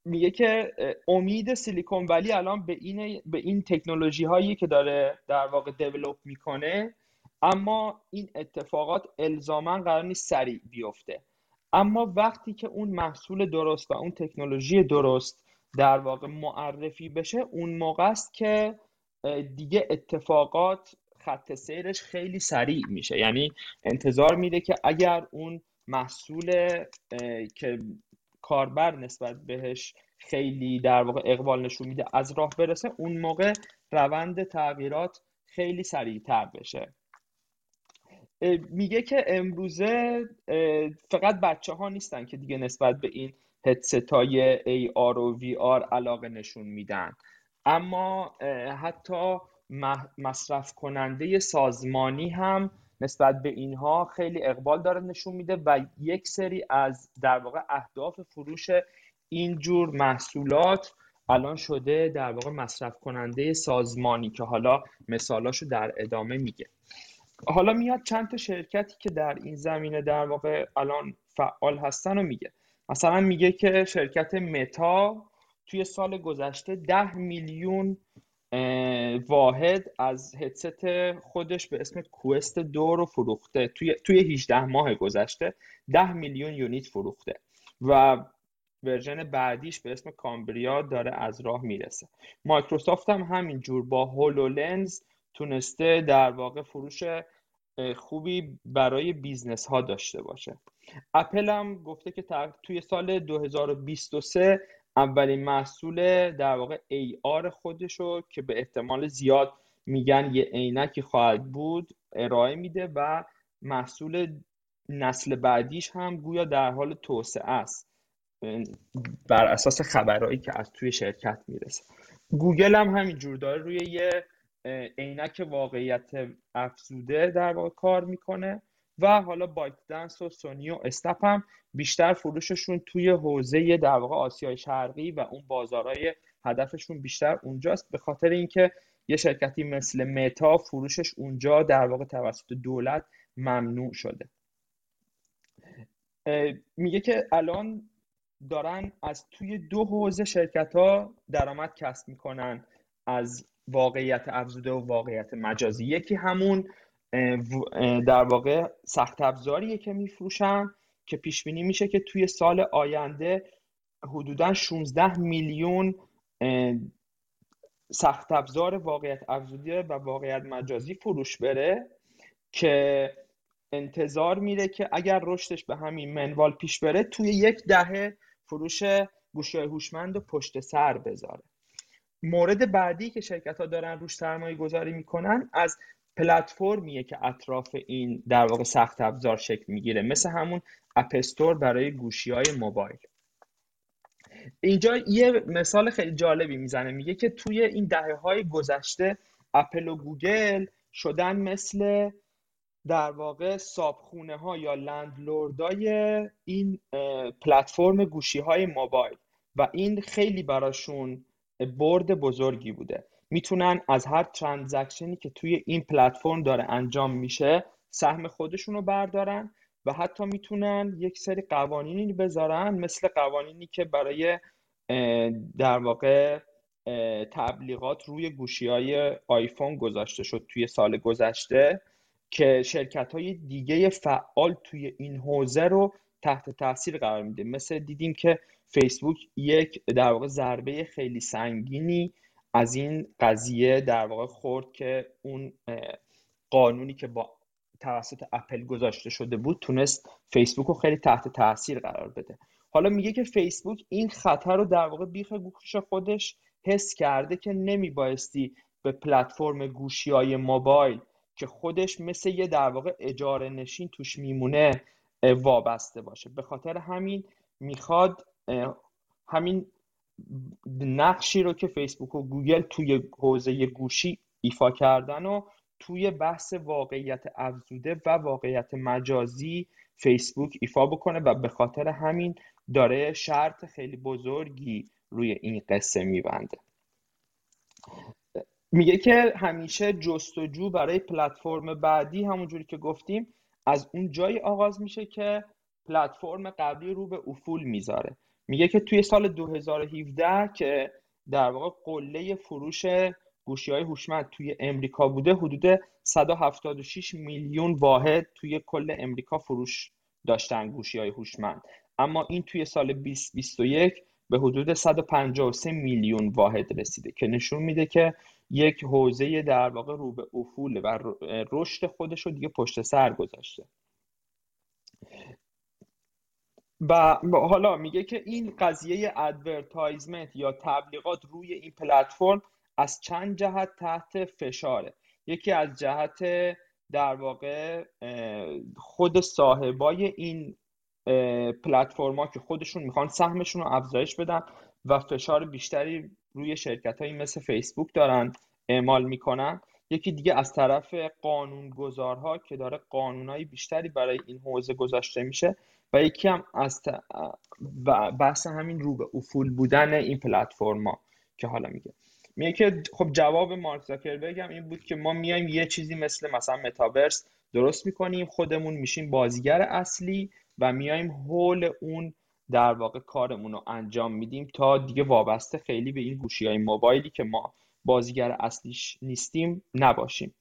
میگه که امید سیلیکون ولی الان به این به این تکنولوژی هایی که داره در واقع دیولپ می‌کنه اما این اتفاقات الزاما قرار نیست سریع بیفته. اما وقتی که اون محصول درست و اون تکنولوژی درست در واقع معرفی بشه اون موقع است که دیگه اتفاقات خط سیرش خیلی سریع میشه. یعنی انتظار میده که اگر اون محصول که کاربر نسبت بهش خیلی در واقع اقبال نشون میده از راه برسه اون موقع روند تغییرات خیلی سریعتر بشه. میگه که امروزه فقط بچه ها نیستن که دیگه نسبت به این هدست های AR و VR علاقه نشون میدن. اما حتی مصرف کننده سازمانی هم نسبت به اینها خیلی اقبال داره نشون میده و یک سری از در واقع اهداف فروش اینجور محصولات الان شده در واقع مصرف کننده سازمانی که حالا مثالاشو در ادامه میگه. حالا میاد چند تا شرکتی که در این زمینه در واقع الان فعال هستن و میگه. مثلا میگه که شرکت متا توی سال گذشته ده میلیون واحد از هدست خودش به اسم کوئست دو رو فروخته. توی توی 18 ماه گذشته 10 میلیون unit فروخته و version بعدیش به اسم کامبریا داره از راه می‌رسه. مایکروسافت هم همینجور با هولولنز تونسته در واقع فروش خوبی برای business ها داشته باشه. اپل هم گفته که توی سال 2023 اولین محصول در واقع AR خودشو که به احتمال زیاد میگن یه عینکی خواهد بود ارائه میده و محصول نسل بعدیش هم گویا در حال توسعه است. بر اساس خبرهایی که از توی شرکت می‌رسه. گوگل هم همینجور داره روی یه عینک واقعیت افزوده در واقع کار می‌کنه و حالا بایت دنس و سونی و استپ هم بیشتر فروششون توی حوزه در واقع آسیای شرقی و اون بازارهای هدفشون بیشتر اونجاست. به خاطر اینکه یه شرکتی مثل متا فروشش اونجا در واقع توسط دولت ممنوع شده. میگه که الان دارن از توی دو حوزه شرکت ها درآمد کسب می‌کنن از واقعیت افزوده و واقعیت مجازی. یکی همون در واقع سخت افزاریه که میفروشن که پیش بینی میشه که توی سال آینده حدودا 16 میلیون سخت افزار واقعیت افزوده و واقعیت مجازی فروش بره که انتظار میره که اگر رشدش به همین منوال پیش بره توی یک دهه فروش گوشی هوشمند و پشت سر بذاره. مورد بعدی که شرکت ها دارن روش سرمایه گذاری می‌کنن از پلتفرمیه که اطراف این در واقع سخت افزار شکل می‌گیره مثل همون اپ استور برای گوشی های موبایل. اینجا یه مثال خیلی جالبی می‌زنه میگه که توی این دهه های گذشته اپل و گوگل شدن مثل در واقع صابخونه ها یا landlord های این پلتفرم گوشی های موبایل. و این خیلی براشون برد بزرگی بوده. می‌تونن از هر ترانزکشنی که توی این پلتفرم داره انجام میشه سهم خودشون رو بردارن و حتی می‌تونن یک سری قوانینی بذارن مثل قوانینی که برای در واقع تبلیغات روی گوشی های آیفون گذاشته شد توی سال گذشته که شرکت های دیگه فعال توی این حوزه رو تحت تاثیر قرار میده. مثل دیدیم که فیسبوک یک در واقع ضربه خیلی سنگینی از این قضیه در واقع خورد که اون قانونی که با توسط اپل گذاشته شده بود تونست فیسبوک رو خیلی تحت تاثیر قرار بده. حالا میگه که فیسبوک این خطر رو در واقع بیخ گوش خودش حس کرده که نمیبایستی به پلتفرم گوشی های موبایل که خودش مثل یه در واقع اجاره نشین توش میمونه وابسته باشه. به خاطر همین می‌خواد همین نقشی رو که فیسبوک و گوگل توی حوزه گوشی ایفا کردن و توی بحث واقعیت افزوده و واقعیت مجازی فیسبوک ایفا بکنه و به خاطر همین داره شرط خیلی بزرگی روی این قصه میبنده. میگه که همیشه جستجو برای پلتفرم بعدی همونجوری که گفتیم از اون جایی آغاز میشه که پلتفرم قبلی رو به افول می‌ذاره. میگه که توی سال 2017 که در واقع قله فروش گوشی های هوشمند توی امریکا بوده حدود 176 میلیون واحد توی کل امریکا فروش داشتن گوشی های هوشمند. اما این توی سال 2021 به حدود 153 میلیون واحد رسیده که نشون میده که یک حوزه در واقع رو به افول و رشد خودش رو دیگه پشت سر گذاشته. و حالا میگه که این قضیه advertisement یا تبلیغات روی این پلتفرم از چند جهت تحت فشاره. یکی از جهت در واقع خود صاحبای این پلتفرما که خودشون می‌خوان سهمشون رو افزایش بدن. و فشار بیشتری روی شرکت هایی مثل فیسبوک دارن اعمال می‌کنن. یکی دیگه از طرف قانونگذارها که داره قانونهای بیشتری برای این حوزه گذاشته میشه و یکی هم از بحث همین رو به افول بودن این پلتفرما که حالا میگه. میگه که خب جواب مارک زاکربرگ هم این بود که ما میایم یه چیزی مثل مثلا متاورس درست می‌کنیم خودمون میشیم بازیگر اصلی و میایم هول اون در واقع کارمون رو انجام میدیم تا دیگه وابسته خیلی به این گوشی های موبایلی که ما بازیگر اصلیش نیستیم نباشیم.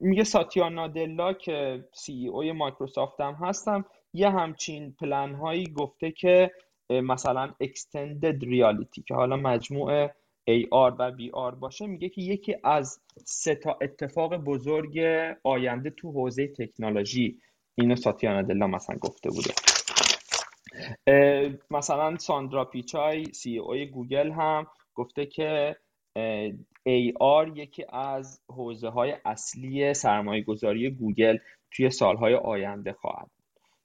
میگه ساتیا نادلا که CEO ی مایکروسافت هم هستم یه همچین پلن هایی گفته که مثلا extended reality که حالا مجموع AR و VR باشه میگه که یکی از سه تا اتفاق بزرگ آینده تو حوزه تکنولوژی اینو ساتیا نادلا مثلا گفته بوده. مثلا ساندار پیچای CEO گوگل هم گفته که AR یکی از حوزه های اصلی سرمایه گذاری گوگل توی سالهای آینده خواهد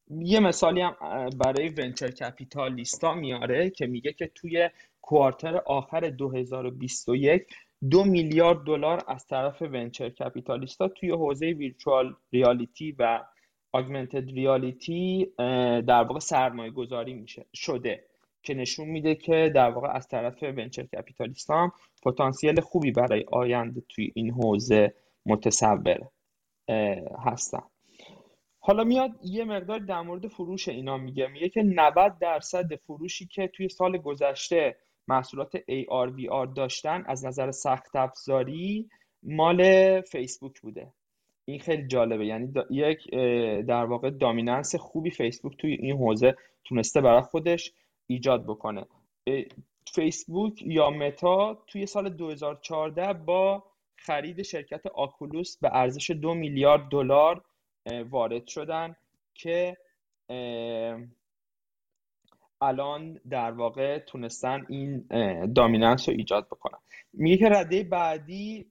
یه مثالی هم برای venture capitalist ا میاره که میگه که توی quarter آخر 2021 دو میلیارد دلار از طرف venture capitalist ا توی حوزه virtual reality و augmented reality در واقع سرمایه گذاری میشه شده. که نشون میده که در واقع از طرف ونچر کپیتالیست هم پتانسیل خوبی برای آینده توی این حوزه متصور هستن. حالا میاد یه مقدار در مورد فروش اینا میگه. میگه که 90 درصد فروشی که توی سال گذشته محصولات AR VR داشتن از نظر سخت افزاری مال فیسبوک بوده. این خیلی جالبه. یعنی یک در واقع دامیننس خوبی فیسبوک توی این حوزه تونسته برای خودش ایجاد بکنه. فیسبوک یا متا توی سال 2014 با خرید شرکت آکولوس به ارزش دو میلیارد دلار وارد شدن که الان در واقع تونستن این دامیننس رو ایجاد بکنن. میگه که رده بعدی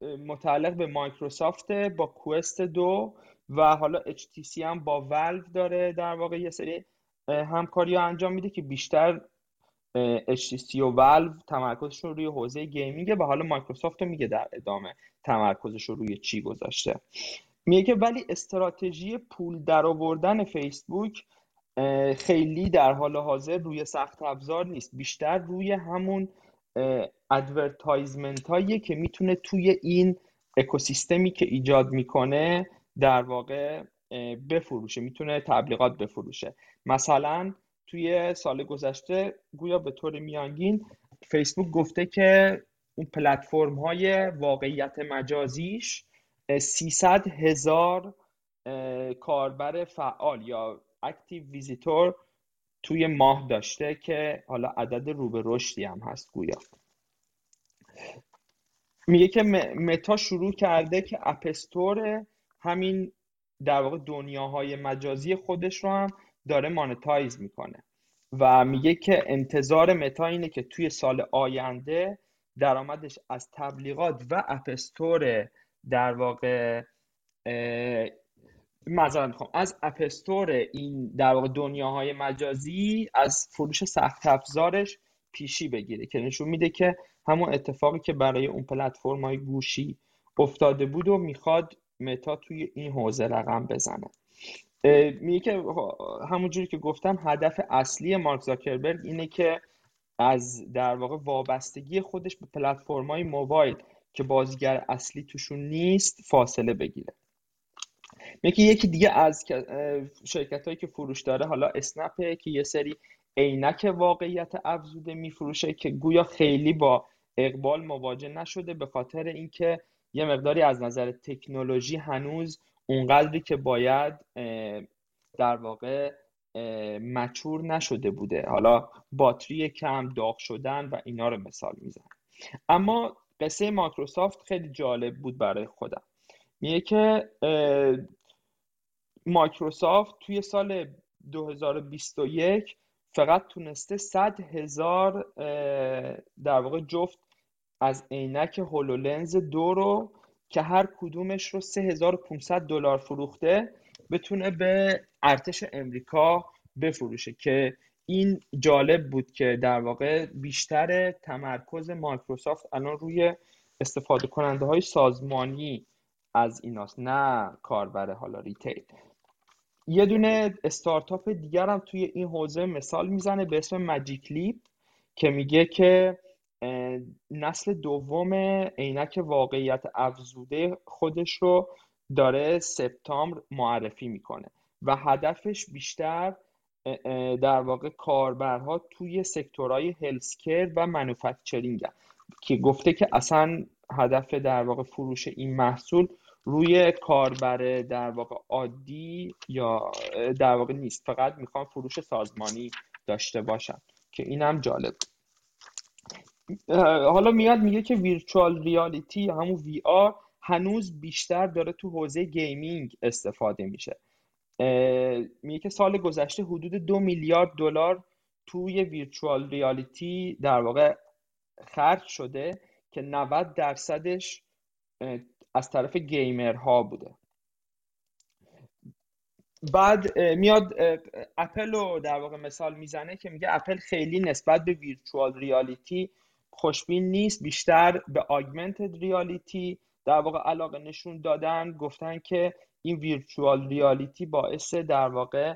متعلق به مایکروسافت با کوئست دو و حالا HTC هم با ولو داره در واقع یه سری همکاری ها انجام میده که بیشتر HTC و ولو تمرکزشون روی حوزه gaming ه و حالا مایکروسافت رو میگه در ادامه تمرکزش رو روی چی گذاشته. میگه که ولی استراتژی پول درآوردن فیسبوک خیلی در حال حاضر روی سخت افزار نیست. بیشتر روی همون advertisement هایی که می‌تونه توی این اکوسیستمی که ایجاد می‌کنه در واقع بفروشه می‌تونه تبلیغات بفروشه. مثلا توی سال گذشته گویا به طور میانگین فیسبوک گفته که اون پلتفرم های واقعیت مجازیش 300 هزار کاربر فعال یا active visitor توی ماه داشته که حالا عدد رو به رشدی هم هست گویا. میگه که متا شروع کرده که اپستور همین در واقع دنیاهای مجازی خودش رو هم داره مانتایز می‌کنه و میگه که انتظار متا اینه که توی سال آینده درآمدش از تبلیغات و اپستور در واقع معذرت می‌خوام. از اپستور این در واقع دنیاهای مجازی از فروش سخت افزارش پیشی بگیره که نشون میده که همون اتفاقی که برای اون پلتفرم های گوشی افتاده بود و می‌خواد متا توی این حوزه رقم بزنه. میگه که همونجوری که گفتم هدف اصلی مارک زاکربرگ اینه که از در واقع وابستگی خودش به پلتفرم های موبایل که بازیگر اصلی توشون نیست فاصله بگیره. میگه یکی دیگه از شرکت هایی که فروش داره حالا اسنپه که یه سری عینک واقعیت افزوده میفروشه که گویا خیلی با اقبال مواجه نشده به خاطر اینکه یه مقداری از نظر تکنولوژی هنوز اونقدری که باید در واقع مچور نشده بوده. حالا باتری کم داغ شدن و اینا رو مثال میزن اما قصه مایکروسافت خیلی جالب بود برای خودم. میگه که مایکروسافت توی سال 2021 فقط تونسته 100 هزار در واقع جفت از عینک هولولنز دو رو که هر کدومش رو 3500 دلار فروخته بتونه به ارتش امریکا بفروشه که این جالب بود که در واقع بیشتر تمرکز مایکروسافت الان روی استفاده کننده های سازمانی از ایناست نه کاربر حالا retail. یه دونه استارتاپ دیگر هم توی این حوزه مثال می‌زنه به اسم Magic Leap که میگه که نسل دوم عینک واقعیت افزوده خودش رو داره سپتامبر معرفی می‌کنه و هدفش بیشتر در واقع کاربرها توی سکتورهای هلسکر و منوفکچرینگ که گفته که اصلا هدف در واقع فروش این محصول روی کاربر در واقع عادی یا در واقع نیست. فقط می‌خوان فروش سازمانی داشته باشن که اینم جالب. حالا میاد میگه که ویرچوال ریالیتی همون وی آر هنوز بیشتر داره تو حوزه gaming استفاده میشه. میگه که سال گذشته حدود دو میلیارد دلار توی virtual reality در واقع خرج شده که 90 درصدش از طرف gamer ها بوده. بعد میاد اپل رو در واقع مثال می‌زنه که میگه اپل خیلی نسبت به virtual reality خوشبین نیست بیشتر به augmented reality در واقع علاقه نشون دادن گفتن که این virtual reality باعث در واقع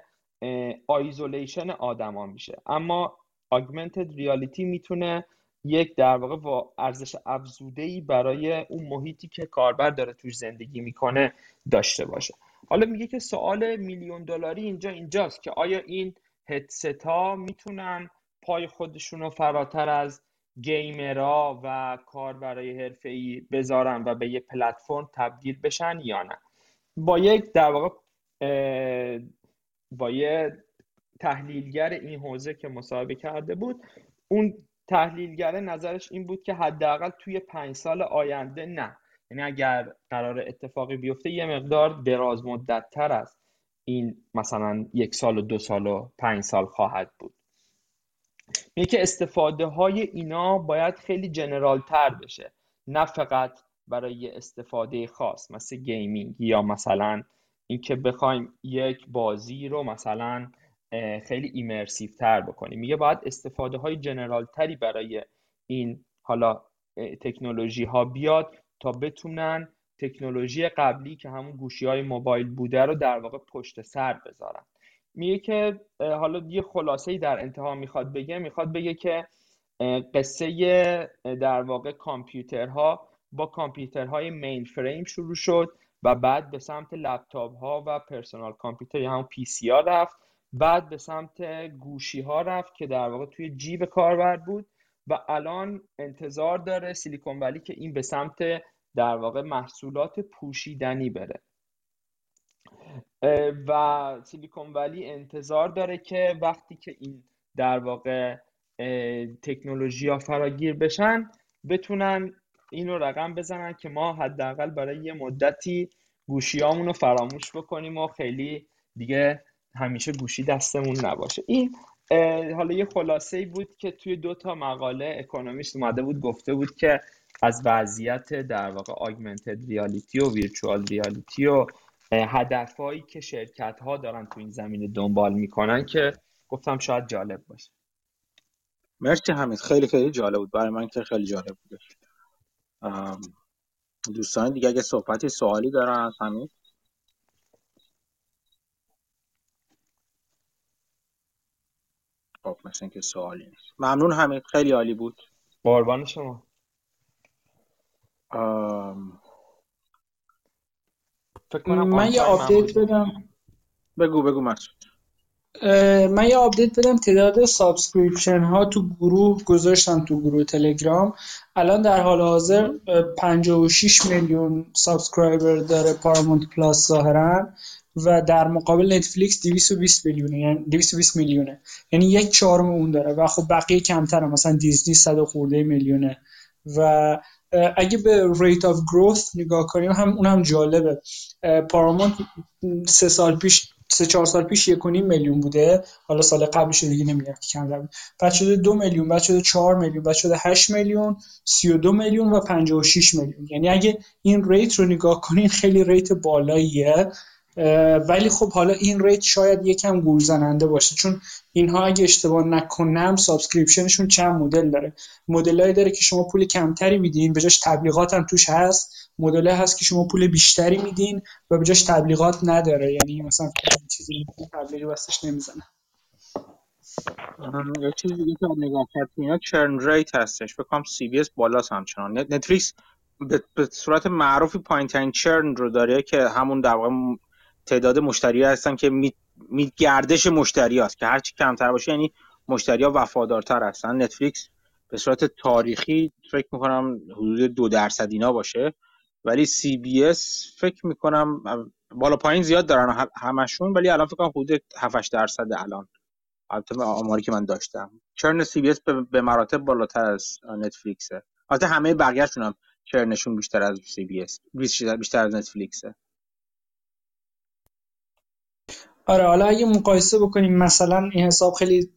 isolation آدما میشه. اما augmented reality می‌تونه یک در واقع با ارزش افزوده ای برای اون محیطی که کاربر داره توش زندگی می‌کنه داشته باشه. حالا میگه که سوال میلیون دلاری اینجا اینجاست که آیا این هدست ها می‌تونن پای خودشون رو فراتر از گیمرها و کاربرای ای بذارن و به یه پلتفرم تبدیل بشن یا نه؟ با یک در واقع با یه تحلیلگر این حوزه که مصاحبه کرده بود اون تحلیلگر نظرش این بود که حداقل توی پنج سال آینده نه. یعنی اگر قرار اتفاقی بیفته یه مقدار دراز مدت تر از این مثلا یک سال و دو سال و پنج سال خواهد بود. میگه که استفاده های اینا باید خیلی general تر بشه. نه فقط برای استفاده خاص مثل gaming یا مثلا اینکه بخوایم یک بازی رو مثلا خیلی immersive تر بکنیم میگه باید استفاده های general تری برای این حالا تکنولوژی ها بیاد تا بتونن تکنولوژی قبلی که همون گوشی های موبایل بوده رو در واقع پشت سر بذارن. میگه که حالا یه خلاصه ای در انتها می‌خواد بگه می‌خواد بگه که قصه در واقع کامپیوترها با کامپیوترهای mainframe شروع شد و بعد به سمت لپتاپ ها و personal computer یا همون PC ها رفت بعد به سمت گوشی ها رفت که در واقع توی جیب کاربر بود و الان انتظار داره سیلیکون ولی که این به سمت در واقع محصولات پوشیدنی بره. و سیلیکون ولی انتظار داره که وقتی که این در واقع تکنولوژی ها فراگیر بشن بتونن اینو رقم بزنن که ما حداقل برای یه مدتی گوشیامون فراموش بکنیم و خیلی دیگه همیشه گوشی دستمون نباشه. این حالا یه خلاصه ای بود که توی دو تا مقاله اکونومیست اومده بود گفته بود که از وضعیت در واقع آگمنتد ریالیتی و ویرچوال ریالیتی و هدفهایی که شرکت ها دارن تو این زمینه دنبال می‌کنن که گفتم شاید جالب باشه. مرسی حمید. خیلی خیلی جالب بود. برای من که خیلی جالب بود. دوستان دیگه اگه صحبتی سوالی دارن از حمید؟ خب مثل اینکه سوالی نیست. ممنون حمید خیلی عالی بود. قربان شما. فکر کنم من یه update بدم. بگو بگو مسعود من یه update بدم. تعداد subscription ها تو گروه گذاشتم تو گروه تلگرام. الان در حال حاضر 56 میلیون subscriber داره Paramount Plus ظاهرا. و در مقابل Netflix 220 میلیونه یعنی 220 میلیونه. یعنی یک چهارم اون داره و خب بقیه کمتره. مثلا دیزنی 100 خورده میلیونه. و اگه به rate of growth نگاه کنیم هم اون هم جالبه. Paramount سه سال پیش سه چهار سال پیش یک میلیون بوده. حالا سال قبلش دیگه نمیگم که کم بود بعد شده دو میلیون بعد شده چهار میلیون بعد شده هشت میلیون سی و دو میلیون و پنجاه و شیش میلیون. یعنی اگه این rate رو نگاه کنین خیلی rate بالاییه. ولی خب حالا این rate شاید یکم گول زننده باشه. چون اینها اگه اشتباه نکنم subscription شون چند مدل داره. مدلایی داره که شما پول کمتری میدین به جاش تبلیغات هم توش هست. مدل هست که شما پول بیشتری میدین و به جاش تبلیغات نداره. یعنی مثلا چیزی تبلیغی واسش نمی‌زنه. یه چیزی دیگه که نگاه کرد اینا churn rate هستش. فکر CBS بالاست همچنان. Netflix به صورت معروفی پایین ترین churn رو داره که همون در واقع تعداد مشتری هستن که می, می گردش مشتری هست که هرچی کمتر باشه یعنی مشتری ها وفادارتر هستن. Netflix به صورت تاریخی فکر می‌کنم حدود دو درصد اینا باشه. ولی CBS فکر می‌کنم بالا پایین زیاد دارن همشون ولی الان فکر کنم حدود 7 درصد الان. البته آماری که من داشتم. churn CBS به مراتب بالاتر از Netflix ه. البته همه بقیه‌شون هم churn شون بیشتر از CBS. بیشتر از Netflix ه. آره حالا اگه مقایسه بکنیم مثلا این حساب خیلی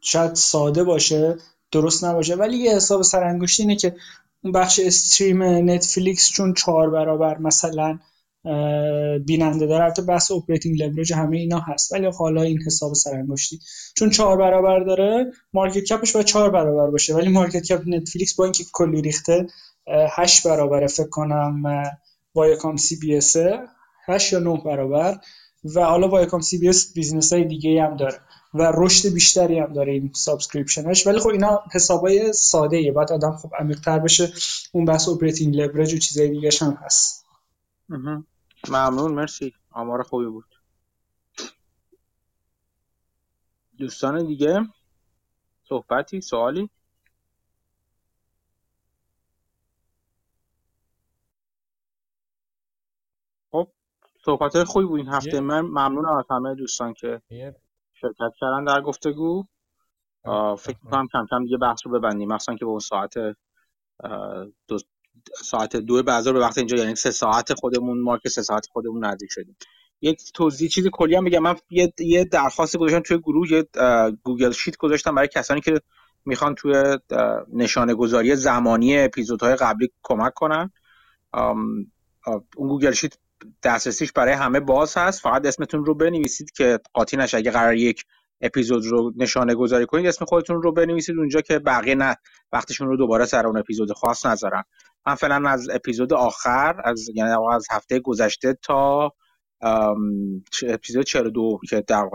شاید ساده باشه درست نباشه ولی یه حساب سرانگشتی اینه که اون بخش stream Netflix چون چهار برابر مثلا بیننده داره البته بحث operating leverage همه اینا هست ولی حالا این حساب سرانگشتی. چون چهار برابر داره market cap ش باید چهار برابر باشه ولی market cap Netflix با اینکه کلی ریخته هشت برابر فکر کنم ViacomCBS هشت یا نه برابر. و حالا ViacomCBS business های دیگه هم داره و رشد بیشتری هم داره این subscription ش ولی خب اینا حسابای ساده ایه بعد آدم خب عمیق‌تر بشه. اون بحث operating leverage و چیزای دیگه هم هست. ممنون. مرسی. آمار خوبی بود. دوستان دیگه؟ صحبتی؟ سوالی؟ صحبت خوبی بود این هفته. من ممنونم از همه دوستان که شرکت کردن در گفتگو. فکر می‌کنم کم کم دیگه بحث رو ببندیم. مثلا که به اون ساعت دو ساعت دو بعضا به وقت اینجا یعنی سه ساعت خودمون ما که سه ساعت خودمون نزدیک شدیم. یک توضیح چیزی کلی هم بگم. من یه, یه درخواست گذاشتم توی گروه یه Google Sheet گذاشتم برای کسانی که می‌خوان توی نشانه گذاری زمانی اپیزودهای قبلی کمک کنن. اون Google Sheet دسترسیش برای همه باز هست. فقط اسمتون رو بنویسید که قاطی نشه. اگه قرار یک اپیزود رو نشانه گذاری کنید اسم خودتون رو بنویسید اونجا که بقیه نه. وقتشون رو دوباره سر اون اپیزود خاص نذارن. من فعلا از اپیزود آخر از یعنی از هفته گذشته تا اپیزود 42 که در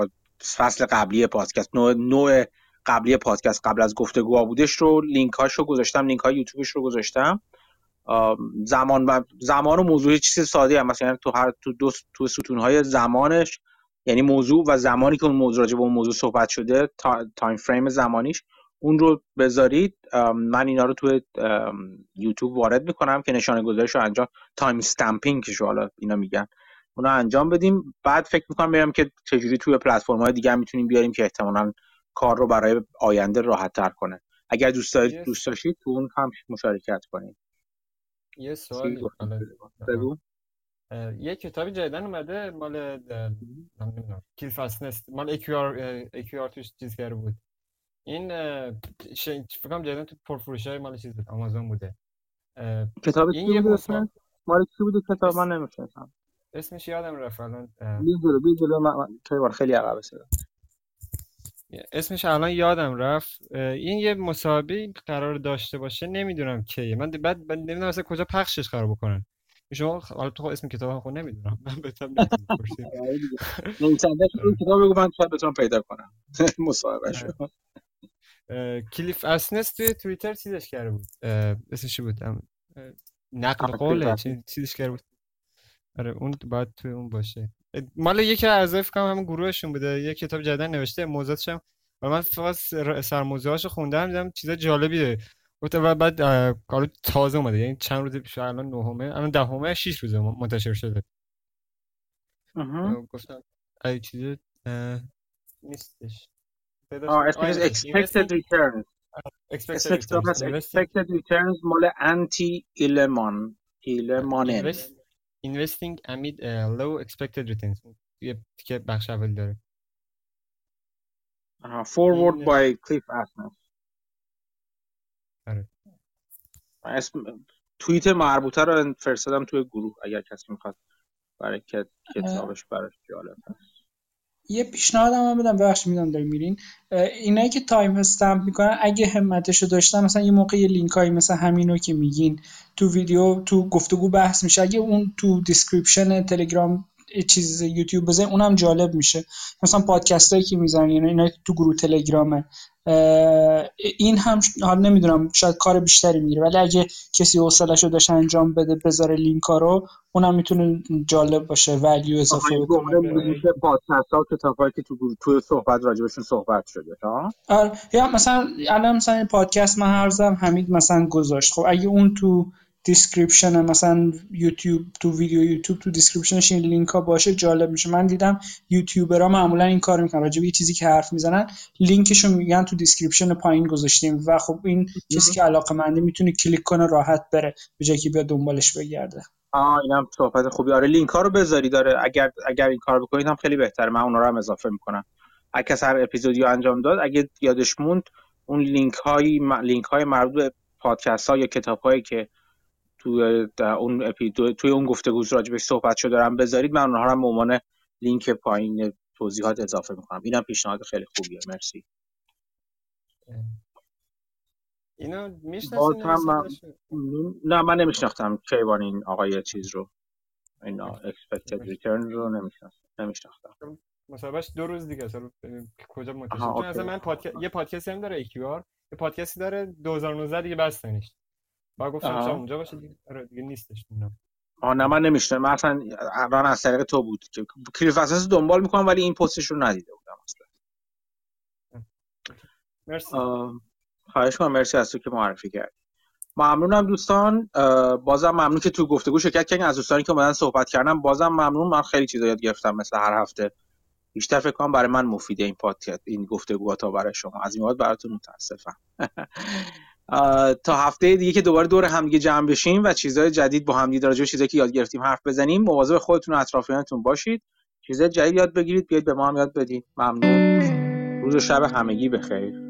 فصل قبلی پادکست نوع, نوع قبلی پادکست قبل از گفتگوها بودش رو لینک هاش رو گذاشتم لینک های یوتیوبش رو گذاشتم. زمان و زمان و موضوع چیز ساده هم. مثلا تو هر تو دو تو ستون های زمانش یعنی موضوع و زمانی که اون موضوع راجع به اون موضوع صحبت شده تا، time frame زمانیش اون رو بذارید. من اینا رو توی یوتیوب وارد می‌کنم که نشانه گذاریش رو انجام time stamping که حالا اینا میگن اونا انجام بدیم. بعد فکر می‌کنم ببینم که چجوری توی پلتفرم های دیگه می‌تونیم بیاریم که احتمالا کار رو برای آینده راحت تر کنه. اگر دوست دارید دوست داشتید تو اون هم مشارکت کنید. یه سوالی بگو. یه کتابی جدیدن اومده مال نمی‌دونم. کیل فاستنس مال ایکیار ایکیار توش چیز کرده بود. این فکر کنم جدیدن تو پرفروش های مال چیز آمازون بوده. کتاب بوده اسمش؟ مال چی بوده کتاب؟ من نمی‌شناسم. اسمش یادم رفت الان بیجلو بیجلو من خیلی عقب شده اسمش الان یادم رفت. این یه مسابقه قرار داشته باشه نمی‌دونم کیه. من بعد نمی‌دونم اصلا کجا پخشش قرار بکنن. شما حالا تو اسم کتاب هم خود نمی‌دونم. من بهتم نویسنده این کتاب بگو من شاید بتونم پیدا کنم. مصاحبه شو کلیف اسنس توی توییتر چیزش کرده بود؟ اسمش بود؟ نقل قوله؟ چیزش کرده بود؟ آره اون باید توی اون باشه. مال یکی از اعضای فکر همون گروهشون بوده. یه کتاب جدن نوشته موضوعاتش هم و من فقط سرموضوعاشو خوندم دیدم چیزا جالبی داره. و بعد کارو تازه اومده. یعنی چند روز پیش الان نهمه الان دهمه 6 روزه منتشر شده. گفتم ای چیز نیستش. آه اسمش expected returns. expected returns. مال انتی ایلمان ایلمانن investing amid uh, low expected returns. یه تیکه بخش اول داره. forward by Cliff Asness آره. اسم توییت مربوطه رو فرستادم توی گروه اگر کسی می‌خواد برای کتابش براش جالب هست. یه پیشنهاد هم بدم بخش میدم داریم میرین. اینایی که time stamp می‌کنن اگه همتش رو داشتن مثلا یه موقع یه لینک هایی مثل همینو که میگین تو ویدیو تو گفتگو بحث میشه. اگه اون تو description تلگرام چیز یوتیوب بزنین اونم جالب میشه. مثلا پادکست هایی که می‌زنن یعنی اینا تو گروه تلگرامه. این هم حال نمی‌دونم شاید کار بیشتری می‌گیره ولی اگه کسی حوصله‌اش رو داشت انجام بده بذاره لینک رو اونم می‌تونه جالب باشه ولیو اضافه بکنه میشه پادکست ها کتابایی که تو تو صحبت راجبشون صحبت شده ها؟ آره یا مثلا الان مثلا پادکست من هر حمید مثلا گذاشت. خب اگه اون تو description مثلا یوتیوب تو ویدیو یوتیوب تو description ش این لینک ها باشه جالب میشه. من دیدم یوتیوبرها معمولا این کار می‌کنن. راجع به چیزی که حرف می‌زنن لینکشو میگن تو description پایین گذاشتیم و خب این چیزی که علاقه مندی می‌تونه کلیک کنه راحت بره به جای که بیاد دنبالش بگرده. آه اینم صحبت خوبی. آره لینک ها رو بذاری. داره اگر اگر این کار بکنید هم خیلی بهتره. من اونها رو هم اضافه می‌کنم. اگه هر اپیزودی انجام داد اگه یادش موند اون لینک های لینک های مربوط به پادکست ها یا کتاب هایی که توی اون اپیدو توی اون گفتگو راجبش صحبت شده دارم بذارید من اونها رو به عنوان لینک پایین توضیحات اضافه می‌کنم. اینم پیشنهاد خیلی خوبیه. مرسی. اینا می‌شناسین من... نه من نمیشناختم. کیوان این آقای چیز رو. اینا expected return رو نمیشناختم. مصاحبهش دو روز دیگه اصلا کجا منتشر اصلا من پادکست یه پادکستی هم داره ایکیوار. یه پادکستی داره 2019 دیگه بستنش با گفتم شما اونجا باشه دیگه. آره دیگه نیستش آه نه من نمیشتم من اصلا الان از طریق تو بود که کلیف اساس دنبال می‌کنم ولی این پستش رو ندیده بودم اصلا. مرسی. خواهش کنم مرسی از تو که معرفی کردی. ممنونم دوستان. بازم ممنون که تو گفتگو شرکت کردین. از دوستانی که اومدن صحبت کردم بازم ممنون. من خیلی چیزا یاد گرفتم مثل هر هفته. بیشتر فکر کنم برای من مفیده این پادکست این گفتگوها تا برای شما. از این براتون متاسفم. تا هفته دیگه که دوباره دور همدیگه جمع بشیم و چیزهای جدید با همدیگه راجع به چیزایی که یاد گرفتیم حرف بزنیم مواظب خودتون و اطرافیانتون باشید. چیزای جدید یاد بگیرید بیاید به ما هم یاد بدید ممنون. روز و شب همگی بخیر.